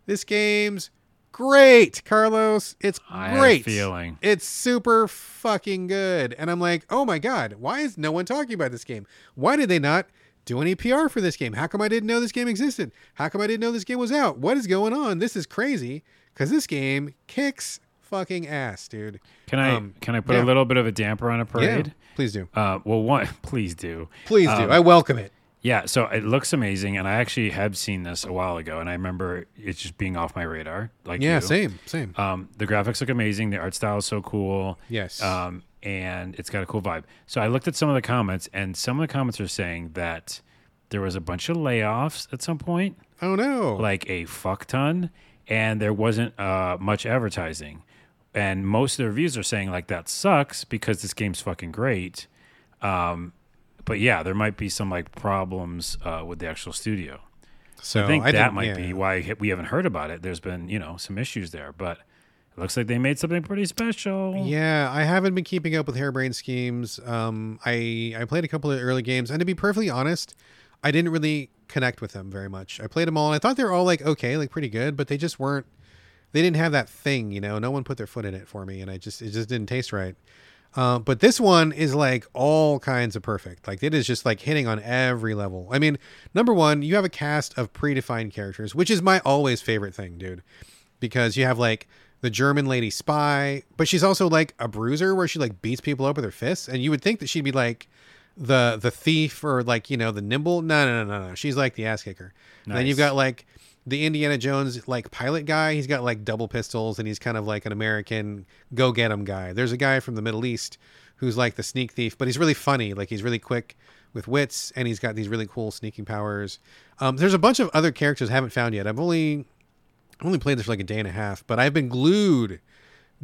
This game's great, Carlos. It's I had a great. feeling. It's super fucking good, and I'm like, oh my god, why is no one talking about this game? Why did they not? Do any PR for this game? How come I didn't know this game existed? How come I didn't know this game was out? What is going on? This is crazy because this game kicks fucking ass, dude. Can I Um, can I put yeah. a little bit of a damper on a parade? Yeah, please do. Uh, well, one, <laughs> please do. Please do. Um, I welcome it. Yeah, so it looks amazing, and I actually have seen this a while ago, and I remember it just being off my radar. Like Yeah, you. same, same. Um, the graphics look amazing. The art style is so cool. Yes. Um, and it's got a cool vibe. So I looked at some of the comments, and some of the comments are saying that there was a bunch of layoffs at some point, oh no. like a fuck ton, and there wasn't uh, much advertising. And most of the reviews are saying like that sucks because this game's fucking great. Um, but yeah, there might be some like problems uh, with the actual studio. so I think that might yeah. be why we haven't heard about it. There's been, you know, some issues there, but looks like they made something pretty special. Yeah, I haven't been keeping up with Harebrained Schemes. Um, I I played a couple of early games, and to be perfectly honest, I didn't really connect with them very much. I played them all, and I thought they were all like okay, like pretty good, but they just weren't. They didn't have that thing, you know. No one put their foot in it for me, and I just it just didn't taste right. Uh, but this one is like all kinds of perfect. Like it is just like hitting on every level. I mean, number one, you have a cast of predefined characters, which is my always favorite thing, dude. Because you have like the German lady spy, but she's also like a bruiser where she like beats people up with her fists, and you would think that she'd be like the the thief or like you know the nimble. No, no, no, no, no. She's like the ass kicker. And Then you've got like the Indiana Jones like pilot guy. He's got like double pistols, and he's kind of like an American go get him guy. There's a guy from the Middle East who's like the sneak thief, but he's really funny. Like he's really quick with wits, and he's got these really cool sneaking powers. Um, there's a bunch of other characters I haven't found yet. I've only I only played this for like a day and a half, but I've been glued,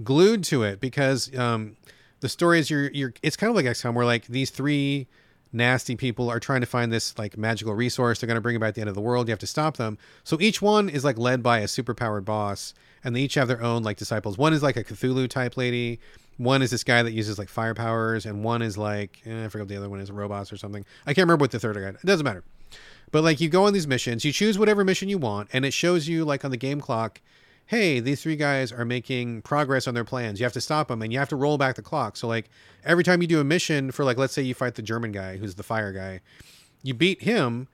glued to it because um, the story is you're you're. It's kind of like XCOM, where like these three nasty people are trying to find this like magical resource. They're going to bring about the end of the world. You have to stop them. So each one is like led by a superpowered boss, and they each have their own like disciples. One is like a Cthulhu type lady. One is this guy that uses like fire powers, and one is like eh, I forget the other one is, robots or something. I can't remember what the third guy. It doesn't matter. But like you go on these missions, you choose whatever mission you want, and it shows you like on the game clock, hey, these three guys are making progress on their plans. You have to stop them, and you have to roll back the clock. So like every time you do a mission for like let's say you fight the German guy who's the fire guy, you beat him.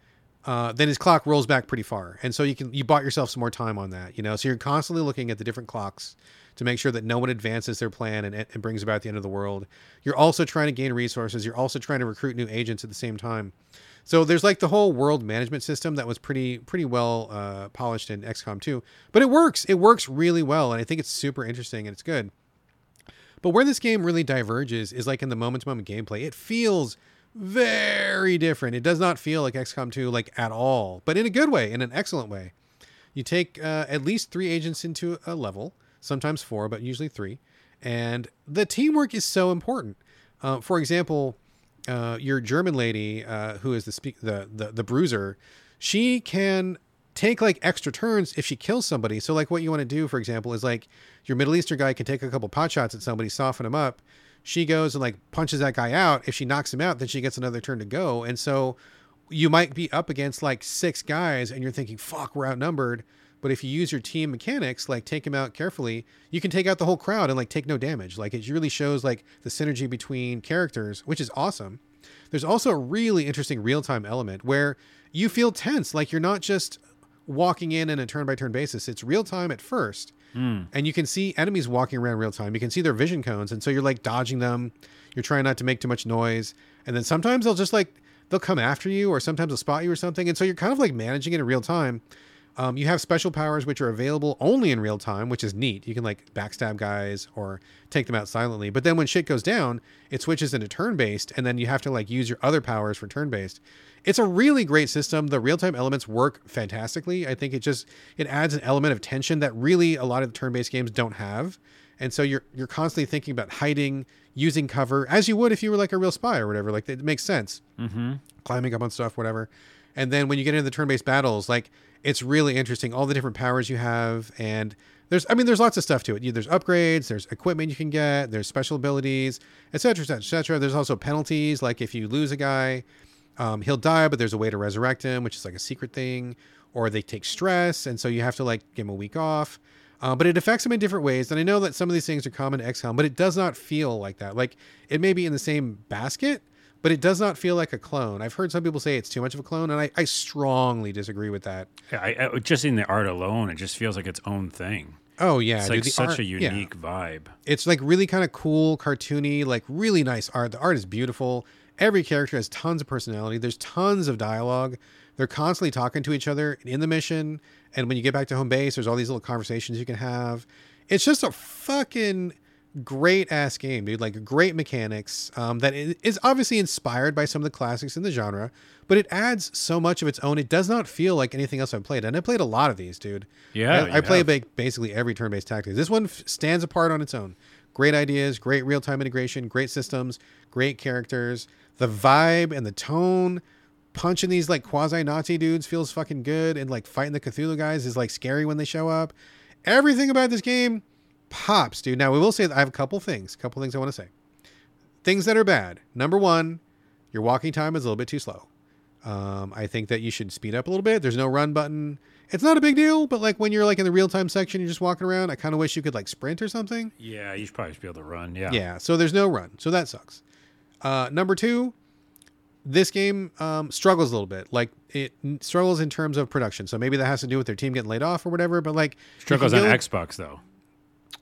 Uh, then his clock rolls back pretty far, and so you can you bought yourself some more time on that, you know. So you're constantly looking at the different clocks to make sure that no one advances their plan and, and brings about the end of the world. You're also trying to gain resources. You're also trying to recruit new agents at the same time. So there's like the whole world management system that was pretty pretty well uh, polished in XCOM 2, but it works. It works really well, and I think it's super interesting and it's good. But where this game really diverges is like in the moment to moment gameplay. It feels very different. It does not feel like XCOM 2 like at all, but in a good way, in an excellent way. You take uh, at least three agents into a level, sometimes four, but usually three, and the teamwork is so important. Uh, for example, uh, your German lady, uh, who is the, speak- the the the bruiser, she can take like extra turns if she kills somebody. So like what you want to do, for example, is like your Middle Eastern guy can take a couple pot shots at somebody, soften them up. She goes and like punches that guy out. If she knocks him out, then she gets another turn to go. And so you might be up against like six guys and you're thinking, fuck, we're outnumbered. But if you use your team mechanics, like take them out carefully, you can take out the whole crowd and like take no damage. Like it really shows like the synergy between characters, which is awesome. There's also a really interesting real time element where you feel tense. Like you're not just walking in in a turn by turn basis. It's real time at first. Hmm. And you can see enemies walking around real time. You can see their vision cones. And so you're like dodging them. You're trying not to make too much noise. And then sometimes they'll just like, they'll come after you or sometimes they'll spot you or something. And so you're kind of like managing it in real time. Um, you have special powers which are available only in real time, which is neat. You can like backstab guys or take them out silently. But then when shit goes down, it switches into turn based, and then you have to like use your other powers for turn based. It's a really great system. The real time elements work fantastically. I think it just it adds an element of tension that really a lot of the turn based games don't have. And so you're you're constantly thinking about hiding, using cover as you would if you were like a real spy or whatever. Like it makes sense Mm-hmm. climbing up on stuff, whatever. And then when you get into the turn-based battles, like it's really interesting. All the different powers you have, and there's, I mean, there's lots of stuff to it. You- There's upgrades, there's equipment you can get, there's special abilities, etc., etc., etc. There's also penalties, like if you lose a guy, um, he'll die, but there's a way to resurrect him, which is like a secret thing, or they take stress, and so you have to like give him a week off. Uh, but it affects him in different ways. And I know that some of these things are common to XCOM, but it does not feel like that. Like it may be in the same basket, but it does not feel like a clone. I've heard some people say it's too much of a clone, and I, I strongly disagree with that. Yeah, I, I, just in the art alone, it just feels like its own thing. Oh yeah, It's dude, like such art- a yeah. unique vibe. It's like really kind of cool, cartoony, like really nice art. The art is beautiful. Every character has tons of personality. There's tons of dialogue. They're constantly talking to each other in the mission. And when you get back to home base, there's all these little conversations you can have. It's just a fucking great ass game, dude. Like great mechanics um, that is obviously inspired by some of the classics in the genre, but it adds so much of its own. It does not feel like anything else I've played. And I played a lot of these, dude. Yeah, I, I play ba- basically every turn-based tactics. This one f- stands apart on its own. Great ideas, great real-time integration, great systems, great characters. The vibe and the tone, punching these like quasi-Nazi dudes feels fucking good, and like fighting the Cthulhu guys is like scary when they show up. Everything about this game pops, dude. Now we will say that I have a couple things, a couple things I want to say. Things that are bad. Number one, your walking time is a little bit too slow. Um, I think that you should speed up a little bit. There's no run button. It's not a big deal, but like when you're like in the real time section, you're just walking around. I kind of wish you could like sprint or something. Yeah, you should probably be able to run. Yeah. Yeah. So there's no run. So that sucks. Uh, number two, this game um, struggles a little bit. Like it struggles in terms of production. So maybe that has to do with their team getting laid off or whatever. But like Struggles on Xbox though.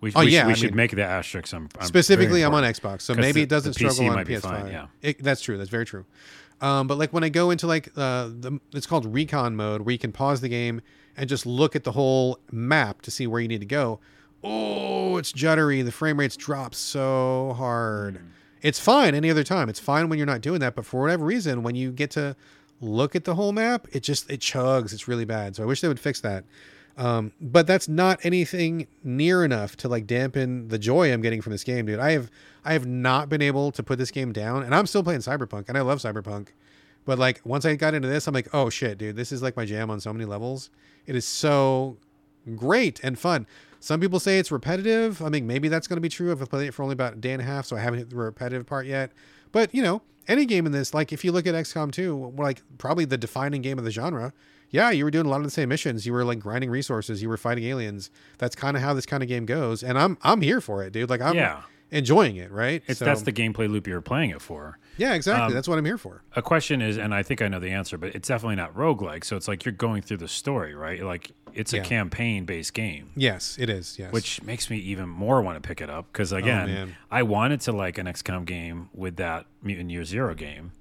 We, Oh, we, yeah, should, we I should mean- make the asterisk. I'm, I'm specifically i'm on xbox so maybe the- it doesn't struggle on ps5 fine, yeah. It- that's true that's very true. Um, but like when i go into like uh, the it's called recon mode where you can pause the game and just look at the whole map to see where you need to go. Oh it's juddery. The frame rates drop so hard. It's fine any other time. It's fine when you're not doing that but for whatever reason when you get to look at the whole map it just it chugs. It's really bad. So i wish they would fix that Um, but that's not anything near enough to like dampen the joy I'm getting from this game, dude. I have I have not been able to put this game down, and I'm still playing Cyberpunk, and I love Cyberpunk. But like once I got into this, I'm like, oh shit, dude, this is like my jam on so many levels. It is so great and fun. Some people say it's repetitive. I mean, maybe that's going to be true. I've played it for only about a day and a half, so I haven't hit the repetitive part yet. But you know, any game in this, like if you look at XCOM 2, like probably the defining game of the genre, yeah, you were doing a lot of the same missions. You were like grinding resources. You were fighting aliens. That's kind of how this kind of game goes, and I'm I'm here for it, dude. Like I'm Yeah. enjoying it, right? It's So- that's the gameplay loop you're playing it for. yeah, exactly. um, that's what I'm here for. A question is, and I think I know the answer, but it's definitely not roguelike. So it's like you're going through the story, right? Like it's a Yeah. campaign based game. Yes, it is. Yes, which makes me even more want to pick it up because again, Oh. I wanted to like an XCOM game with that Mutant Year Zero game,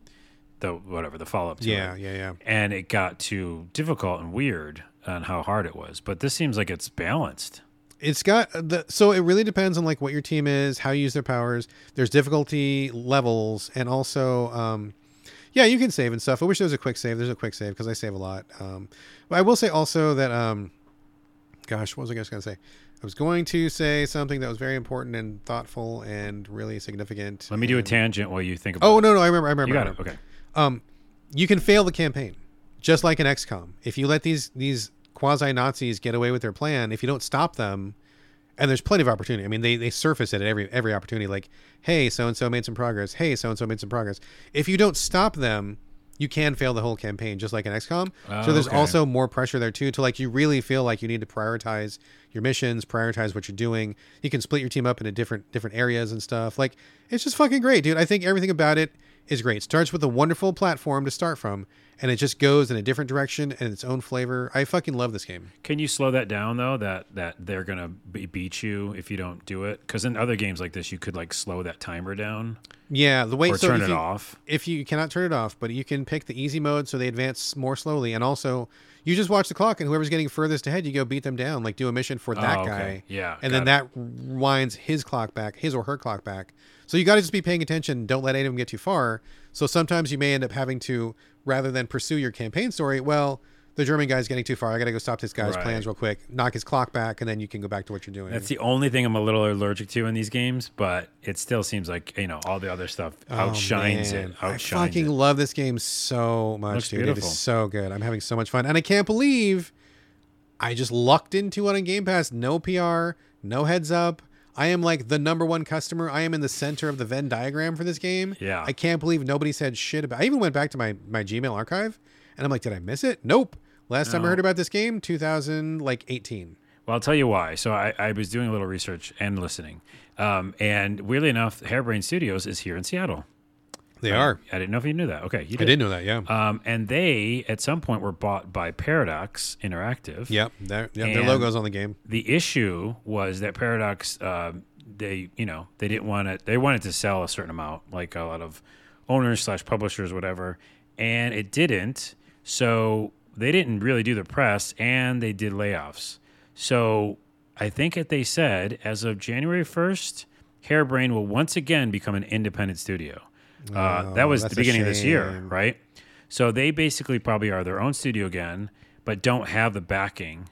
the whatever the follow up to yeah, it, yeah, yeah. and it got too difficult and weird on how hard it was. But this seems like it's balanced. It's got the so it really depends on like what your team is, how you use their powers. There's difficulty levels, and also, um, yeah, you can save and stuff. I wish there was a quick save. There's a quick save because I save a lot. Um, but I will say also that, um, gosh, what was I just gonna say? I was going to say something that was very important and thoughtful and really significant. Let me do a tangent while you think about. Oh it. no, no, I remember. I remember. you got it. remember. Okay. Um, you can fail the campaign, just like in XCOM. If you let these these quasi Nazis get away with their plan, if you don't stop them, and there's plenty of opportunity. I mean, they they surface it at every every opportunity. Like, hey, so and so made some progress. Hey, so and so made some progress. If you don't stop them, you can fail the whole campaign, just like in XCOM. Oh, so there's okay. also more pressure there too. To like, you really feel like you need to prioritize your missions, prioritize what you're doing. You can split your team up into different different areas and stuff. Like, it's just fucking great, dude. I think everything about it is great. It starts with a wonderful platform to start from, and it just goes in a different direction and its own flavor. I fucking love this game. Can you slow that down though? That that they're gonna be- beat you if you don't do it. Because in other games like this, you could like slow that timer down Yeah, the way or so turn it you- off. if you, cannot turn it off, but you can pick the easy mode so they advance more slowly. And also, you just watch the clock, and whoever's getting furthest ahead, you go beat them down. Like do a mission for that Oh, okay. guy, Yeah, and then got that winds his clock back, his or her clock back. So you got to just be paying attention. Don't let any of them get too far. So sometimes you may end up having to, rather than pursue your campaign story, well, the German guy's getting too far. I got to go stop this guy's Right. plans real quick, knock his clock back, and then you can go back to what you're doing. That's the only thing I'm a little allergic to in these games, but it still seems like you know all the other stuff oh, outshines Oh, it. I fucking it. love this game so much, Looks dude. It beautiful. is so good. I'm having so much fun, and I can't believe I just lucked into it on Game Pass. No PR, no heads up. I am like the number one customer. I am in the center of the Venn diagram for this game. Yeah. I can't believe nobody said shit about. I even went back to my my Gmail archive, and I'm like, did I miss it? Nope. Last time I heard about this game, 2000 like 18. Well, I'll tell you why. So I, I was doing a little research and listening, um, and weirdly enough, Hairbrain Studios is here in Seattle. They are. I didn't know if you knew that. Okay, you I did. did know that. Yeah. Um, and they at some point were bought by Paradox Interactive. yep. Their, yeah, their logos on the game. the issue was that Paradox, uh, they you know they didn't want it. They wanted to sell a certain amount, like a lot of owners slash publishers, whatever, and it didn't. So they didn't really do the press, and they did layoffs. So I think that they said as of January first, Hairbrain will once again become an independent studio. Uh, Oh, that was the beginning of this year, right? So they basically probably are their own studio again, but don't have the backing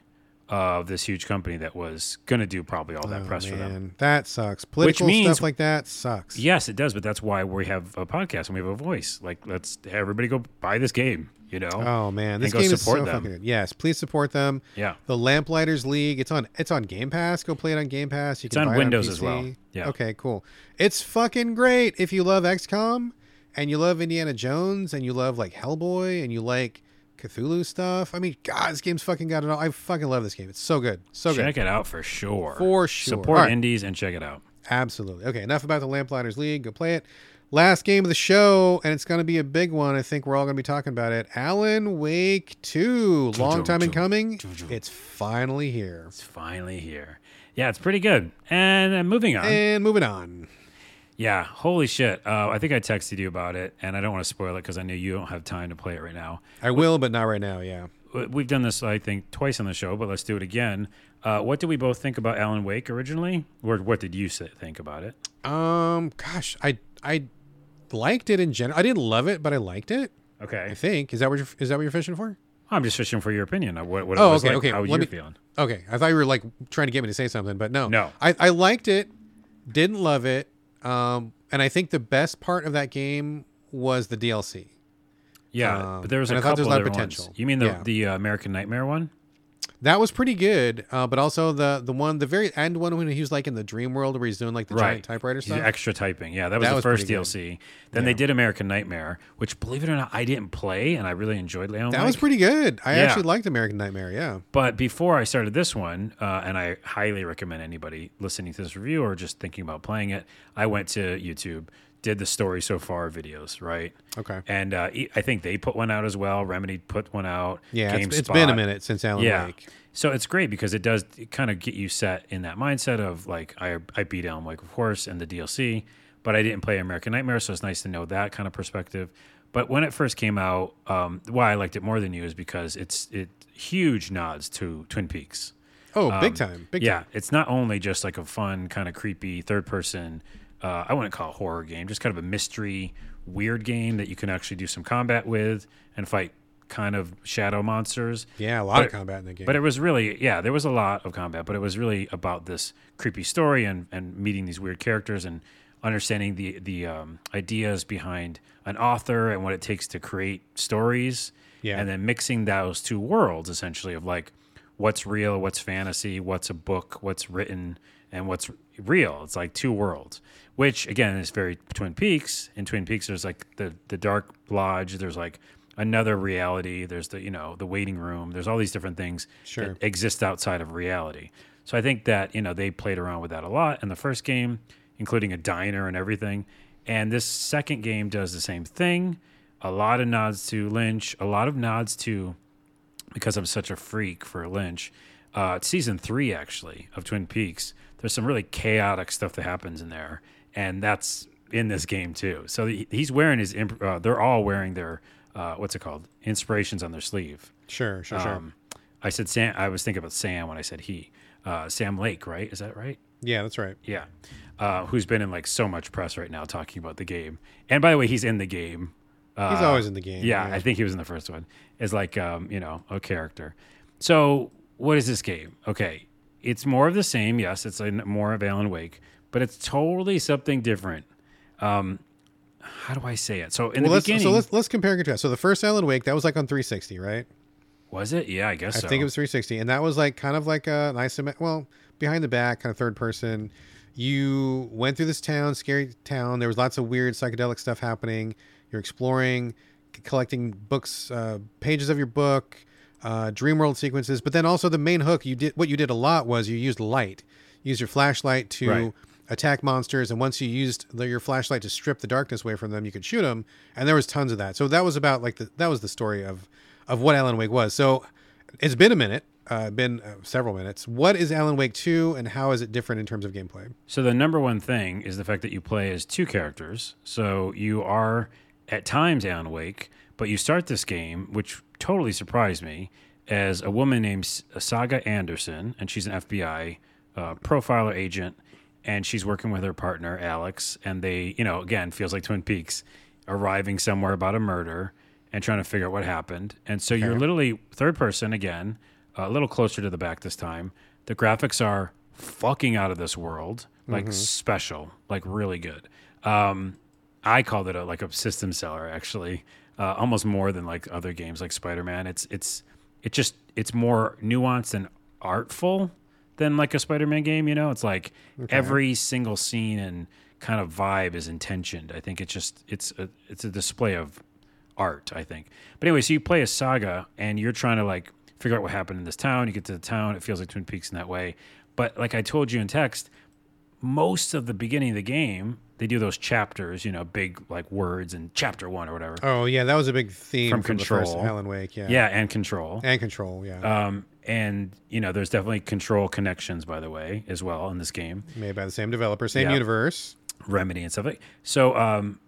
of this huge company that was going to do probably all that Oh, press for them. man, That sucks. Political means- stuff like that sucks. Yes, it does, but that's why we have a podcast and we have a voice. Like, let's everybody go buy this game. You know? Oh man, this game is support so them. fucking good. Yes, please support them. Yeah. The Lamplighters League. It's on. It's on Game Pass. Go play it on Game Pass. You It's can on buy Windows it on as well. Yeah. Okay. Cool. It's fucking great. If you love XCOM and you love Indiana Jones and you love like Hellboy and you like Cthulhu stuff. I mean, God, this game's fucking got it all. I fucking love this game. It's so good. So check good. Check it out for sure. For sure. Support right. indies and check it out. Absolutely. Okay, enough about the Lamplighters League. Go play it. Last game of the show, and it's going to be a big one. I think we're all going to be talking about it. Alan Wake 2. Long time in coming. It's finally here. It's finally here. Yeah, it's pretty good. And uh, moving on. And moving on. Yeah, holy shit. Uh, I think I texted you about it, and I don't want to spoil it because I know you don't have time to play it right now. I will, but not right now. Yeah. We've done this, I think, twice on the show, but let's do it again. Uh, what did we both think about Alan Wake originally? Or what did you say, think about it? Um, gosh, I I liked it in general. I didn't love it, but I liked it. Okay. I think is that what you're is that what you're fishing for? I'm just fishing for your opinion. of What, what Oh, was okay, like, okay. How you me- feeling? Okay, I thought you were like trying to get me to say something, but no. No. I, I liked it, didn't love it, um, and I think the best part of that game was the DLC. Yeah, Um, but there was a I thought couple a lot of other ones. potential. You mean the Yeah. the uh, American Nightmare one? That was pretty good, uh, but also the the one, the very end one when he was like in the dream world where he's doing like the Right. giant typewriter stuff. extra typing. Yeah, that was That the was first pretty good. DLC. Then they did American Nightmare, which believe it or not, I didn't play, and I really enjoyed Leon. that was pretty good. I Yeah. actually liked American Nightmare. Yeah. But before I started this one, uh, and I highly recommend anybody listening to this review or just thinking about playing it, I went to YouTube, did the story so far videos, right? Okay. And uh, I think they put one out as well. Remedy put one out. Yeah, it's, it's been a minute since Alan Yeah. Wake. So it's great because it does kind of get you set in that mindset of like I I beat Alan Wake of course in the DLC, but I didn't play American Nightmare, so it's nice to know that kind of perspective. But when it first came out, um, why I liked it more than you is because it's it huge nods to Twin Peaks. Oh, big time. Big Um, Yeah, time. it's not only just like a fun kind of creepy third person. Uh, I wouldn't call it a horror game, just kind of a mystery, weird game that you can actually do some combat with and fight kind of shadow monsters. Yeah, a lot But- of combat in the game. But it was really, yeah, there was a lot of combat, but it was really about this creepy story and, and meeting these weird characters and understanding the the um, ideas behind an author and what it takes to create stories. Yeah. And then mixing those two worlds essentially of like what's real, what's fantasy, what's a book, what's written, and what's real. It's like two worlds, which again is very Twin Peaks. In Twin Peaks, there's like the the dark lodge. There's like another reality. There's the you know the waiting room. There's all these different things Sure. that exist outside of reality. So I think that you know they played around with that a lot in the first game, including a diner and everything. And this second game does the same thing. A lot of nods to Lynch. A lot of nods to because I'm such a freak for Lynch. Uh, season three, actually, of Twin Peaks, there's some really chaotic stuff that happens in there, and that's in this game too. So he's wearing his. imp- Uh, they're all wearing their uh, what's it called? Inspirations on their sleeve. sure, sure, sure. Um, I said Sam. I was thinking about Sam when I said he. Uh, Sam Lake, right? Is that right? yeah, that's right. Yeah. Uh, who's been in like so much press right now talking about the game. And by the way, he's in the game. Uh, He's always in the game. yeah, I think he was in the first one. Is like um, you know, a character. So what is this game? Okay. It's more of the same, yes, it's a, more of Alan Wake, but it's totally something different. Um how do I say it? So in well, the let's, beginning, so let's let's compare and contrast. So the first Alan Wake that was like on 360, right? was it? Yeah, I guess I so. think it was 360, and that was like kind of like a nice, well, behind the back, kind of third person. You went through this town, scary town. There was lots of weird psychedelic stuff happening. You're exploring, c- collecting books, uh, pages of your book, uh, dream world sequences. But then also the main hook, you did what you did a lot was you used light, you used your flashlight to Right. Attack monsters, and once you used the, your flashlight to strip the darkness away from them, you could shoot them. And there was tons of that. So that was about like the that was the story of of what Alan Wake was. So it's been a minute, uh, been uh, several minutes. What is Alan Wake 2 and how is it different in terms of gameplay? So the number one thing is the fact that you play as two characters. So you are at times Alan Wake, but you start this game, which totally surprised me, as a woman named Saga Anderson, and she's an FBI uh, profiler agent, and she's working with her partner Alex, and they, you know, again feels like Twin Peaks, arriving somewhere about a murder and trying to figure out what happened. And so you're literally third person again, a little closer to the back this time. The graphics are fucking out of this world, like special, like really good. Um, I called it a, like a system seller, actually, uh, almost more than like other games like Spider Man. It's it's it just it's more nuanced and artful than like a Spider Man game. You know, it's like every single scene and kind of vibe is intentioned. I think it's just it's a it's a display of art. I think. But anyway, so you play a saga and you're trying to like figure out what happened in this town. You get to the town, it feels like Twin Peaks in that way. But like I told you in text, most of the beginning of the game, they do those chapters, you know, big like words and chapter one or whatever. Oh, yeah, that was a big theme From from, Control. Alan Wake. Yeah. Yeah, and control. And Control, yeah. Um, and you know, there's definitely control connections, by the way, as well in this game. Made by the same developer, same Yeah. universe. remedy and stuff like so um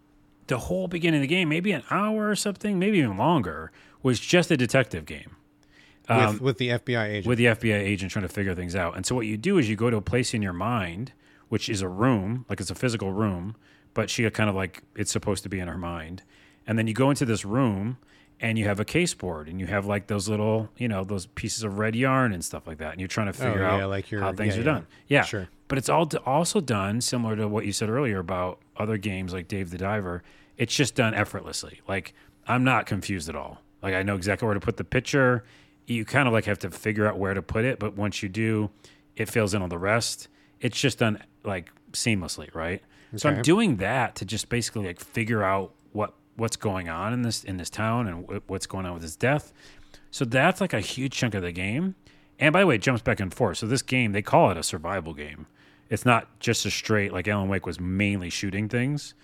the whole beginning of the game maybe an hour or something maybe even longer was just a detective game with, with the FBI agent. Um, with the fbi agent trying to figure things out and so what you do is you go to a place in your mind which is a room like it's a physical room but she kind of like it's supposed to be in her mind and then you go into this room and you have a case board and you have like those little, you know, those pieces of red yarn and stuff like that. And you're trying to oh, figure yeah, out like your- how things yeah, are yeah. done. Yeah. Sure. But it's all also done similar to what you said earlier about other games like Dave the Diver. It's just done effortlessly. Like I'm not confused at all. Like I know exactly where to put the picture. You kind of like have to figure out where to put it, but once you do, it fills in all the rest. It's just done like seamlessly, right? So I'm doing that to just basically like figure out what what's going on in this in this town and wh- what's going on with his death. So that's like a huge chunk of the game. And by the way, it jumps back and forth. So this game, they call it a survival game. It's not just a straight like Alan Wake was mainly shooting things,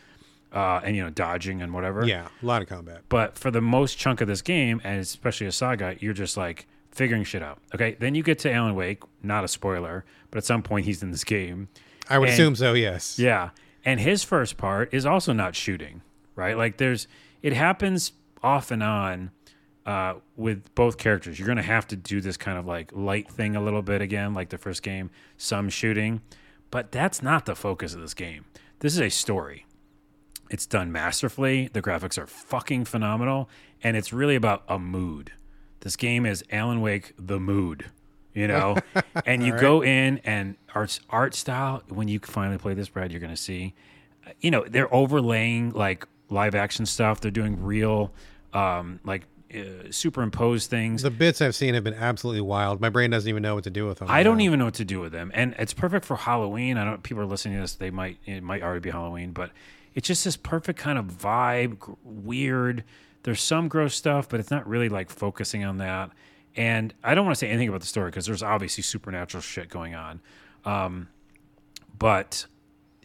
uh, and you know dodging and whatever. Yeah, a lot of combat. But for the most chunk of this game, and especially a saga, you're just like figuring shit out. Okay. Then you get to Alan Wake. Not a spoiler, but at some point he's in this game. I would And- assume so. Yes. Yeah. And his first part is also not shooting, right? Like there's it happens off and on uh, with both characters. You're gonna have to do this kind of like light thing a little bit again, like the first game, some shooting. But that's not the focus of this game. This is a story. It's done masterfully. The graphics are fucking phenomenal. And it's really about a mood. This game is Alan Wake the mood, you know? <laughs> and you go in and art, art style, when you finally play this, Brad, you're going to see, you know, they're overlaying like live action stuff. They're doing real, um, like, uh, superimposed things. The bits I've seen have been absolutely wild. My brain doesn't even know what to do with them. I don't now. even know what to do with them, and it's perfect for Halloween. I don't. People are listening to this; they might it might already be Halloween, but it's just this perfect kind of vibe. gr- Weird. There's some gross stuff, but it's not really like focusing on that. And I don't want to say anything about the story because there's obviously supernatural shit going on. Um, but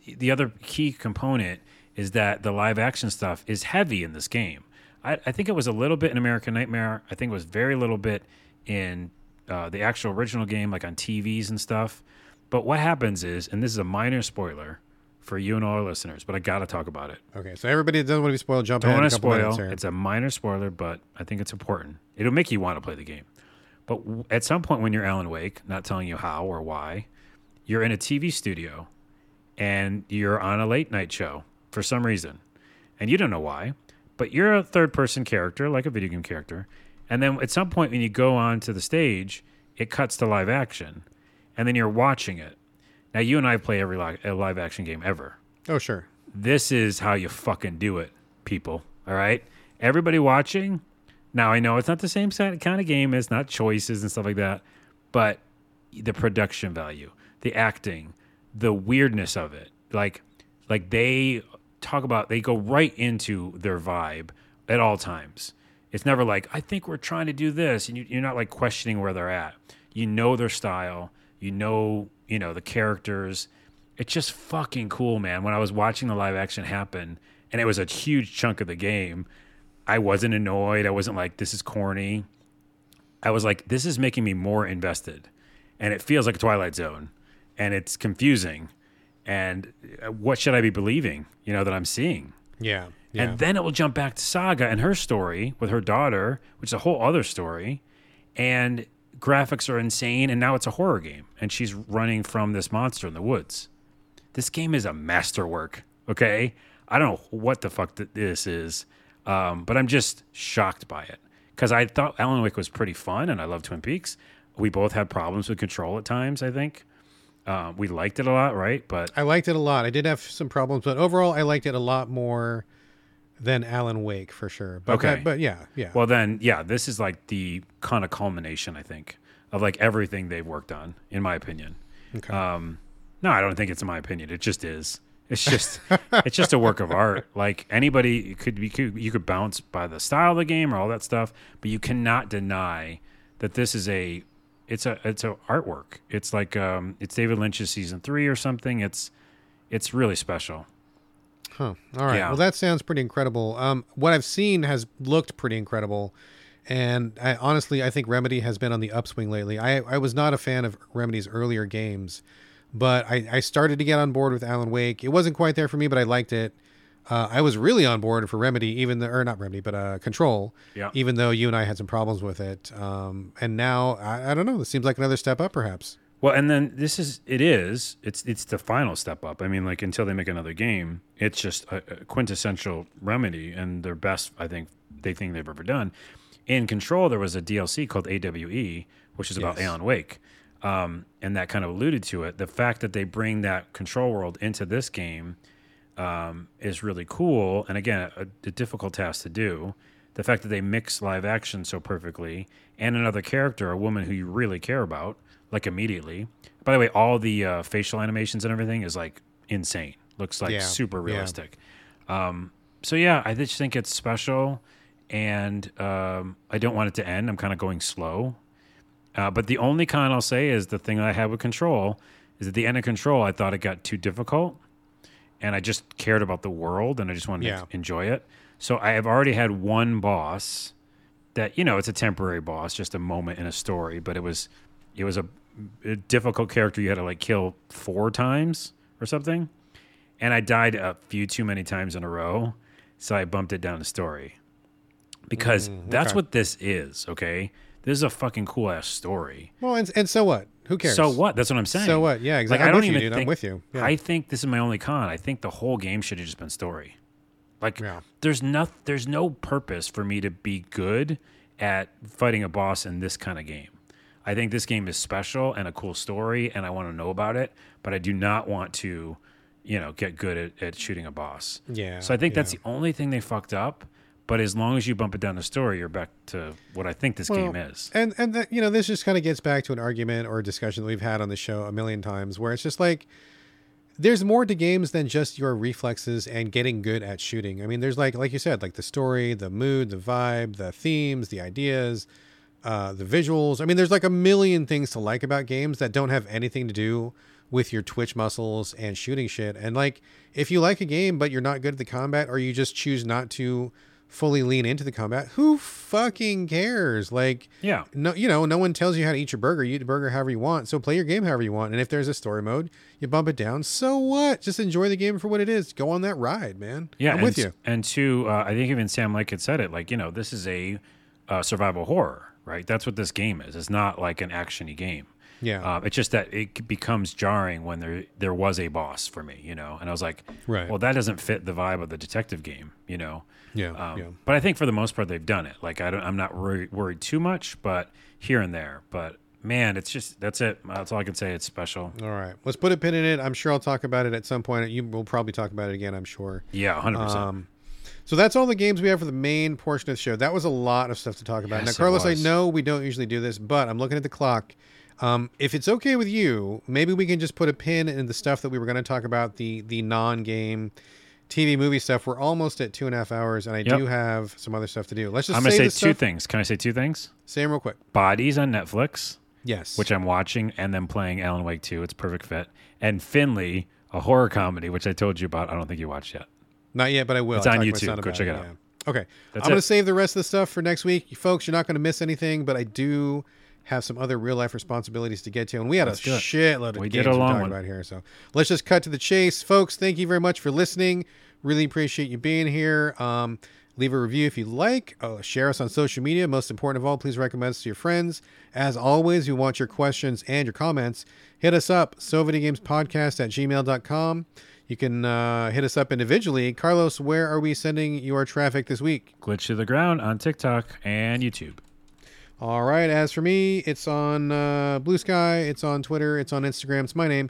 the other key component is that the live action stuff is heavy in this game. I, I think it was a little bit in American Nightmare. I think it was very little bit in uh, the actual original game, like on TVs and stuff. But what happens is, and this is a minor spoiler for you and all our listeners, but I got to talk about it. Okay, so everybody that doesn't want to be spoiled, jump Don't ahead want a to minutes spoil. It's a minor spoiler, but I think it's important. It'll make you want to play the game. But w- at some point when you're Alan Wake, not telling you how or why, you're in a TV studio and you're on a late night show for some reason. And you don't know why, but you're a third person character, like a video game character. And then at some point when you go on to the stage, it cuts to live action. And then you're watching it. Now, you and I play every li- live action game ever oh, sure. this is how you fucking do it, people. All right. Everybody watching. Now I know it's not the same kind of game. It's not choices and stuff like that, but the production value, the acting, the weirdness of it, like, like they talk about, they go right into their vibe at all times. It's never like I think we're trying to do this, and you, you're not like questioning where they're at. You know their style. You know, you know the characters it's just fucking cool, man. When I was watching the live action happen, and it was a huge chunk of the game, I wasn't annoyed. I wasn't like, this is corny. I was like, this is making me more invested. And it feels like a Twilight Zone. And it's confusing. And uh, what should I be believing, you know, that I'm seeing? Yeah. Yeah. And then it will jump back to Saga and her story with her daughter, which is a whole other story. And graphics are insane. And now it's a horror game. And she's running from this monster in the woods. This game is a masterwork. Okay. I don't know what the fuck th- this is, um, but I'm just shocked by it. Because I thought Alan Wake was pretty fun and I love Twin Peaks. We both had problems with control at times, I think. Uh, we liked it a lot, right? But I liked it a lot. I did have some problems, but overall, I liked it a lot more than Alan Wake for sure. But Okay. that- but yeah, yeah. Well, then, yeah, this is like the kind of culmination, I think, of like everything they've worked on, in my opinion. okay. Um, no, I don't think it's in my opinion. It just is. It's just, <laughs> it's just a work of art. Like anybody could be, could, you could bounce by the style of the game or all that stuff, but you cannot deny that this is a, it's a, it's a artwork. It's like, um, it's David Lynch's season three or something. It's, it's really special. Huh. All right. Yeah. Well, that sounds pretty incredible. Um, what I've seen has looked pretty incredible, and I honestly I think Remedy has been on the upswing lately. I I was not a fan of Remedy's earlier games, but I I started to get on board with Alan Wake. It wasn't quite there for me, but I liked it. Uh, I was really on board for Remedy, even the or not Remedy, but uh, Control. Yeah. Even though you and I had some problems with it, um, and now I, I don't know. This seems like another step up, perhaps. Well, and then this is it is it's it's the final step up. I mean, like until they make another game, it's just a, a quintessential remedy and their best, I think, they think they've ever done. In Control, there was a DLC called AWE, which is about Yes. Alan Wake, um, and that kind of alluded to it. The fact that they bring that Control world into this game um, is really cool, and again, a, a difficult task to do. The fact that they mix live action so perfectly and another character, a woman who you really care about, like immediately. By the way, all the uh, facial animations and everything is like insane. Looks like Yeah, super yeah. realistic. Um, so yeah, I just think it's special, and um, I don't want it to end. I'm kind of going slow. Uh, but the only con I'll say is the thing I had with Control is at the end of Control, I thought it got too difficult, and I just cared about the world and I just wanted Yeah. to enjoy it. So I have already had one boss that you know it's a temporary boss, just a moment in a story, but it was it was a, a difficult character you had to like kill four times or something, and I died a few too many times in a row, so I bumped it down to story because mm, that's okay. what this is. Okay, this is a fucking cool ass story. Well, and, and so what? Who cares? So what? That's what I'm saying. So what? Yeah, exactly. Like, I I'm don't with you, even dude. I'm with you. Yeah. I think this is my only con. I think the whole game should have just been story. Like, Yeah. there's no, there's no purpose for me to be good at fighting a boss in this kind of game. I think this game is special and a cool story, and I want to know about it. But I do not want to, you know, get good at, at shooting a boss. Yeah, So I think that's the only thing they fucked up. But as long as you bump it down the story, you're back to what I think this game is. And and that, you know, this just kind of gets back to an argument or a discussion that we've had on the show a million times, where it's just like there's more to games than just your reflexes and getting good at shooting. I mean, there's like like you said, like the story, the mood, the vibe, the themes, the ideas, uh, the visuals. I mean, there's like a million things to like about games that don't have anything to do with your twitch muscles and shooting shit. And like, if you like a game but you're not good at the combat, or you just choose not to fully lean into the combat, who fucking cares? Like, Yeah. no, you know, no one tells you how to eat your burger. You eat the burger however you want. So play your game however you want. And if there's a story mode, you bump it down. So what? Just enjoy the game for what it is. Go on that ride, man. Yeah, I'm with you. And two, uh, I think even Sam Lake had said it. Like, you know, this is a uh, survival horror, right? That's what this game is. It's not like an actiony game. Yeah. Um, it's just that it becomes jarring when there there was a boss for me, you know. And I was like, Right. well, that doesn't fit the vibe of the detective game, you know. yeah. Um, yeah. But I think for the most part they've done it. Like I don't, I'm not worried, worried too much, but here and there. But man, it's just that's it. That's all I can say. It's special. All right. Let's put a pin in it. I'm sure I'll talk about it at some point. You will probably talk about it again, I'm sure. Yeah, 100. percent Um, so that's all the games we have for the main portion of the show. That was a lot of stuff to talk about. Yes, now, Carlos, I know we don't usually do this, but I'm looking at the clock. Um, if it's okay with you, maybe we can just put a pin in the stuff that we were going to talk about the the non-game TV movie stuff. We're almost at two and a half hours, and I Yep. do have some other stuff to do. Let's just I'm gonna say say two stuff. things. Can I say two things? Say them real quick. Bodies on Netflix. Yes. which I'm watching, and then playing Alan Wake 2. It's a perfect fit. And Finley, a horror comedy, which I told you about. I don't think you watched yet. Not yet, but I will. It's I on to YouTube. Go check it out. yeah. Okay. That's I'm going to save the rest of the stuff for next week. You folks, you're not going to miss anything, but I do have some other real life responsibilities to get to. And we had Let's a shitload of We games did a to long talk one. about here. So let's just cut to the chase. Folks, thank you very much for listening. Really appreciate you being here. Um, leave a review if you like. Uh, share us on social media. Most important of all, please recommend us to your friends. As always, we want your questions and your comments. Hit us up, SoVideoGamesPodcast at gmail.com. You can uh, hit us up individually. Carlos, where are we sending your traffic this week? Glitch to the ground on TikTok and YouTube. All right. As for me, it's on uh, Blue Sky. It's on Twitter. It's on Instagram. It's my name,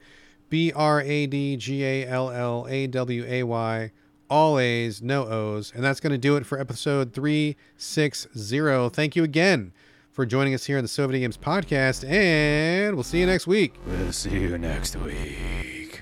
B R A D G A L L A W A Y. All A's, no O's. And that's going to do it for episode 360. Thank you again for joining us here on the So Video Games Podcast. And we'll see you next week. We'll see you next week.